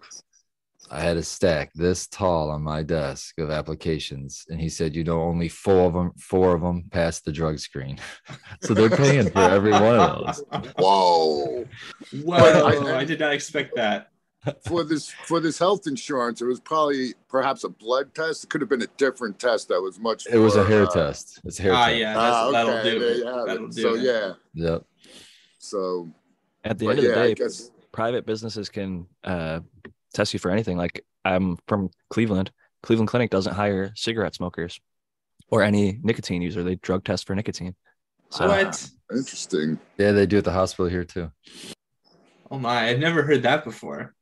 Speaker 2: I had a stack this tall on my desk of applications, and he said, you know, only four of them, four of them passed the drug screen. so they're paying for every one of those.
Speaker 4: Whoa.
Speaker 6: Whoa,
Speaker 4: I-
Speaker 6: I, did not expect that.
Speaker 4: For this for this health insurance, it was probably perhaps a blood test. It could have been a different test that was much.
Speaker 2: It was a hair
Speaker 4: uh,
Speaker 2: test. It's a hair
Speaker 6: Ah,
Speaker 2: test.
Speaker 6: yeah,
Speaker 4: Ah,
Speaker 6: that's, that'll
Speaker 4: okay,
Speaker 6: do
Speaker 4: there
Speaker 6: it. That'll
Speaker 4: it.
Speaker 6: do
Speaker 4: So
Speaker 6: it.
Speaker 4: yeah,
Speaker 2: Yep.
Speaker 4: so
Speaker 1: At the end of
Speaker 4: yeah,
Speaker 1: the day,
Speaker 4: guess
Speaker 1: private businesses can uh, test you for anything. Like I'm from Cleveland. Cleveland Clinic doesn't hire cigarette smokers or any nicotine user. They drug test for nicotine. So
Speaker 6: What?
Speaker 4: interesting.
Speaker 2: Yeah, they do at the hospital here too.
Speaker 6: Oh my, I've never heard that before.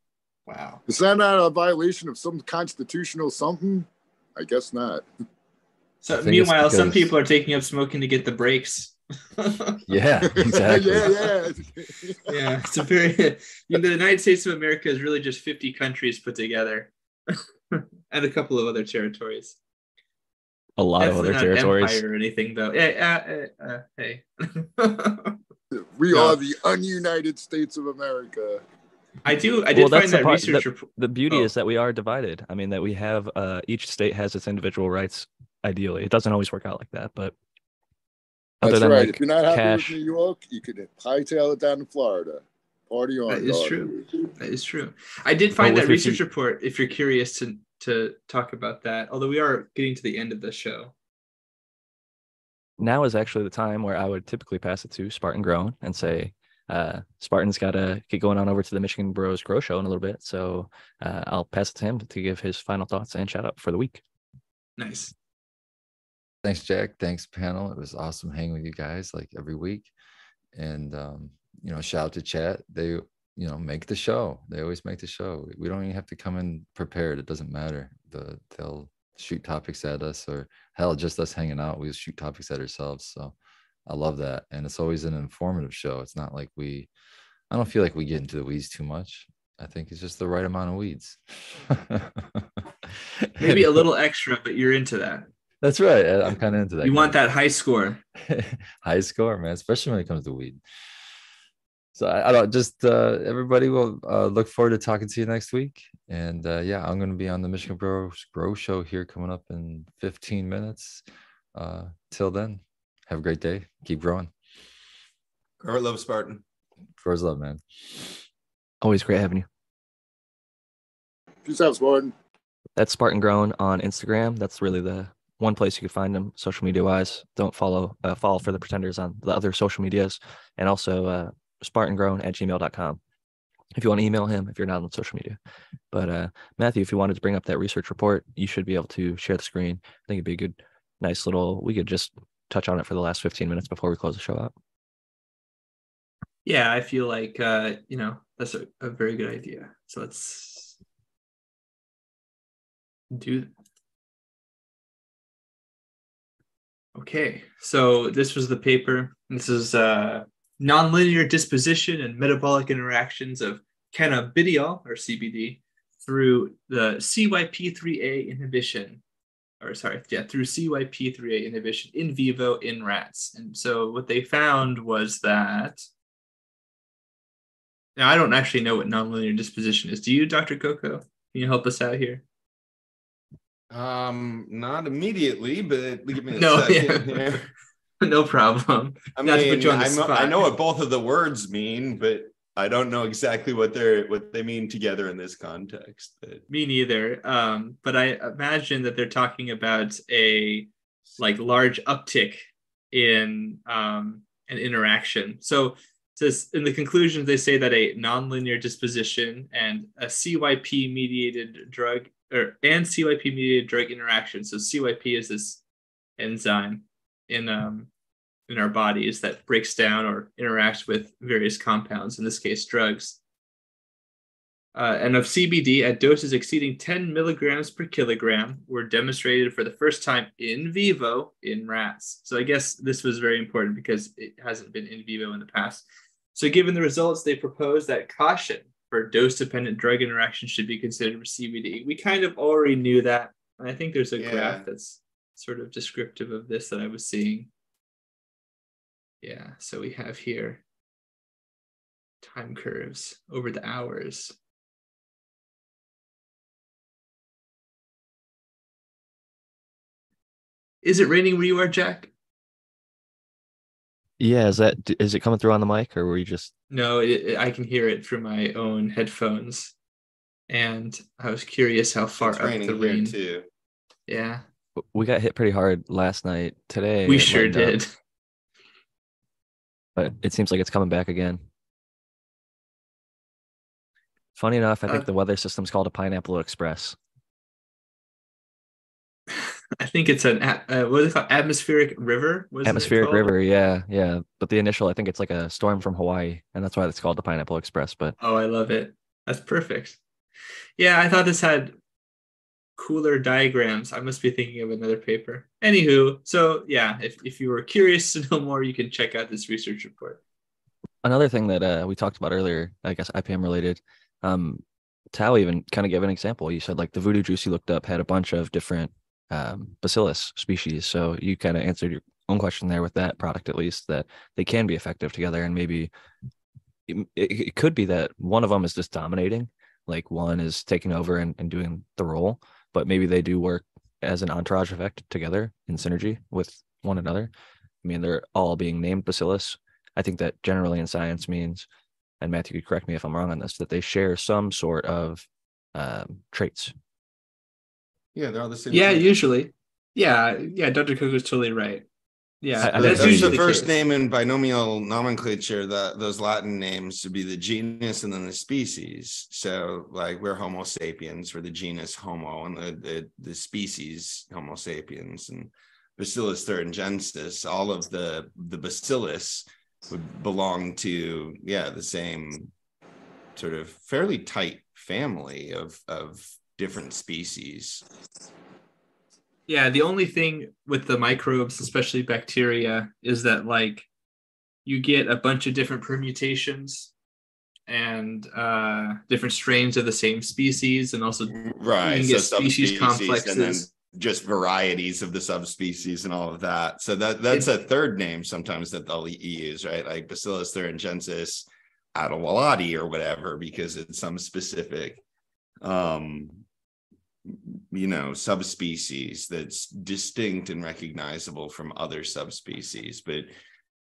Speaker 6: Wow.
Speaker 4: Is that not a violation of some constitutional something? I guess not.
Speaker 6: So
Speaker 2: I think it's
Speaker 6: meanwhile, some people are taking up smoking to get the breaks.
Speaker 2: Yeah, exactly.
Speaker 4: yeah, yeah.
Speaker 6: yeah, it's a very you know, the United States of America is really just 50 countries put together. and a couple of other territories.
Speaker 1: a lot of other
Speaker 6: not
Speaker 1: territories.
Speaker 6: empire or anything though. Yeah, uh, uh, uh, hey.
Speaker 4: We
Speaker 6: Yeah.
Speaker 4: are the ununited states of America.
Speaker 6: I do I did
Speaker 1: Well, that's
Speaker 6: find
Speaker 1: the
Speaker 6: that
Speaker 1: part-
Speaker 6: research
Speaker 1: that-
Speaker 6: report.
Speaker 1: The beauty
Speaker 6: Oh.
Speaker 1: is that we are divided. I mean, that we have uh, each state has its individual rights. Ideally, it doesn't always work out like that, but other
Speaker 4: That's
Speaker 1: than
Speaker 4: right.
Speaker 1: like
Speaker 4: if you're not happy
Speaker 1: cash,
Speaker 4: with New York, you could hightail it down to Florida. Party on.
Speaker 6: That is
Speaker 4: dog.
Speaker 6: true. That is true. I did find that research
Speaker 1: feet-
Speaker 6: report if you're curious to to talk about that. Although we are getting to the end of the show.
Speaker 1: now is actually the time where I would typically pass it to Spartan Grown and say, uh, Spartan's got to get going on over to the Michigan Bros Grow Show in a little bit. So uh, I'll pass it to him to give his final thoughts and shout out for the week.
Speaker 6: Nice.
Speaker 2: Thanks, Jack. Thanks, panel. It was awesome hanging with you guys like every week. And um, you know, shout out to chat. They, you know, make the show. They always make the show. We don't even have to come in prepared. It doesn't matter. The they'll shoot topics at us or hell, just us hanging out. We'll shoot topics at ourselves. So I love that. And it's always an informative show. It's not like we I don't feel like we get into the weeds too much. I think it's just the right amount of weeds.
Speaker 6: Maybe a little extra, but you're into that.
Speaker 2: That's right. I'm kind of into that.
Speaker 6: You want that high score.
Speaker 2: high score, man, especially when it comes to weed. So I, I don't just uh, everybody will uh, look forward to talking to you next week. And uh, yeah, I'm going to be on the Michigan Grow, Grow Show here coming up in 15 minutes. Uh, till then, have a great day. Keep growing.
Speaker 3: Grow it, love Spartan.
Speaker 2: Grows love, man.
Speaker 1: Always great having you.
Speaker 4: Peace out, Spartan.
Speaker 1: That's Spartan Grown on Instagram. That's really the one place you can find him social media wise. Don't follow uh, follow for the pretenders on the other social medias and also uh, spartangrown at gmail.com if you want to email him if you're not on social media. But uh, Matthew, if you wanted to bring up that research report, you should be able to share the screen. I think it'd be a good, nice little, we could just touch on it for the last 15 minutes before we close the show out.
Speaker 6: Yeah, I feel like uh, you know, that's a, a very good idea. So let's do Okay, so this was the paper. This is uh, nonlinear disposition and metabolic interactions of cannabidiol or CBD through the CYP3A inhibition or sorry, yeah, through CYP3A inhibition in vivo in rats. And so what they found was that. Now, I don't actually know what nonlinear disposition is. Do you, Dr. Coco? Can you help us out here?
Speaker 3: Um, not immediately, but give me a
Speaker 6: No,
Speaker 3: second.
Speaker 6: yeah. no problem.
Speaker 3: I
Speaker 6: Not to put
Speaker 3: mean,
Speaker 6: you on the
Speaker 3: I, know,
Speaker 6: spot.
Speaker 3: I know what both of the words mean, but I don't know exactly what they're what they mean together in this context. But
Speaker 6: Me neither. Um, but I imagine that they're talking about a like large uptick in um, an interaction. So says in the conclusions they say that a nonlinear disposition and a CYP mediated drug or and CYP mediated drug interaction. So CYP is this enzyme in um, in our bodies that breaks down or interacts with various compounds, in this case drugs uh, and of CBD at doses exceeding 10 milligrams per kilogram were demonstrated for the first time in vivo in rats. So I guess this was very important because it hasn't been in vivo in the past. So given the results, they proposed that caution for dose-dependent drug interaction should be considered for CBD. We kind of already knew that. And I think there's a
Speaker 3: Yeah.
Speaker 6: graph that's sort of descriptive of this that I was seeing. Yeah, so we have here time curves over the hours. Is it raining where you are, Jack?
Speaker 1: Yeah, is that is it coming through on the mic or were you just
Speaker 6: No, it, it- I can hear it through my own headphones. And I was curious how far
Speaker 3: it's
Speaker 6: up
Speaker 3: raining
Speaker 6: the
Speaker 3: here
Speaker 6: rain.
Speaker 3: too.
Speaker 6: Yeah,
Speaker 1: we got hit pretty hard last night. Today
Speaker 6: we sure
Speaker 1: lightened up,
Speaker 6: did.
Speaker 1: But it seems like it's coming back again. Funny enough, I think
Speaker 6: Uh,
Speaker 1: the weather system's called a pineapple express.
Speaker 6: I think it's an uh, what is it called? Atmospheric river. Was
Speaker 1: Atmospheric river, yeah, yeah. But the initial, I think it's like a storm from Hawaii, and that's why it's called the Pineapple Express. But
Speaker 6: Oh, I love it. That's perfect. Yeah, I thought this had cooler diagrams. I must be thinking of another paper. Anywho, so yeah, if, if you were curious to know more, you can check out this research report.
Speaker 1: another thing that uh, we talked about earlier, I guess IPM related, um, Tao even kind of gave an example. You said like the voodoo juice you looked up had a bunch of different um, bacillus species. So you kind of answered your own question there with that product, at least that they can be effective together. And maybe it, it could be that one of them is just dominating, like one is taking over and, and doing the role, but maybe they do work as an entourage effect together in synergy with one another. I mean, they're all being named bacillus. I think that generally in science means, and Matthew could correct me if I'm wrong on this, that they share some sort of um, traits.
Speaker 3: Yeah, they're all the same.
Speaker 6: Yeah, usually. Yeah, yeah, Dr. Cook was totally right. Yeah,
Speaker 1: I- I
Speaker 6: that's
Speaker 3: That's
Speaker 1: agree.
Speaker 6: usually
Speaker 3: the first
Speaker 6: case.
Speaker 3: name in binomial nomenclature. That those Latin names would be the genus and then the species. So, like we're Homo sapiens, we're the genus Homo, and the the, the species Homo sapiens, and Bacillus thuringiensis. All of the the bacillus would belong to yeah the same sort of fairly tight family of of different species.
Speaker 6: Yeah, the only thing with the microbes, especially bacteria, is that like you get a bunch of different permutations and uh different strains of the same species and also
Speaker 3: right so
Speaker 6: species
Speaker 3: subspecies and then
Speaker 6: complexes.
Speaker 3: just varieties of the subspecies and all of that so that that's a third name sometimes that they'll use right like bacillus thuringiensis aizawai or whatever because it's some specific um you know subspecies that's distinct and recognizable from other subspecies but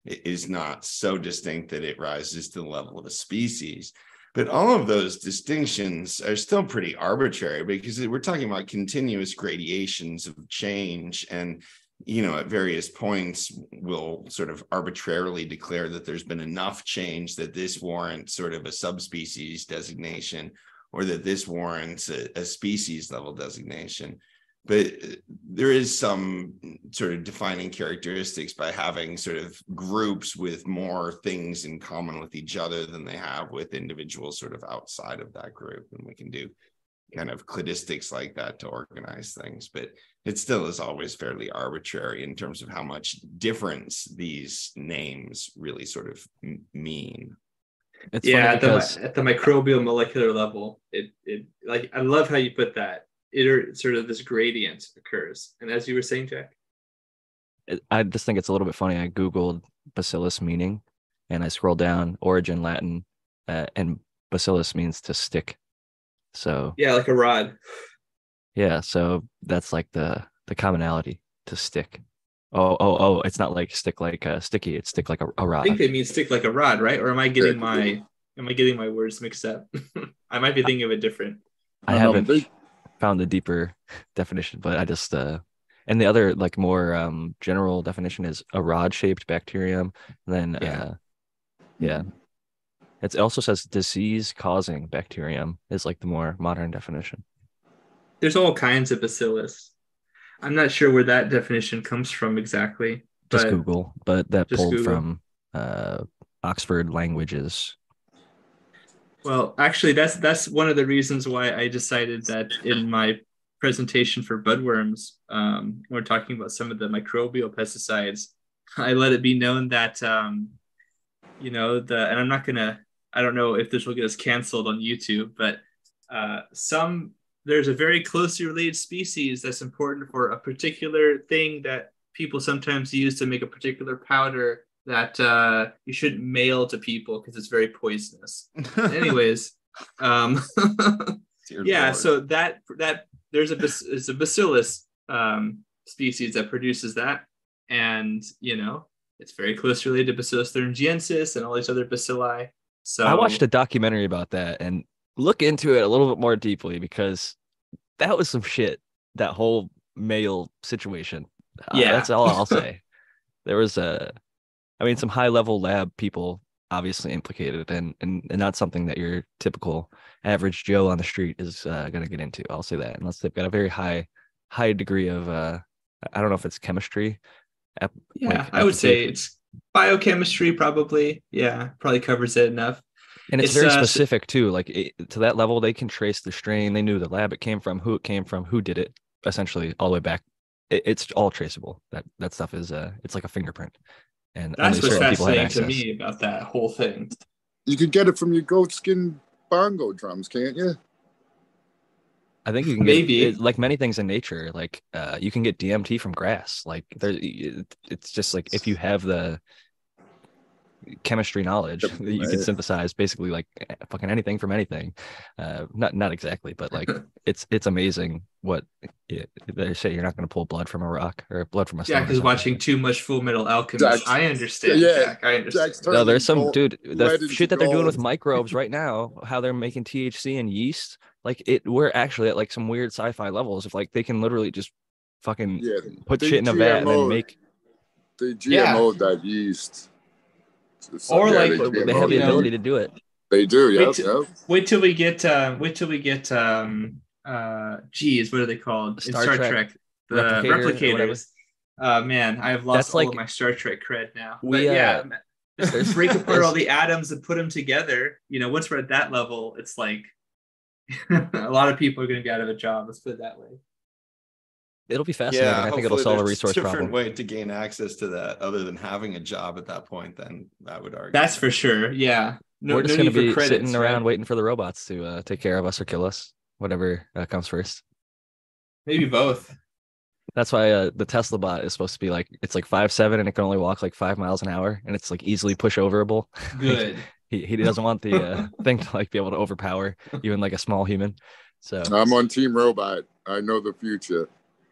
Speaker 3: it is not so distinct that it rises to the level of a species. But all of those distinctions are still pretty arbitrary because we're talking about continuous gradations of change. And you know at various points we'll sort of arbitrarily declare that there's been enough change that this warrants sort of a subspecies designation or that this warrants a, a species level designation. But uh, there is some sort of defining characteristics by having sort of groups with more things in common with each other than they have with individuals sort of outside of that group. And we can do kind of cladistics like that to organize things but it still is always fairly arbitrary in terms of how much difference these names really sort of mean
Speaker 1: It's
Speaker 6: yeah, at the, at the microbial molecular level, it it like I love how you put that. it sort of this gradient occurs. And as you were saying, Jack,
Speaker 1: I just think it's a little bit funny. I googled bacillus meaning, and I scrolled down origin Latin, uh, and bacillus means to stick. So
Speaker 6: yeah, like a rod.
Speaker 1: yeah, so that's like the the commonality to stick. Oh oh oh! It's not like stick like uh, sticky. It's stick like a rod.
Speaker 6: I think they mean stick like a rod, right? Or am I getting my am I getting my words mixed up? I might be thinking of it different.
Speaker 1: I
Speaker 4: Um,
Speaker 1: haven't
Speaker 4: they-
Speaker 1: found the deeper definition, but I just uh and the other like more um general definition is a rod shaped bacterium. Then
Speaker 6: Yeah.
Speaker 1: uh yeah. It also says disease causing bacterium is like the more modern definition.
Speaker 6: There's all kinds of bacillus. I'm not sure where that definition comes from exactly.
Speaker 1: Just Google, but that pulled
Speaker 6: Google.
Speaker 1: from uh Oxford languages.
Speaker 6: Well, actually, that's that's one of the reasons why I decided that in my presentation for budworms, um, we're talking about some of the microbial pesticides, I let it be known that um, you know the and I'm not gonna I don't know if this will get us canceled on YouTube, but uh, some there's a very closely related species that's important for a particular thing that people sometimes use to make a particular powder that uh, you shouldn't mail to people because it's very poisonous. Anyways, um, yeah,
Speaker 3: Lord.
Speaker 6: so that that there's a bac- it's a bacillus um, species that produces that, and you know it's very closely related to Bacillus thuringiensis and all these other bacilli. So
Speaker 1: I watched a documentary about that and look into it a little bit more deeply because that was some shit. That whole male situation. Uh,
Speaker 6: Yeah.
Speaker 1: that's all I'll say. there was a, I mean, some high level lab people obviously implicated, and and and not something that your typical average Joe on the street is uh, going to get into. I'll say that unless they've got a very high high degree of uh, I don't know if it's chemistry. ap-
Speaker 6: yeah,
Speaker 1: like,
Speaker 6: I would say it's biochemistry probably. Yeah, probably covers it enough.
Speaker 1: And it's,
Speaker 6: It's,
Speaker 1: very
Speaker 6: uh,
Speaker 1: specific too like it, to that level they can trace the strain they knew the lab it came from who it came from who did it essentially all the way back it, it's all traceable that that stuff is uh it's like a fingerprint and
Speaker 6: That's
Speaker 1: only
Speaker 6: what's
Speaker 1: certain people had
Speaker 6: fascinating to me about that whole thing.
Speaker 4: You could get it from your goat skin bongo drums, can't you?
Speaker 1: i think you can
Speaker 6: Maybe.
Speaker 1: get it, like many things in nature like uh you can get dmt from grass like there it, it's just like if you have the chemistry knowledge that you can synthesize basically like fucking anything from anything uh not not exactly but like it's it's amazing what it, they say you're not going to pull blood from a rock or blood from a stone
Speaker 6: Jack is watching too much Fullmetal Alchemist.
Speaker 4: Jack's-
Speaker 6: I understand.
Speaker 4: Yeah,
Speaker 6: Jack. I understand.
Speaker 1: No there's some
Speaker 4: gold-
Speaker 1: dude
Speaker 4: lead
Speaker 1: the shit that they're doing with microbes right now how they're making thc and yeast like it we're actually at like some weird sci-fi levels of like they can literally just fucking
Speaker 4: Yeah,
Speaker 1: put shit in a vat and then make
Speaker 4: they
Speaker 6: Yeah.
Speaker 4: GMO'd that yeast. So,
Speaker 6: Or
Speaker 4: yeah,
Speaker 6: like-
Speaker 4: they,
Speaker 1: they have the
Speaker 6: you know,
Speaker 1: ability to do it
Speaker 4: They do,
Speaker 6: Wait
Speaker 4: yep, yep.
Speaker 6: Wait till we get. Uh, wait till we get. Um, uh, geez, what are they called
Speaker 1: Star
Speaker 6: in Star
Speaker 1: Trek
Speaker 6: Trek? The
Speaker 1: Replicator
Speaker 6: replicators. Uh, man, I've lost
Speaker 1: That's
Speaker 6: all
Speaker 1: like-
Speaker 6: of my Star Trek cred now.
Speaker 1: We,
Speaker 6: but yeah,
Speaker 1: uh,
Speaker 6: just
Speaker 1: there's-
Speaker 6: break apart all the atoms and put them together. You know, once we're at that level, it's like a lot of people are going to be out of a job. Let's put it that way.
Speaker 1: It'll be fascinating i think it'll
Speaker 3: hopefully
Speaker 1: solve a
Speaker 3: there's
Speaker 1: resource
Speaker 3: different
Speaker 1: problem
Speaker 3: way to gain access to that other than having a job at that point. Then I would argue
Speaker 6: That's for sure. Yeah. No,
Speaker 1: we're just
Speaker 6: no
Speaker 1: going to be
Speaker 6: credits,
Speaker 1: sitting around
Speaker 6: right?
Speaker 1: waiting for the robots to uh, take care of us or kill us whatever uh, comes first
Speaker 6: Maybe both.
Speaker 1: That's why uh, the Tesla bot is supposed to be like it's like five seven and it can only walk like five miles an hour and it's like easily push overable.
Speaker 6: Good.
Speaker 1: he he doesn't want the uh, thing to like be able to overpower even like a small human. So
Speaker 4: I'm on Team Robot. I know the future.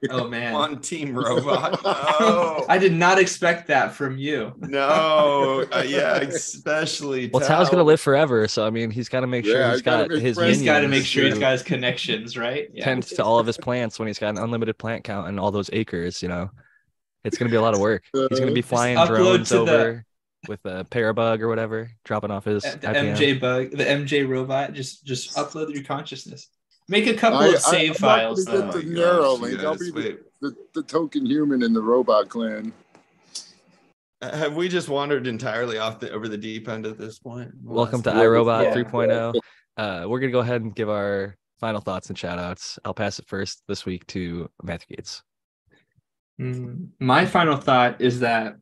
Speaker 6: Oh man.
Speaker 3: on Team Robot. No,
Speaker 6: I did not expect that from you.
Speaker 3: no, uh, yeah, especially.
Speaker 1: well, Tao's gonna live forever, so I mean he's got to make sure
Speaker 4: Yeah,
Speaker 1: he's
Speaker 4: I gotta
Speaker 1: got
Speaker 4: make
Speaker 1: his.
Speaker 4: friends.
Speaker 6: He's got to make sure he's
Speaker 1: to
Speaker 6: got his connections, right? Yeah.
Speaker 1: tend to all of his plants when he's got an unlimited plant count and all those acres. You know, it's gonna be a lot of work. He's gonna be flying
Speaker 6: upload
Speaker 1: drones
Speaker 6: to the-
Speaker 1: over with a parabug or whatever, dropping off his
Speaker 6: The
Speaker 1: IPM.
Speaker 6: MJ bug, the MJ robot, just just upload your consciousness. Make a couple
Speaker 4: I-
Speaker 6: of
Speaker 4: I-
Speaker 6: save
Speaker 4: I'm
Speaker 6: files.
Speaker 4: gonna
Speaker 3: Oh
Speaker 4: get the
Speaker 3: gosh,
Speaker 4: Neuralink.
Speaker 3: you
Speaker 4: I'll be the, the, the token human in the robot clan.
Speaker 3: Have we just wandered entirely off the over the deep end at this point?
Speaker 1: Welcome to
Speaker 3: Last-
Speaker 1: iRobot
Speaker 6: Yeah.
Speaker 1: 3.0. Uh, we're gonna go ahead and give our final thoughts and shout outs. I'll pass it first this week to Matthew Gates.
Speaker 6: Mm, My final thought is that,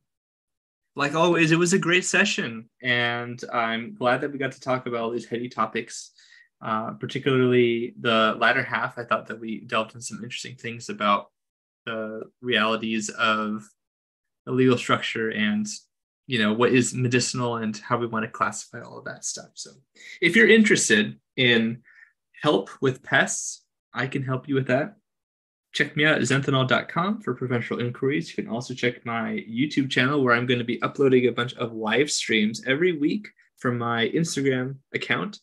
Speaker 6: like always, it was a great session, and I'm glad that we got to talk about all these heady topics. Uh, particularly the latter half, I thought that we delved in some interesting things about the realities of the legal structure and you know what is medicinal and how we want to classify all of that stuff. So if you're interested in help with pests i can help you with that. Check me out at zenthanol.com for professional inquiries. You can also check my youtube channel where i'm going to be uploading a bunch of live streams every week from my instagram account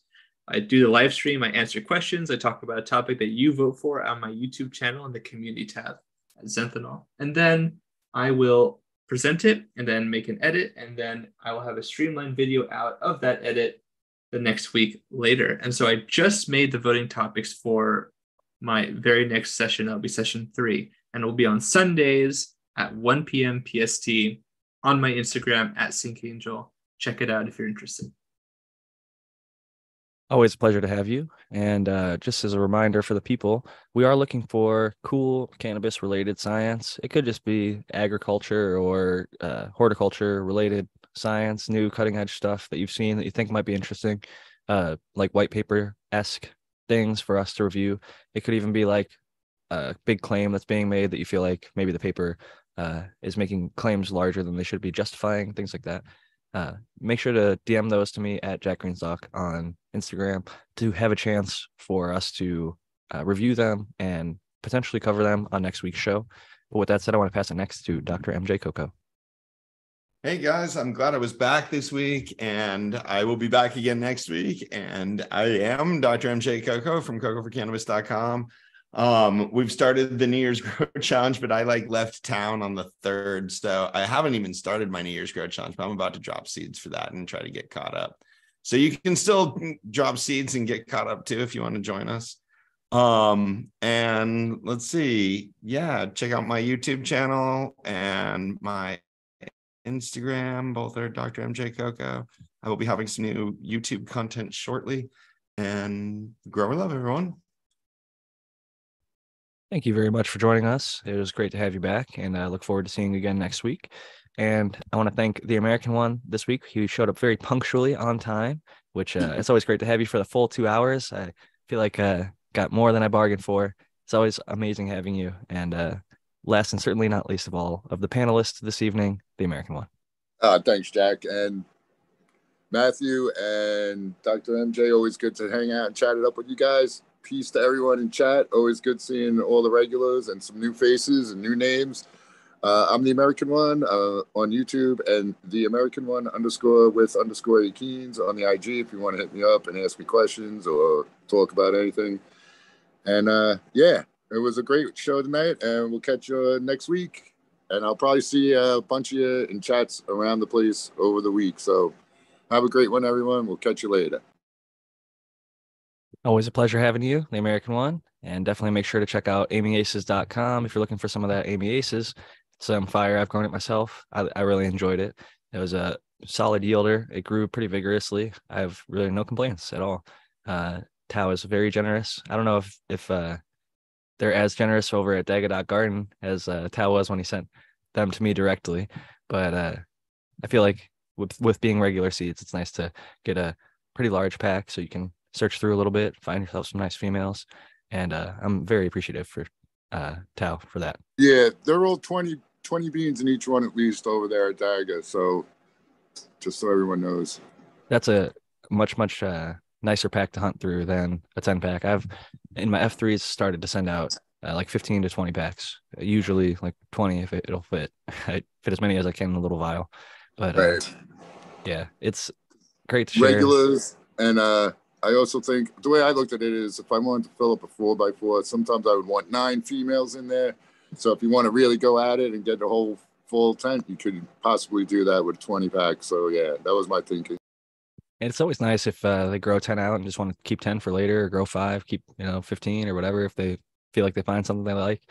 Speaker 6: i do the live stream i answer questions i talk about a topic that you vote for on my youtube channel in the community tab at zenthanol and then i will present it and then make an edit. And then I will have a streamlined video out of that edit the next week later. And so I just made the voting topics for my very next session. That'll be session three. And it will be on Sundays at 1 p.m. PST on my Instagram at SyncAngel. Check it out if you're interested.
Speaker 1: Always a pleasure to have you. And uh, just as a reminder for the people, we are looking for cool cannabis related science. It could just be agriculture or uh, horticulture related science, new cutting edge stuff that you've seen that you think might be interesting, uh, like white paper esque things for us to review. It could even be like a big claim that's being made that you feel like maybe the paper uh, is making claims larger than they should be justifying, things like that uh, make sure to DM those to me at Jack Greenstock on Instagram to have a chance for us to uh, review them and potentially cover them on next week's show. But with that said, I want to pass it next to Dr. MJ Coco.
Speaker 3: Hey guys, I'm glad I was back this week and I will be back again next week. And I am Dr. MJ Coco from cocoforcannabis.com. Um, we've started the New Year's Grow Challenge, but I like left town on the third. So I haven't even started my New Year's Grow Challenge, but I'm about to drop seeds for that and try to get caught up. So you can still drop seeds and get caught up too if you want to join us. Um, and let's see. Yeah, check out my YouTube channel and my Instagram. Both are Dr. MJ Coco. I will be having some new YouTube content shortly. And grow love, everyone.
Speaker 1: Thank you very much for joining us. It was great to have you back, and I look forward to seeing you again next week. And I want to thank the American one this week. He showed up very punctually on time, which uh, it's always great to have you for the full two hours. I feel like uh, got more than I bargained for. It's always amazing having you. And uh, last and certainly not least of all, of the panelists this evening, the American one.
Speaker 4: Uh, thanks, Jack. And Matthew and Dr. MJ, always good to hang out and chat it up with you guys peace to everyone in chat. Always good seeing all the regulars and some new faces and new names. Uh, I'm the American one uh, on YouTube and the American one underscore with underscore Keens on the IG if you want to hit me up and ask me questions or talk about anything. And uh, yeah, it was a great show tonight, and we'll catch you next week. And I'll probably see a bunch of you in chats around the place over the week. So have a great one, everyone. We'll catch you later.
Speaker 1: Always a pleasure having you, the American one. And definitely make sure to check out amyaces.com if you're looking for some of that Amy Aces. Some fire. I've grown it myself. I, I really enjoyed it. It was a solid yielder. It grew pretty vigorously. I have really no complaints at all. Uh, Tao is very generous. I don't know if if uh, they're as generous over at Daga Garden as uh, Tao was when he sent them to me directly, but uh, I feel like with with being regular seeds, it's nice to get a pretty large pack so you can search through a little bit, find yourself some nice females. And uh, I'm very appreciative for uh, Tao for that.
Speaker 4: Yeah, they're all 20, 20 beans in each one at least over there at Daga. So just so everyone knows.
Speaker 1: That's a much, much uh, nicer pack to hunt through than a 10 pack. I've in my F3s started to send out uh, like 15 to 20 packs, usually like 20 if it, will fit. I fit as many as I can in a little vial. But uh, right. yeah, it's great to
Speaker 4: share. Regulars and uh I also think the way I looked at it is if I wanted to fill up a four by four, sometimes I would want nine females in there. So if you want to really go at it and get the whole full tent, you could possibly do that with 20 packs. So yeah, that was my thinking.
Speaker 1: It's always nice if uh, they grow 10 out and just want to keep 10 for later or grow five, keep, you know, 15 or whatever. If they feel like they find something they like,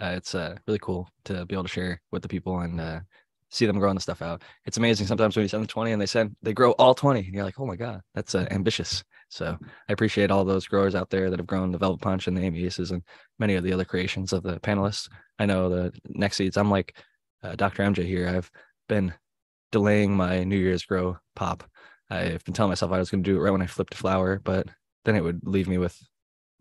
Speaker 1: uh, it's uh, really cool to be able to share with the people and uh, see them growing the stuff out. It's amazing sometimes when you send them 20 and they send, they grow all 20 and you're like, oh my God, that's uh, ambitious. So I appreciate all those growers out there that have grown the Velvet Punch and the Amy and many of the other creations of the panelists. I know the next seeds, I'm like uh, Dr. MJ here. I've been delaying my New Year's grow pop. I've been telling myself I was going to do it right when I flipped to flower, but then it would leave me with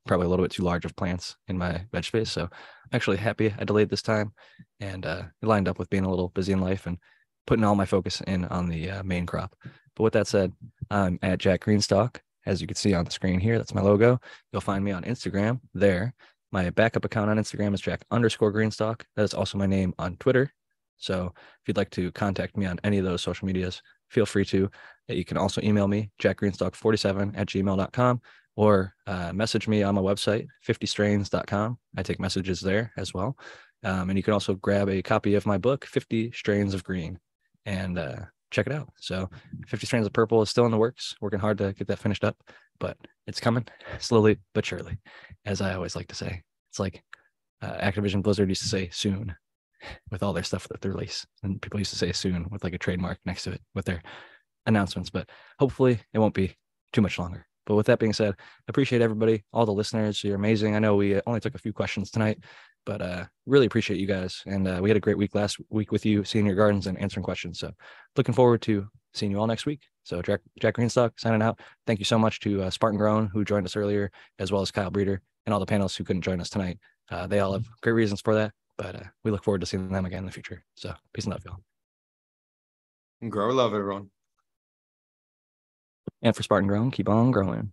Speaker 1: probably a little bit too large of plants in my veg space. So I'm actually happy I delayed this time and uh, it lined up with being a little busy in life and putting all my focus in on the uh, main crop. But with that said, I'm at Jack Greenstock. As you can see on the screen here, that's my logo. You'll find me on Instagram there. My backup account on Instagram is Jack underscore Greenstock. That is also my name on Twitter. So if you'd like to contact me on any of those social medias, feel free to. You can also email me, jackgreenstock47 at gmail.com, or uh, message me on my website, 50strains.com. I take messages there as well. Um, and you can also grab a copy of my book, 50 Strains of Green, and uh, check it out. So 50 Strains of Purple is still in the works, working hard to get that finished up, but it's coming slowly but surely, as I always like to say. It's like uh, Activision Blizzard used to say soon with all their stuff that they release. And people used to say soon with like a trademark next to it with their announcements, but hopefully it won't be too much longer. But with that being said, appreciate everybody, all the listeners. You're amazing. I know we only took a few questions tonight, but uh, really appreciate you guys. And uh, we had a great week last week with you, seeing your gardens and answering questions. So looking forward to seeing you all next week. So Jack, Jack Greenstock signing out. Thank you so much to uh, Spartan Grown who joined us earlier, as well as Kyle Breeder and all the panelists who couldn't join us tonight. Uh, they all have great reasons for that, but uh, we look forward to seeing them again in the future. So peace and love, y'all.
Speaker 3: And grow love, everyone.
Speaker 1: And for Spartan Grown, keep on growing.